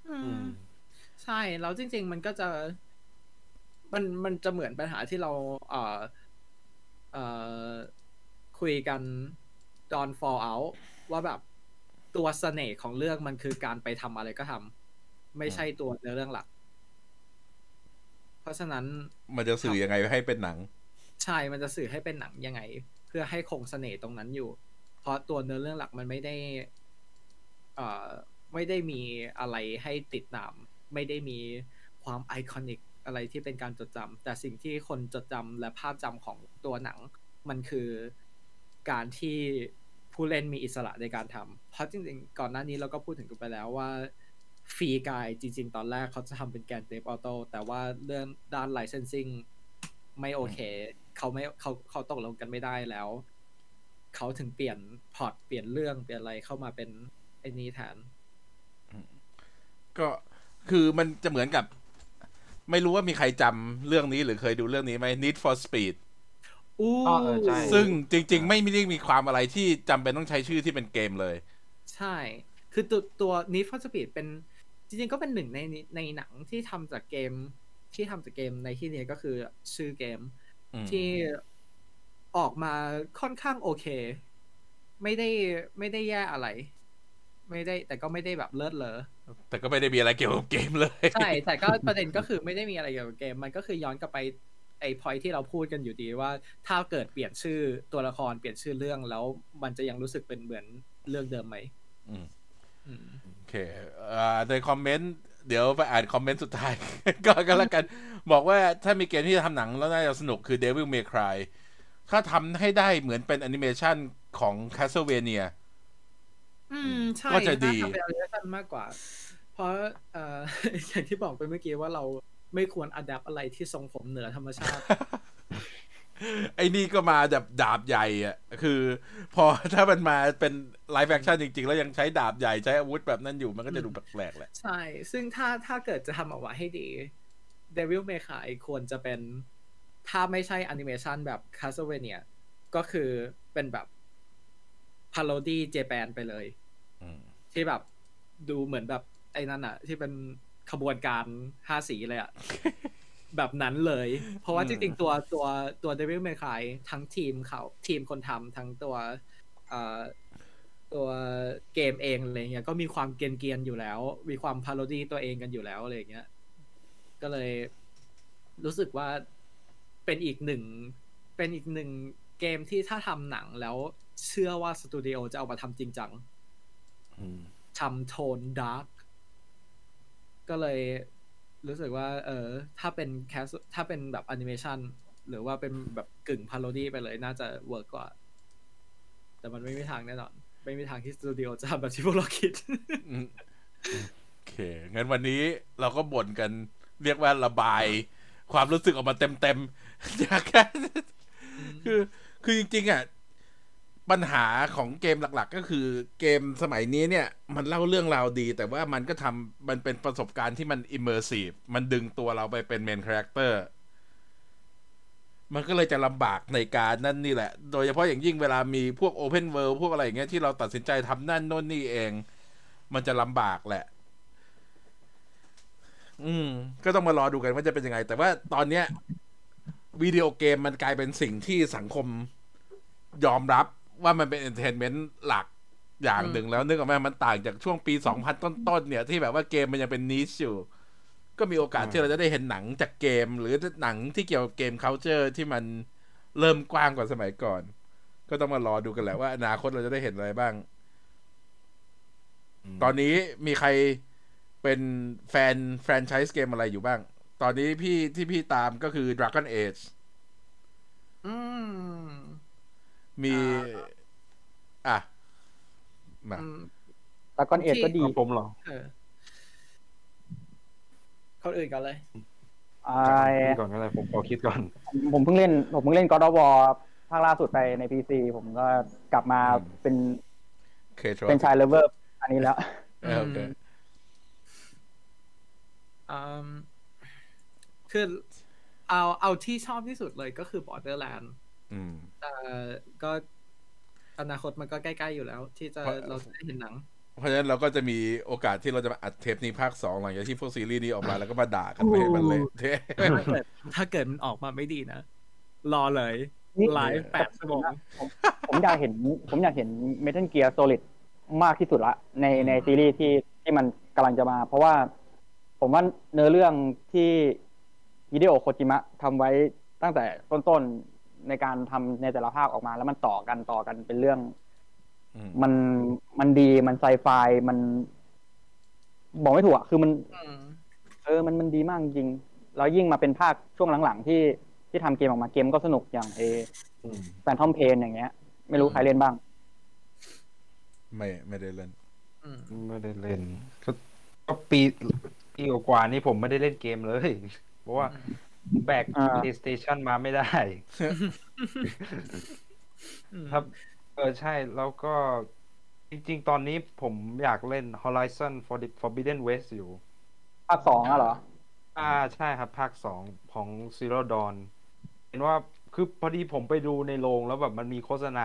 อือืมมใช่ แล้วจริง ๆ มันก็จะ มันมันจะเหมือนปัญหาที่เรา เอ่อเอ่อคุยกันตอน fall out ว่าแบบตัวเสน่ห์ของเรื่องมันคือการไปทำอะไรก็ทำไม่ใช่ตัวเนื้อเรื่องหลัก เพราะฉะนั้นมันจะสื่อยังไงให้เป็นหนัง ใช่ มันจะสื่อให้เป็นหนังยังไง เพื่อให้คงเสน่ห์ตรงนั้นอยู่เพ ราะตัวเนื้อเรื่องหลักมันไม่ได้เอ่อไม่ได้มีอะไรให้ติดตาม ไม่ได้มีความไอคอนิกอะไรที่เป็นการจดจำแต่สิ่งที่คนจดจำและภาพจำของตัวหนัง มันคือการที่ผู้เล่นมีอิสระในการทำเพราะจริงๆ ก่อนหน้านี้เราก็พูดถึงกันไปแล้วว่าฟรีกายจริง ๆ ตอนแรกเขาจะทำเป็นแกนเดฟออโต้แต่ว่าเรื่องด้าน licensing ไม่โอเค เขาไม่เขาเขาตกลงกันไม่ได้แล้ว เขาถึงเปลี่ยนพอร์ตเปลี่ยนเรื่องเปลี่ยนอะไรเข้ามาเป็นไอ้นี้แทนก็คือมันจะเหมือนกับ ไม่รู้ว่ามีใครจำเรื่องนี้หรือเคยดูเรื่องนี้ไหม Need for Speed อู้อ๋อเออใช่ซึ่งจริง ๆ ไม่ได้มีความอะไรที่จำเป็นต้องใช้ชื่อที่เป็นเกมเลย ใช่ คือตัวตัว Need for Speed เป็นจริง ๆ ก็เป็นหนึ่งในในหนังที่ทำจากเกมที่ทำจากเกมในที่นี้ก็คือชื่อเกมอืมที่ ออกมาค่อนข้างโอเค ไม่ได้ไม่ได้แย่อะไร ไม่ได้แต่ก็ไม่ได้แบบเลิศเลอแต่ก็ไม่ได้มีอะไรเกี่ยวกับเกมเลย ใช่ แต่ก็ประเด็นก็คือไม่ได้มีอะไรเกี่ยวกับเกม มันก็คือย้อนกลับไปไอ้พอยที่เราพูดกันอยู่ดีว่า ถ้าเกิดเปลี่ยนชื่อตัวละครเปลี่ยนชื่อเรื่องแล้วมันจะยังรู้สึกเป็นเหมือนเรื่องเดิมไหมอืมอืมโอเคอ่าในคอมเมนต์เดี๋ยวไปอ่านคอมเมนต์สุดท้าย ก็ก็แล้วกัน บอกว่าถ้ามีเกมที่จะทำหนังแล้วน่าจะสนุกคือ Devil May Cry ถ้าทำให้ได้เหมือนเป็นแอนิเมชันของ Castlevania อืม ใช่ก็จะดีน่าทำเป็นอ n ิเมชันมากกว่า เพราะเอ่ออย่างที่บอกไปเมื่อกี้ว่าเราไม่ควร adapt อะไรที่ทรงผมเหนือธรรมชาติ ไอ้นี่ก็มาแบบดาบใหญ่อะคือ พอถ้ามันมาเป็น live action จริง ๆ แล้วยังใช้ดาบใหญ่ใช้อาวุธแบบนั้นอยู่มันก็จะดูแปลกๆแหละ ใช่ ซึ่งถ้าถ้าเกิดจะทำออกมาให้ดี Devil May Cry ควรจะเป็น ถ้าไม่ใช่แอนิเมชันแบบ Castlevania ก็คือเป็นแบบ parody Japan ไปเลยอืมที่แบบดูเหมือนแบบไอ้นั่นอะที่เป็นขบวนการห้าสีเลยอะแบบนั้นเลย เพราะว่าจริงๆตัวตัวตัว Devil May Cry ทั้งทีมเขาทีมคนทำทั้งตัวเอ่อตัวเกมเองอะไรเงี้ยก็มีความเกรียนเกียนๆอยู่แล้ว มีความพาโรดี้ตัวเองกันอยู่แล้วอะไรเงี้ย ก็เลยรู้สึกว่า เป็นอีกหนึ่งเป็นอีกหนึ่งเกมที่ถ้าทำหนังแล้วเชื่อว่าสตูดิโอจะเอามาทำจริงจังอืมทำโทน dark ก็เลยรู้สึกว่า เออ ถ้าเป็นแคสถ้าเป็นแบบแอนิเมชันหรือว่าเป็นแบบกึ่ง parody ไปเลยน่าจะ work กว่า แต่มันไม่มีทางแน่นอน ไม่มีทางที่สตูดิโอจะทำแบบที่พวกเราคิดอืมโอเค งั้นวันนี้เราก็บ่นกันเรียกว่าระบาย ความรู้สึกออกมาเต็มๆ จากแค่คือคือจริงๆอะปัญหาของเกมหลัก ๆ ก็คือเกมสมัยนี้เนี่ย มันเล่าเรื่องราวดี แต่ว่ามันก็ทำมันเป็นประสบการณ์ที่มัน immersive มันดึงตัวเราไปเป็น main character มันก็เลยจะลำบากในการนั่นนี่แหละ โดยเฉพาะอย่างยิ่งเวลามีพวก open world พวกอะไรอย่างเงี้ยที่เราตัดสินใจทำนั่นโน่นนี่เอง มันจะลำบากแหละ อืม ก็ต้องมารอดูกันว่าจะเป็นยังไง แต่ว่าตอนเนี้ย วิดีโอเกมมันกลายเป็นสิ่งที่สังคมยอมรับว่ามันเป็น entertainment หลักอย่างหนึ่งแล้วนึกออกไหมมันต่างจากช่วงปี2000ต้นๆเนี่ย ที่แบบว่าเกมมันยังเป็น niche อยู่ ก็มีโอกาสอืมที่เราจะได้เห็นหนังจากเกม หรือหนังที่เกี่ยวกับเกม c u เจอร์ที่มันเริ่มกว้างกว่าสมัยก่อน ก็ต้องมารอดูกันแหละว่าอนาคตเราจะได้เห็นอะไรบ้าง ตอนนี้มีใครเป็นแฟนแฟรนไชส์เกมอะไรอยู่บ้าง ตอนนี้พี่ที่พี่ตามก็คือ Dragon Age อืมมี อะมาอืมตากอนเอ็ดก็ดีเอาผมเหรอเออคนอื่นกันเลยอ่าคิดก่อนก็ได้ผมขอคิดก่อน ผมเพิ่งเล่น ผมเพิ่งเล่น God of War ภาคล่าสุดไปในพีซีผมก็กลับมาอืมเป็นเคทรเป็นชายเลเวอร์อันนี้แล้วเออโอเคอืม คือเอาเอาที่ชอบที่สุดเลยก็คือ Borderland อืมแต่ก็อนาคตมันก็ใกล้ๆอยู่แล้ว ที่จะเพราะเราจะได้เห็นหนัง เพราะฉะนั้นเราก็จะมีโอกาสที่เราจะมาอัดเทปนี้ภาคสองหลังจากที่พวกซีรีส์นี้ออกมาแล้วก็มาด่ากันไปให้มันเละเทะถ้าเกิดถ้าเกิดมันออกมาไม่ดีนะ รอเลยนี่ไลฟ์แปดชั่วโมงผมผมอยากเห็น ผมอยากเห็น Metal Gear Solid มากที่สุดละ ในในซีรีส์ที่ที่มันกำลังจะมา เพราะว่า ผมว่าเนื้อเรื่องที่ ฮิเดโอะโคจิมะทำไว้ตั้งแต่ต้นๆในการทำในแต่ละภาคออกมา แล้วมันต่อกันต่อกันเป็นเรื่องอืมมันมันดีมันไซไฟมัน บอกไม่ถูกอะคือมันอืมเออมันมันดีมากจริงแล้วยิ่งมาเป็นภาคช่วงหลังๆที่ที่ทำเกมออกมาเกมก็สนุกอย่างเออืมแฟนทอมเพนอย่างเงี้ย ไม่รู้ใครเล่นบ้าง ไม่ไม่ได้เล่นอืมไม่ได้เล่นก็ก็ปีปีกว่าๆนี้ผมไม่ได้เล่นเกมเลย เพราะว่าแบกอ่า PlayStation มาไม่ได้อืมครับ เออใช่แล้วก็จริง ๆ ตอนนี้ผมอยากเล่น Horizon for the Forbidden West อยู่ ภาคสองอะเหรอ อ่าใช่ครับ ภาคสองของ Zero Dawn เห็นว่าคือพอดีผมไปดูในโรงแล้วแบบมันมีโฆษณา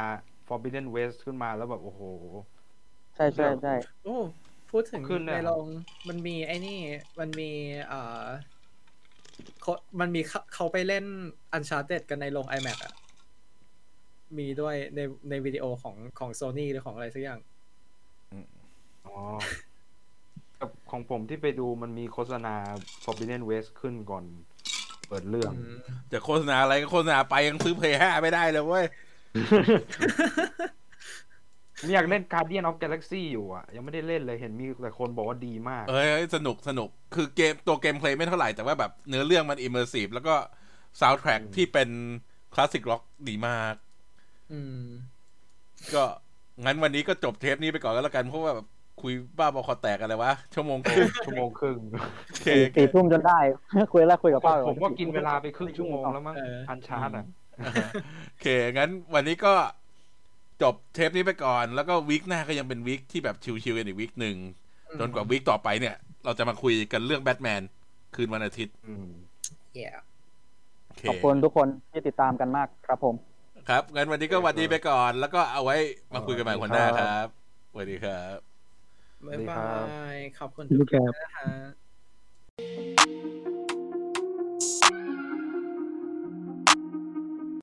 Forbidden West ขึ้นมาแล้วแบบโอ้โห ใช่ใช่ใช่โอ้พูดถึงขึ้นเนี่ยในโรงมันมีไอ้นี่ มันมีเอ่อ เขามันมีเขาเขาไปเล่น Uncharted กันในโรง iMac อะ มีด้วยในในวิดีโอของของโซ n y หรือของอะไรสักอย่างอ๋อกับของผมที่ไปดูมันมีโฆษณา Forbidden West ขึ้นก่อนเปิดเรื่องอืมจะโฆษณาอะไรก็โฆษณาไปยังซื้อเพลย์ห้าไม่ได้เลยเว้ย ผมอยากเล่น Guardian of Galaxy อยู่อะ ยังไม่ได้เล่นเลยเห็นมีแต่คนบอกว่าดีมาก เอ้ยสนุกสนุกคือเกมตัว gameplay ไม่เท่าไหร่ แต่ว่าแบบเนื้อเรื่องมัน immersive แล้วก็ซาวด์แทร็กที่เป็น classic rock ดีมาก อืม ก็งั้นวันนี้ก็จบเทปนี้ไปก่อนก็แล้วกัน เพราะว่าแบบคุยบ้าบอคอแตกอะไรวะ ชั่วโมงครึ่งชั่วโมงครึ่งโอเคสี่สี่ทุ่มจนได้ คุยแล้วคุยกับป้าผมว่ากินเวลาไปครึ่งชั่วโมงแล้วมั้งเออ Uncharted อะโอเคงั้นวันนี้ก็ จบเทปนี้ไปก่อน แล้วก็ week หน้าก็ยังเป็น week ที่แบบ chill ๆกันอีก week หนึ่งจนกว่า week ต่อไปเนี่ย เราจะมาคุยกันเรื่องแบทแมนคืนวันอาทิตย์อืม yeah โอเคขอบคุณทุกคนที่ติดตามกันมากครับผม ครับงั้นวันนี้ก็หวัดดีไปก่อน แล้วก็เอาไว้มาคุยกันใหม่คนหน้าครับสวัสดีครับบ๊ายสวัสดีบาครับยขอบคุณทุกคท่ารันบนะฮะ